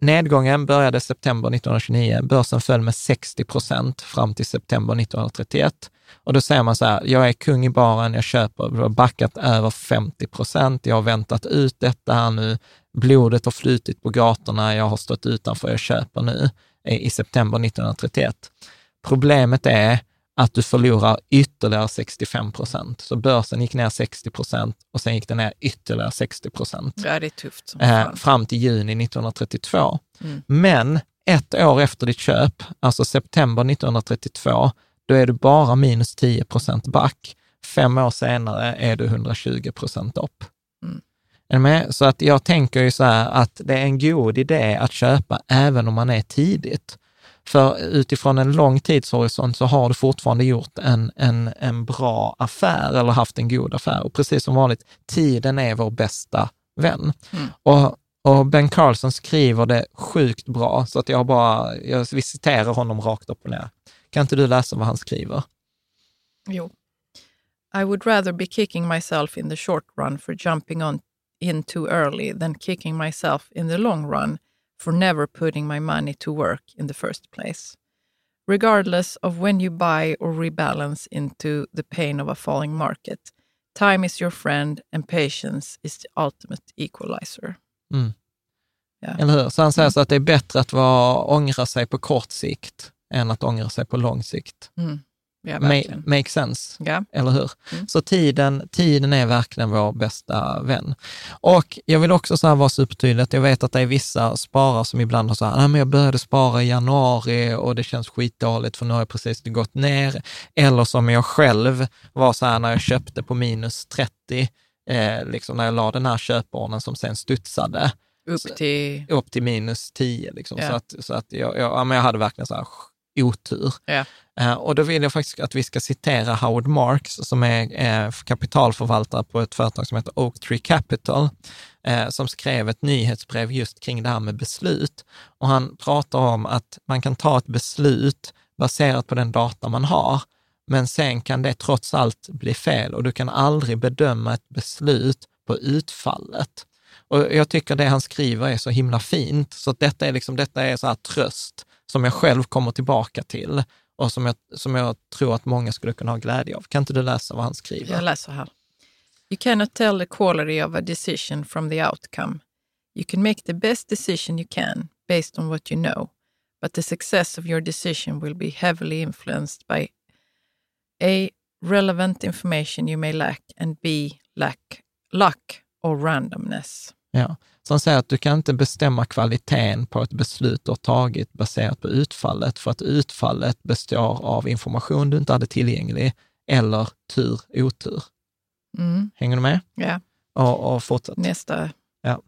Nedgången började september 1929. Börsen föll med 60 procent fram till september 1931. Och då säger man så här, jag är kung i baren, jag köper, du har backat över 50 procent, jag har väntat ut detta här nu, blodet har flutit på gatorna, jag har stått utanför, jag köper nu i september 1931. Problemet är att du förlorar ytterligare 65 procent. Så börsen gick ner 60 procent och sen gick den ner ytterligare 60 procent Ja, det är tufft som eh, fram till juni 1932. Mm. Men ett år efter ditt köp, alltså september 1932, då är du bara minus 10 procent back. Fem år senare är du 120 procent upp. Mm. Så att jag tänker ju så här att det är en god idé att köpa även om man är tidigt. För utifrån en lång tidshorisont så har du fortfarande gjort en, en, en bra affär eller haft en god affär. Och precis som vanligt, tiden är vår bästa vän. Mm. Och, och Ben Carlson skriver det sjukt bra, så att jag bara, jag citerar honom rakt upp och ner. Kan inte du läsa vad han skriver? Jo. I would rather be kicking myself in the short run for jumping on in too early than kicking myself in the long run for never putting my money to work in the first place. Regardless of when you buy or rebalance into the pain of a falling market, time is your friend and patience is the ultimate equalizer. Mm. Ja. Eller hur? Så han säger så att det är bättre att vara, ångra sig på kort sikt än att ångra sig på lång sikt. Mm. Ja, Ma- make sense, Ja. eller hur? Mm. Så tiden, tiden är verkligen vår bästa vän. Och jag vill också så här vara supertydlig, att jag vet att det är vissa sparare som ibland har så här, "Nej, men jag började spara i januari och det känns skitdåligt för nu har jag precis gått ner. Eller som jag själv var så här när jag köpte på minus 30, eh, liksom när jag la den här köpordern som sen studsade Upp till... upp till minus 10. Liksom. Ja. Så att, så att jag, jag, ja, men jag hade verkligen så här otur. Ja. Eh, och då vill jag faktiskt att vi ska citera Howard Marks, som är eh, kapitalförvaltare på ett företag som heter Oak Tree Capital, eh, som skrev ett nyhetsbrev just kring det här med beslut. Och han pratar om att man kan ta ett beslut baserat på den data man har, men sen kan det trots allt bli fel och du kan aldrig bedöma ett beslut på utfallet. Och jag tycker det han skriver är så himla fint, så detta är, liksom, detta är så här tröst som jag själv kommer tillbaka till och som jag, som jag tror att många skulle kunna ha glädje av. Kan inte du läsa vad han skriver? Jag läser här. You cannot tell the quality of a decision from the outcome. You can make the best decision you can based on what you know, but the success of your decision will be heavily influenced by A. Relevant information you may lack and B. Lack, luck or randomness. Ja. Han säger att du kan inte bestämma kvaliteten på ett beslut du har tagit baserat på utfallet, för att utfallet består av information du inte hade tillgänglig eller tur, otur. Mm. Hänger du med? Ja. Och, och fortsätt. Nästa. Ja.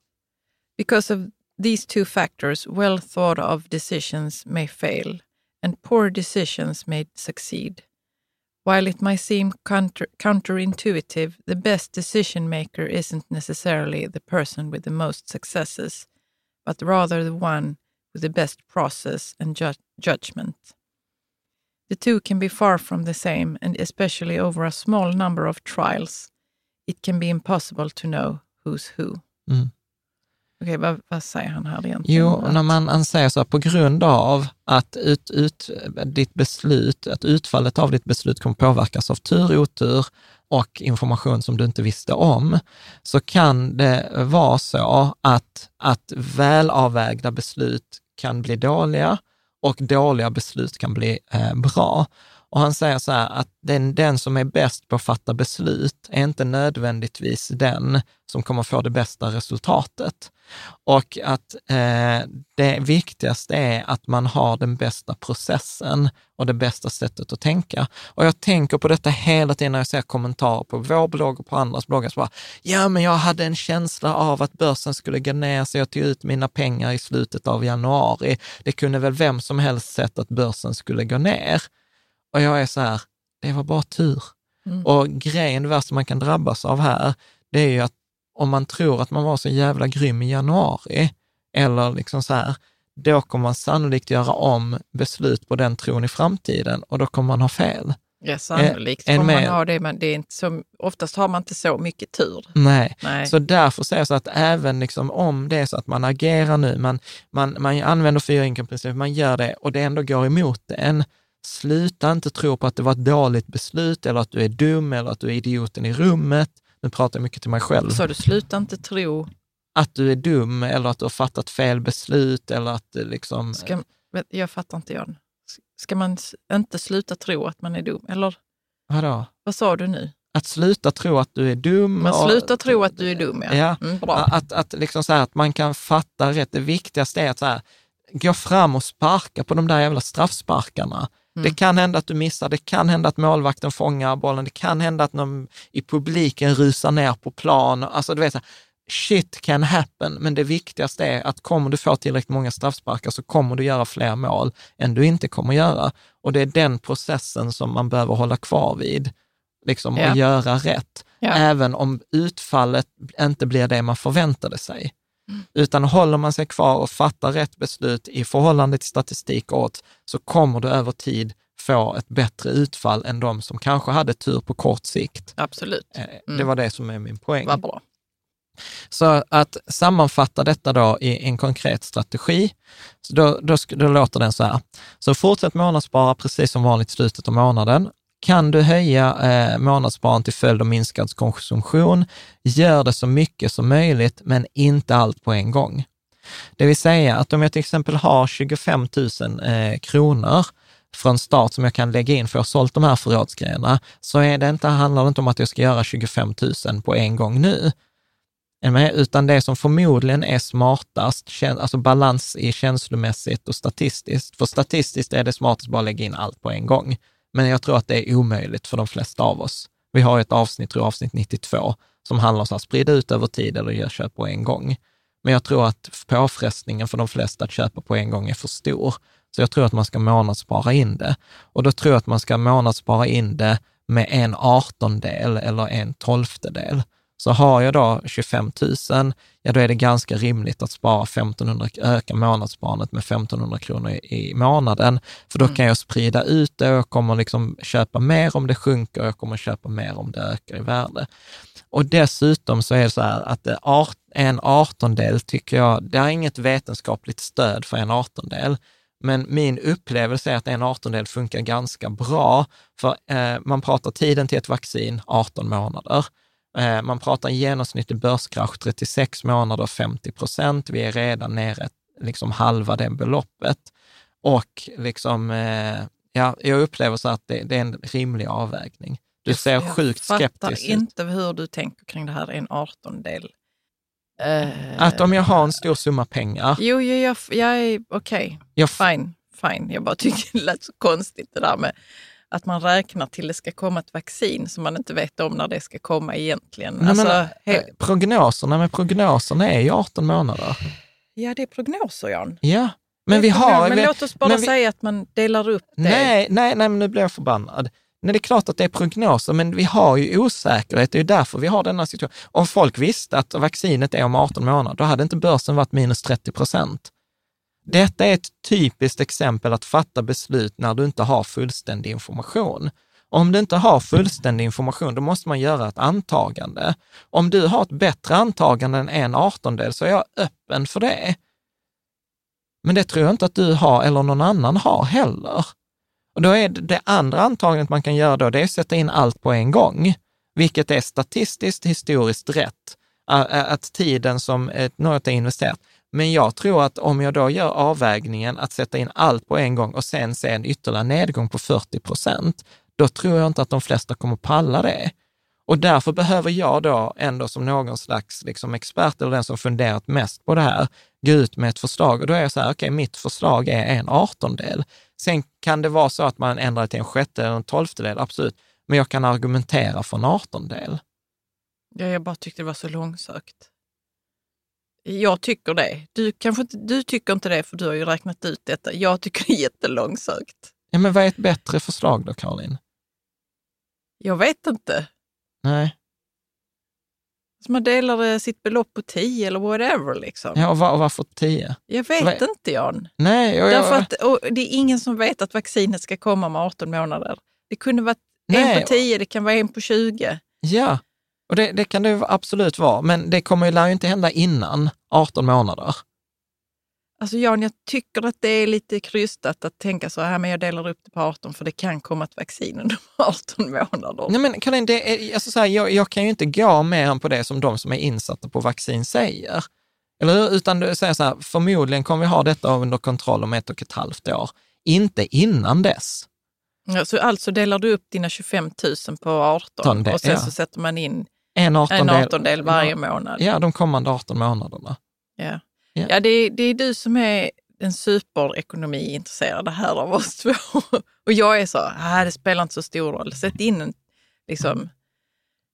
Because of these two factors, well thought of decisions may fail and poor decisions may succeed. While it might seem counter- counterintuitive, the best decision maker isn't necessarily the person with the most successes, but rather the one with the best process and ju- judgment. The two can be far from the same, and especially over a small number of trials, it can be impossible to know who's who. Mm. Okej, vad, vad säger han här egentligen? Jo, när man, han säger så här, på grund av att ut, ut, ditt beslut, att utfallet av ditt beslut kommer påverkas av tur, otur och information som du inte visste om, så kan det vara så att, att välavvägda beslut kan bli dåliga och dåliga beslut kan bli eh, bra. Och han säger så här att den, den som är bäst på att fatta beslut är inte nödvändigtvis den som kommer få det bästa resultatet. Och att eh, det viktigaste är att man har den bästa processen och det bästa sättet att tänka. Och jag tänker på detta hela tiden när jag ser kommentarer på vår blogg och på andras bloggar. Så bara, ja, men jag hade en känsla av att börsen skulle gå ner så jag tog ut mina pengar i slutet av januari. Det kunde väl vem som helst sett att börsen skulle gå ner. Och jag är så här, det var bara tur. Mm. Och grejen, det värsta man kan drabbas av här, det är ju att om man tror att man var så jävla grym i januari, eller liksom så här, då kommer man sannolikt göra om beslut på den tron i framtiden och då kommer man ha fel. Ja, sannolikt en kommer man ha det, men det är inte så, oftast har man inte så mycket tur. Nej. Nej. Så därför säger jag så att även liksom om det är så att man agerar nu, man, man, man använder fyra inkomstprincipen, man gör det och det ändå går emot en, sluta inte tro på att det var ett dåligt beslut eller att du är dum eller att du är idioten i rummet. Nu pratar jag mycket till mig själv. Så du slutar inte tro. Att du är dum eller att du har fattat fel beslut eller att liksom... Ska, jag fattar inte, Jan. Ska man inte sluta tro att man är dum? Eller Vadå? vad sa du nu? Att sluta tro att du är dum. Man och- slutar tro att du är dum, ja. Ja, Mm, bra. Att, att, liksom så här, att man kan fatta rätt. Det viktigaste är att så här, gå fram och sparka på de där jävla straffsparkarna. Mm. Det kan hända att du missar, det kan hända att målvakten fångar bollen, det kan hända att någon i publiken rusar ner på plan. Alltså du vet, shit can happen, men det viktigaste är att kommer du få tillräckligt många straffsparkar så kommer du göra fler mål än du inte kommer göra. Och det är den processen som man behöver hålla kvar vid, liksom, Ja. och göra rätt. Ja. Även om utfallet inte blir det man förväntade sig. Utan håller man sig kvar och fattar rätt beslut i förhållande till statistik odds, så kommer du över tid få ett bättre utfall än de som kanske hade tur på kort sikt. Absolut. Eh, Mm. Det var det som är min poäng. Vad bra. Så att sammanfatta detta då i en konkret strategi, då, då, då låter den så här. Så fortsätt månadsspara precis som vanligt i slutet av månaden. Kan du höja eh, månadssparandet till följd av minskad konsumtion, gör det så mycket som möjligt, men inte allt på en gång. Det vill säga att om jag till exempel har 25 000 eh, kronor, från start som jag kan lägga in för jag har sålt de här förrådsgrejerna, så är det inte, handlar det inte om att jag ska göra 25 000 på en gång nu, utan det som förmodligen är smartast, alltså balans i känslomässigt och statistiskt. För statistiskt är det smartast att bara lägga in allt på en gång. Men jag tror att det är omöjligt för de flesta av oss. Vi har ett avsnitt, tror jag, avsnitt 92, som handlar om att sprida ut över tid eller göra köp på en gång. Men jag tror att påfrestningen för de flesta att köpa på en gång är för stor. Så jag tror att man ska månadsspara in det. Och då tror jag att man ska månadsspara in det med en artondel eller en tolftedel. Så har jag då 25 000, ja då är det ganska rimligt att spara 1500, öka månadssparandet med 1500 kronor i, månaden. För då mm. kan jag sprida ut det och jag kommer liksom köpa mer om det sjunker och jag kommer köpa mer om det ökar i värde. Och dessutom så är det så här att art, en artondel tycker jag, det är inget vetenskapligt stöd för en artondel. Men min upplevelse är att en artondel funkar ganska bra, för eh, man pratar tiden till ett vaccin 18 månader. Eh, man pratar en genomsnittlig börskrasch 36 månader, 50 procent. Vi är redan nere liksom halva det beloppet. Och liksom, eh, ja, jag upplever så att det, det är en rimlig avvägning. Du ser jag sjukt skeptisk ut. Jag inte hur du tänker kring det här, en artondel. Uh, att om jag har en stor summa pengar. Jo, jo jag, jag är okej. Okay. Fine, fine. Jag bara tycker det lät så konstigt det där med att man räknar till det ska komma ett vaccin som man inte vet om när det ska komma egentligen. Nej, alltså, men, he- prognoserna med prognoserna är ju 18 månader. Ja, det är prognoser, Jan. Ja, men vi har... Men låt oss bara vi, säga att man delar upp det. Nej, nej, nej, men nu blir jag förbannad. Nej, det är klart att det är prognoser, men vi har ju osäkerhet. Det är därför vi har denna situation. Om folk visste att vaccinet är om 18 månader, då hade inte börsen varit minus 30 procent. Detta är ett typiskt exempel att fatta beslut när du inte har fullständig information. Om du inte har fullständig information, då måste man göra ett antagande. Om du har ett bättre antagande än en artondel så är jag öppen för det. Men det tror jag inte att du har eller någon annan har heller. Och då är det, det andra antagandet man kan göra då, det är att sätta in allt på en gång, vilket är statistiskt historiskt rätt. Att tiden som något är investerat. Men jag tror att om jag då gör avvägningen att sätta in allt på en gång och sen se en ytterligare nedgång på 40 procent, då tror jag inte att de flesta kommer palla det. Och därför behöver jag då ändå som någon slags liksom expert eller den som funderat mest på det här, gå ut med ett förslag. Och då är jag så här, okej, okay, mitt förslag är en artondel. Sen kan det vara så att man ändrar till en sjätte eller en tolftedel, absolut. Men jag kan argumentera för en artondel. Ja, jag bara tyckte det var så långsökt. Jag tycker det. Du, kanske du tycker inte det, för du har ju räknat ut detta. Jag tycker det är jättelångsökt. Ja, men vad är ett bättre förslag då, Caroline? Jag vet inte. Nej. Så man delar sitt belopp på tio eller whatever. Liksom. Ja, och, var, och varför tio? Jag vet Va? inte, Jan. Nej, och Därför jag... att, det är ingen som vet att vaccinet ska komma om 18 månader. Det kunde vara Nej. en på tio, det kan vara en på 20. Ja, och det, det kan det absolut vara, men det kommer ju, lär ju inte hända innan 18 månader. Alltså Jan, jag tycker att det är lite krystat att tänka så här, men jag delar upp det på 18 för det kan komma ett vaccin under 18 månader. Nej men Karin, det är, alltså så här, jag, jag, kan ju inte gå mer än på det som de som är insatta på vaccin säger. Eller hur? Utan du säger så här, förmodligen kommer vi ha detta under kontroll om ett och ett halvt år. Inte innan dess. Ja, så alltså delar du upp dina 25 000 på 18 det, och sen ja. så sätter man in en artondel, en artondel varje månad? Ja, de kommande 18 månaderna. Ja. Ja, ja det, det är du som är den superekonomiintresserade här av oss två. Och jag är så, ah, det spelar inte så stor roll. Sätt in en, liksom,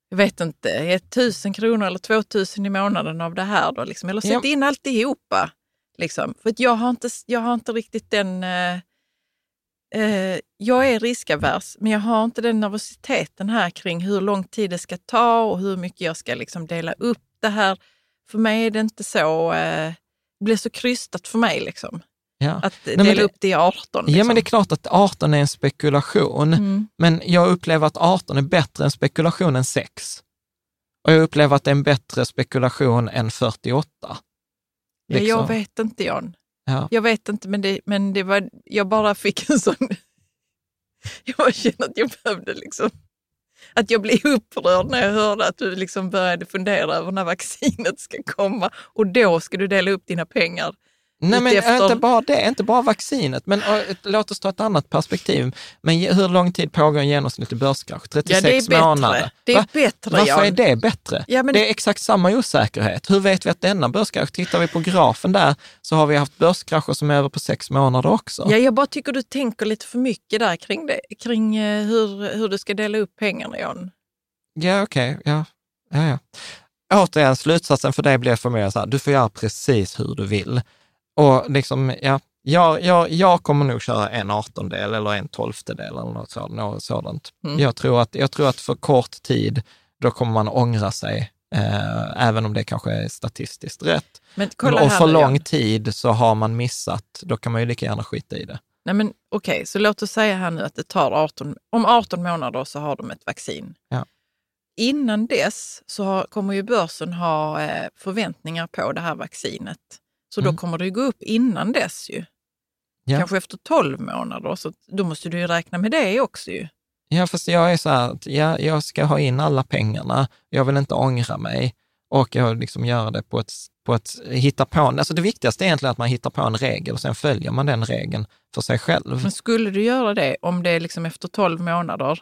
jag vet inte, tusen kronor eller två tusen i månaden av det här då. Liksom. Eller sätt ja. in alltihopa. Liksom. För jag, har inte, jag har inte riktigt den... Eh, eh, jag är riskavers, men jag har inte den nervositeten här kring hur lång tid det ska ta och hur mycket jag ska liksom dela upp det här. För mig är det inte så... Eh, det blir så krystat för mig. Liksom. Ja. Att dela Nej, det, upp det i 18. Liksom. Ja, men det är klart att 18 är en spekulation. Mm. Men jag upplever att 18 är bättre än spekulation än 6. Och jag upplever att det är en bättre spekulation än 48. Liksom. Ja, jag liksom. vet inte, Jan. Ja. Jag vet inte, men, det, men det var, jag bara fick en sån... jag kände att jag behövde liksom att jag blev upprörd när jag hörde att du liksom började fundera över när vaccinet ska komma och då ska du dela upp dina pengar Nej, men Utefter- inte bara det, inte bara vaccinet, men äh, låt oss ta ett annat perspektiv. Men hur lång tid pågår en genomsnittlig börskrasch? 36 Ja, det är bättre. månader. Det är Va? bättre, Varför Jan. är det bättre? Ja, men- Det är exakt samma osäkerhet. Hur vet vi att denna börskrasch, tittar vi på grafen där, så har vi haft börskrascher som är över på sex månader också. Ja, jag bara tycker du tänker lite för mycket där kring, det, kring eh, hur, hur du ska dela upp pengarna, Jan. Ja, okej. Ja. Ja, ja. Återigen, slutsatsen för dig blev för mig så här, du får göra precis hur du vill. Och liksom, ja, jag, jag, jag kommer nog köra en artondel eller en tolftedel eller något sådant. Något sådant. Mm. Jag, tror att, jag tror att för kort tid, då kommer man ångra sig, eh, även om det kanske är statistiskt rätt. Men kolla och för lång tid så har man missat, då kan man ju lika gärna skita i det. Nej, men okej, så låt oss säga här nu att det tar 18, om 18 månader så har de ett vaccin. Ja. Innan dess så har, kommer ju börsen ha eh, förväntningar på det här vaccinet. Så Mm. då kommer det ju gå upp innan dess ju. Ja. Kanske efter 12 månader, så då måste du ju räkna med det också ju. Ja, fast jag är så här, att ja, jag ska ha in alla pengarna, jag vill inte ångra mig och jag liksom gör det på ett, på ett, hitta på, alltså det viktigaste är egentligen att man hittar på en regel och sen följer man den regeln för sig själv. Men skulle du göra det om det är liksom efter 12 månader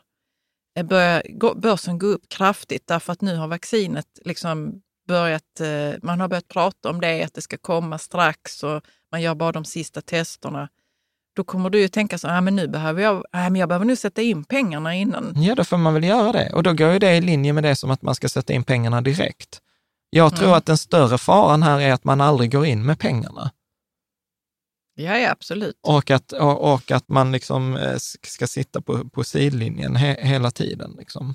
eh, börjar börsen gå upp kraftigt därför att nu har vaccinet liksom börjat, eh, man har börjat prata om det, att det ska komma strax och man gör bara de sista testerna. Då kommer du ju tänka så, ah, men nu behöver jag, ah, men jag behöver nu sätta in pengarna innan. Ja, då får man väl göra det. Och då går ju det i linje med det som att man ska sätta in pengarna direkt. Jag tror Mm. att den större faran här är att man aldrig går in med pengarna Ja, ja absolut. och att, och, och att man liksom eh, ska sitta på, på sidlinjen he, hela tiden. Liksom.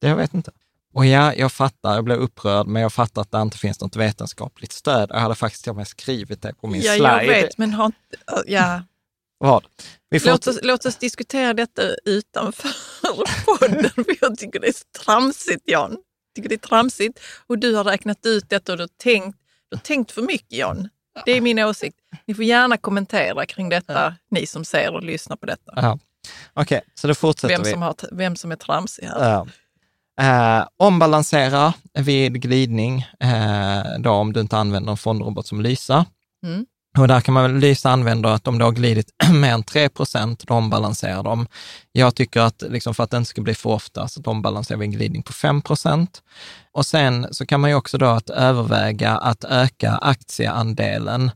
Det jag vet inte. Och ja, jag fattar, jag blev upprörd, men jag fattar att det inte finns något vetenskapligt stöd. Jag hade faktiskt till och med skrivit det på min ja, slide. jag vet, men har inte, ja. Vad? Vi får Låt oss, låt oss diskutera detta utanför podden, för jag tycker det är tramsigt, Jan. Jag tycker det är tramsigt och du har räknat ut detta och du har tänkt, du har tänkt för mycket, Jan. Det är min åsikt. Ni får gärna kommentera kring detta, ni som ser och lyssnar på detta. Ja. Okej, så då fortsätter Vem vi. som, har, vem som är tramsig här. Ja. Eh, ombalansera vid glidning, eh, då om du inte använder en fondrobot som Lysa. Mm. Och där kan man väl, Lysa använder att om det har glidit mer än 3 procent, då ombalanserar de. Jag tycker att liksom för att det inte ska bli för ofta, så de balanserar vid en glidning på 5 procent. Och sen så kan man ju också då att överväga att öka aktieandelen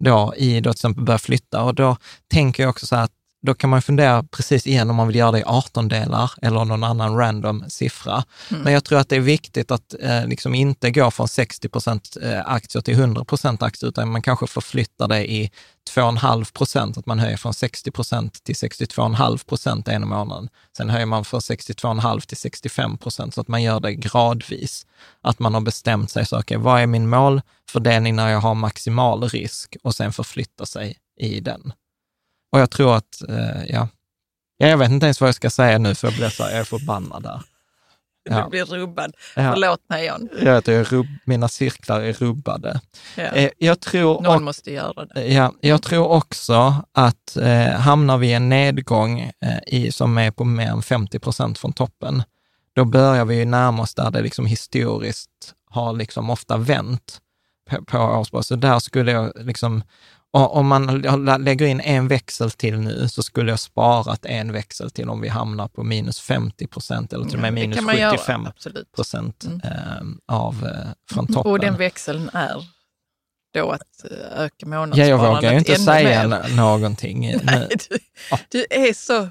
då i, då till exempel börja flytta. Och då tänker jag också så här att då kan man fundera precis igen om man vill göra det i 18 delar eller någon annan random siffra. Mm. Men jag tror att det är viktigt att eh, liksom inte gå från 60 procent eh, aktier till 100 procent aktier, utan man kanske förflyttar det i 2,5 procent, att man höjer från 60 procent till 62,5 procent ena månaden. Sen höjer man från 62,5 till 65 procent, så att man gör det gradvis. Att man har bestämt sig, så okej, vad är min målfördelning när jag har maximal risk och sen förflytta sig i den. Och jag tror att, eh, ja, ja, jag vet inte ens vad jag ska säga nu, för jag blir så här, jag är förbannad där. Ja. Du blir rubbad. Ja. Förlåt mig, Jan. Jag vet, jag rubb, mina cirklar är rubbade. Ja. Eh, jag, tror Någon och, måste göra det. ja, jag tror också att eh, hamnar vi i en nedgång eh, i, som är på mer än 50 procent från toppen, då börjar vi ju närma oss där det liksom historiskt har liksom ofta vänt på, på årsbasis. Så där skulle jag liksom, och om man lägger in en växel till nu så skulle jag sparat en växel till om vi hamnar på minus 50 procent eller till och med Ja, det minus kan man göra, 75 absolut. procent Mm. eh, av, eh, från toppen. Och den växeln är då att eh, öka Ja, månadssparandet jag vågar ju inte ännu säga mer. någonting. Nej, du, du är så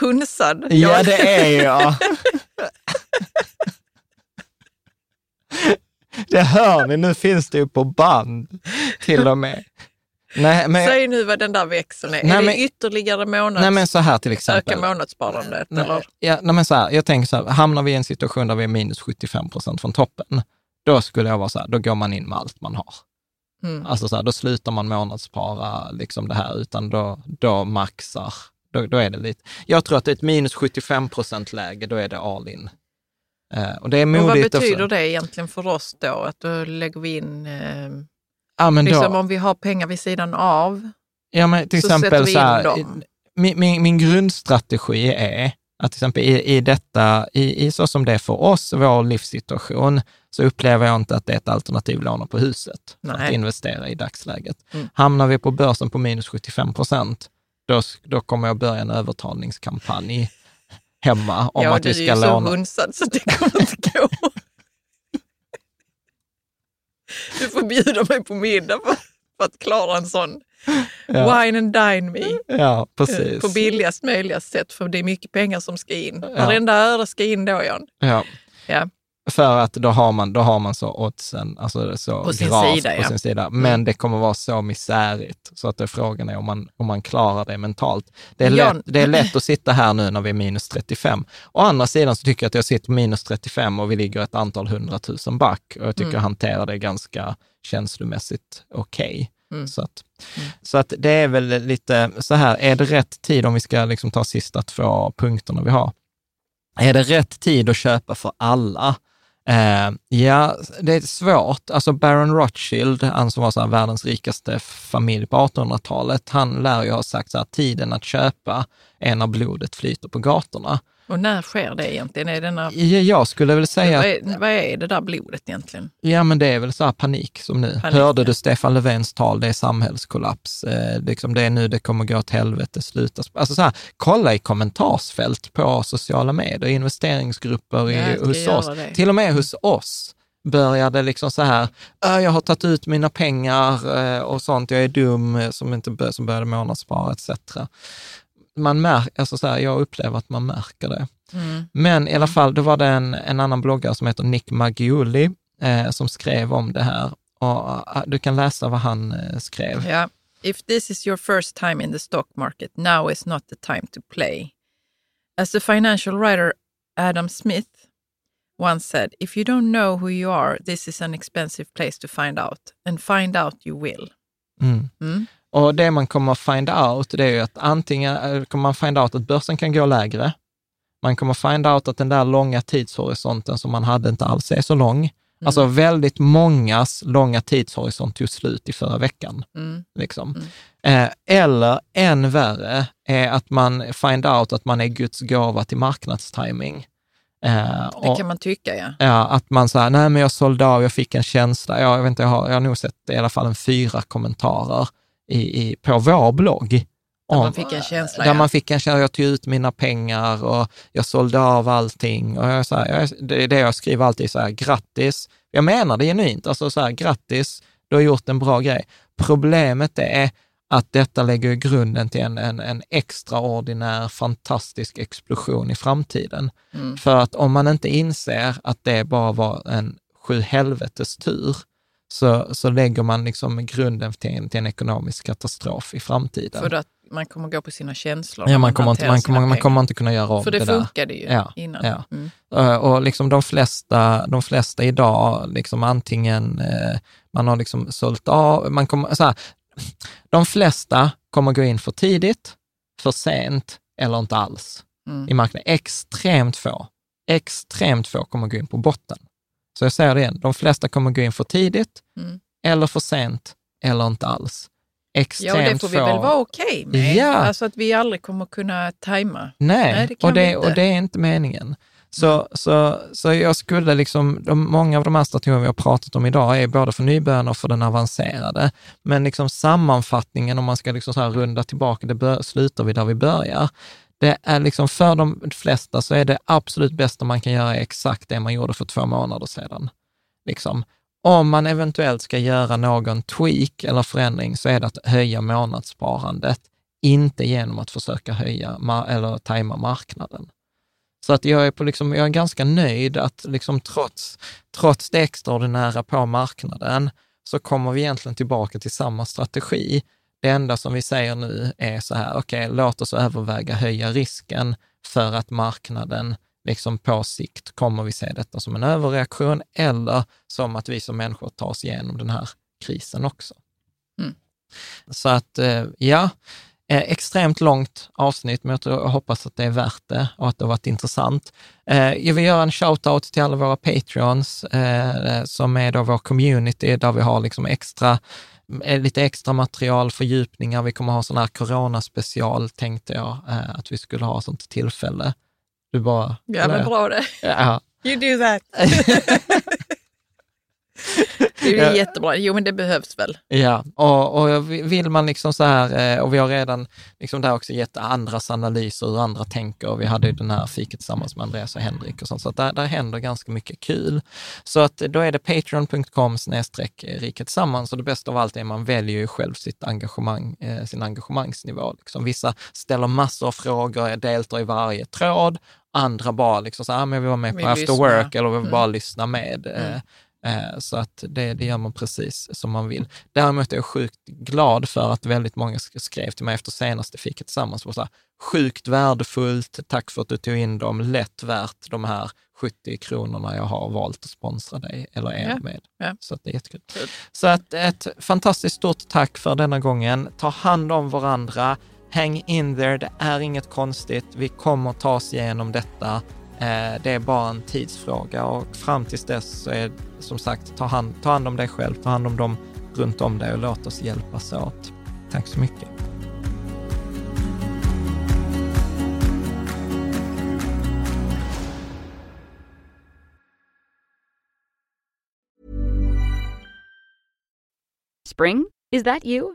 hunsad. Ja, det är jag. Det hör ni, nu finns det ju på band till och med. Nej, men, Säg nu vad den där växeln är. Nej, är det men- ytterligare månads, nej, men så här till exempel. öka månadssparandet? Nej, Eller? ja, nej, men så här, jag tänker så här, hamnar vi i en situation där vi är minus 75 procent från toppen, då skulle jag vara så här, då går man in med allt man har. Mm. Alltså så här, då slutar man månadsspara liksom det här, utan då, då maxar, då, då är det lite. Jag tror att det är ett minus 75 procent läge, då är det all in. Eh, och det är vad modigt. och så- betyder det egentligen för oss då? Att då lägger vi in, eh, Ja, men liksom då, om vi har pengar vid sidan av, ja, men till så sätter exempel vi så in här, dem. min, min, min grundstrategi är Att till exempel i, i detta, i, i så som det är för oss, vår livssituation, så upplever jag inte att det är ett alternativ låna på huset för att investera i dagsläget. Mm. Hamnar vi på börsen på minus 75 procent, då, då kommer jag börja en övertalningskampanj hemma om ja, att vi ska låna. Ja, du är ju så hunsad så det kommer inte gå. Du får bjuda mig på middag för, för att klara en sån. Ja. Wine and dine me. Ja, precis. På billigast möjliga sätt, för det är mycket pengar som ska in. Ja. Varenda öre ska in då, Jan. Ja. ja. För att då har man, då har man så oddsen, alltså så på sin sida. På ja. sin sida. Men mm. det kommer vara så misärigt, så att det frågan är om man, om man klarar det mentalt. Det är, lätt, det är lätt att sitta här nu när vi är minus 35. Å andra sidan så tycker jag att jag sitter minus 35 och vi ligger ett antal hundratusen back och jag tycker mm. jag hanterar det ganska känslomässigt okej. Okay. Mm. Så, att, mm. så att det är väl lite så här, är det rätt tid om vi ska liksom ta sista två punkterna vi har? Är det rätt tid att köpa för alla? Eh, ja, det är svårt. Alltså Baron Rothschild, han som var så världens rikaste familj på 1800-talet, han lär ju ha sagt så här, tiden att köpa är när blodet flyter på gatorna. Och när sker det egentligen? Är det när... Jag skulle väl säga... Vad är, vad är det där blodet egentligen? Ja, men det är väl så här panik som nu. Panik, Hörde ja. du Stefan Löfvens tal? Det är samhällskollaps. Eh, liksom det är nu det kommer gå åt helvete, sluta. Alltså så här, kolla i kommentarsfält på sociala medier, investeringsgrupper i, hos oss. Det. Till och med hos oss började liksom så här, jag har tagit ut mina pengar eh, och sånt, jag är dum, eh, som, inte, som började månadsspara etc man märker, alltså så här, jag upplever att man märker det. Mm. Men i alla fall, då var det en, en annan bloggare som heter Nick Maggiuli eh, som skrev om det här. Och, uh, du kan läsa vad han eh, skrev. Yeah. If this is your first time in the stock market, now is not the time to play. As the financial writer Adam Smith once said, if you don't know who you are, this is an expensive place to find out. And find out you will. Mm. Mm. Och det man kommer find out, det är att antingen eh, kommer man find out att börsen kan gå lägre. Man kommer find out att den där långa tidshorisonten som man hade inte alls är så lång. Mm. Alltså väldigt mångas långa tidshorisont tog slut i förra veckan. Mm. Liksom. Mm. Eh, eller än värre är att man find out att man är Guds gåva till marknadstiming. Eh, det och, kan man tycka, ja. ja att man säger, nej men jag sålde av, jag fick en känsla. Ja, jag, vet inte, jag, har, jag har nog sett i alla fall en fyra kommentarer i, i, på vår blogg. Där man fick en känsla, Där ja. man fick en känsla, jag tog ut mina pengar och jag sålde av allting. Och jag, så här, jag, det är det jag skriver alltid, så här, grattis. Jag menar det genuint, alltså så här, grattis, du har gjort en bra grej. Problemet är att detta lägger grunden till en, en, en extraordinär, fantastisk explosion i framtiden. Mm. För att om man inte inser att det bara var en sju helvetes tur, så, så lägger man liksom grunden till en, till en ekonomisk katastrof i framtiden. För att man kommer gå på sina känslor? Ja, man kommer, inte, man, kommer, man kommer inte kunna göra om det, där. För det funkade ju ja, innan. Ja. Mm. Uh, och liksom de, flesta, de flesta idag, liksom antingen uh, man har liksom sålt av, man kommer, så här, de flesta kommer gå in för tidigt, för sent eller inte alls mm. i marknaden. Extremt få, extremt få kommer gå in på botten. Så jag säger det igen, de flesta kommer gå in för tidigt mm. eller för sent eller inte alls. Extremt ja, och det får vi väl vara okej okay med. Ja. Alltså att vi aldrig kommer kunna tajma. Nej, Nej det och, det, och det är inte meningen. Så, mm. så, så jag skulle liksom, de, många av de här strategierna vi har pratat om idag är både för nybörjarna och för den avancerade. Men liksom sammanfattningen, om man ska liksom så runda tillbaka, det bör, slutar vi där vi börjar, det är liksom för de flesta så är det absolut bästa man kan göra exakt det man gjorde för två månader sedan. Liksom. Om man eventuellt ska göra någon tweak eller förändring så är det att höja månadssparandet, inte genom att försöka höja eller tajma marknaden. Så att jag är, på liksom, jag är ganska nöjd att liksom trots, trots det extraordinära på marknaden så kommer vi egentligen tillbaka till samma strategi. Det enda som vi säger nu är så här, okej, okay, låt oss överväga höja risken för att marknaden liksom på sikt kommer vi se detta som en överreaktion eller som att vi som människor tar oss igenom den här krisen också. Mm. Så att eh, ja, eh, extremt långt avsnitt, men jag, tror, jag hoppas att det är värt det och att det har varit intressant. Eh, jag vill göra en shout-out till alla våra patreons som är då vår community, där vi har liksom extra lite extra material, fördjupningar. Vi kommer ha sån här coronaspecial, tänkte jag, eh, att vi skulle ha sånt tillfälle Du bara... Ja, men bra det. Ja. You do that. Det är jättebra. Jo, men det behövs väl. Ja, och, och vill man liksom så här, eh, och vi har redan liksom där också gett andras analyser, hur andra tänker. Vi hade ju den här fiket tillsammans med Andreas och Henrik och sånt, så att där, där händer ganska mycket kul. Så att då är det patreon.com snedstreck rika tillsammans och det bästa av allt är att man väljer ju själv sitt engagemang, eh, sin engagemangsnivå. Liksom. Vissa ställer massor av frågor, deltar i varje tråd, andra bara liksom så här, ah, men jag vill vara med på vill after lyssna. work eller vill mm. bara lyssna med. Mm. Eh, så att det, det gör man precis som man vill. Däremot är jag sjukt glad för att väldigt många skrev till mig efter senaste fiket tillsammans. Och så här, sjukt värdefullt, tack för att du tog in dem, lätt värt de här 70 kronorna jag har valt att sponsra dig eller er ja, med. Ja. Så det är jättekul. Good. Så att ett fantastiskt stort tack för denna gången. Ta hand om varandra. Hang in there, det är inget konstigt. Vi kommer ta oss igenom detta. Eh, det är bara en tidsfråga och fram tills dess så är som sagt, ta hand, ta hand om dig själv, ta hand om dem runt om dig och låt oss hjälpas åt. Tack så mycket. Spring? Is that you?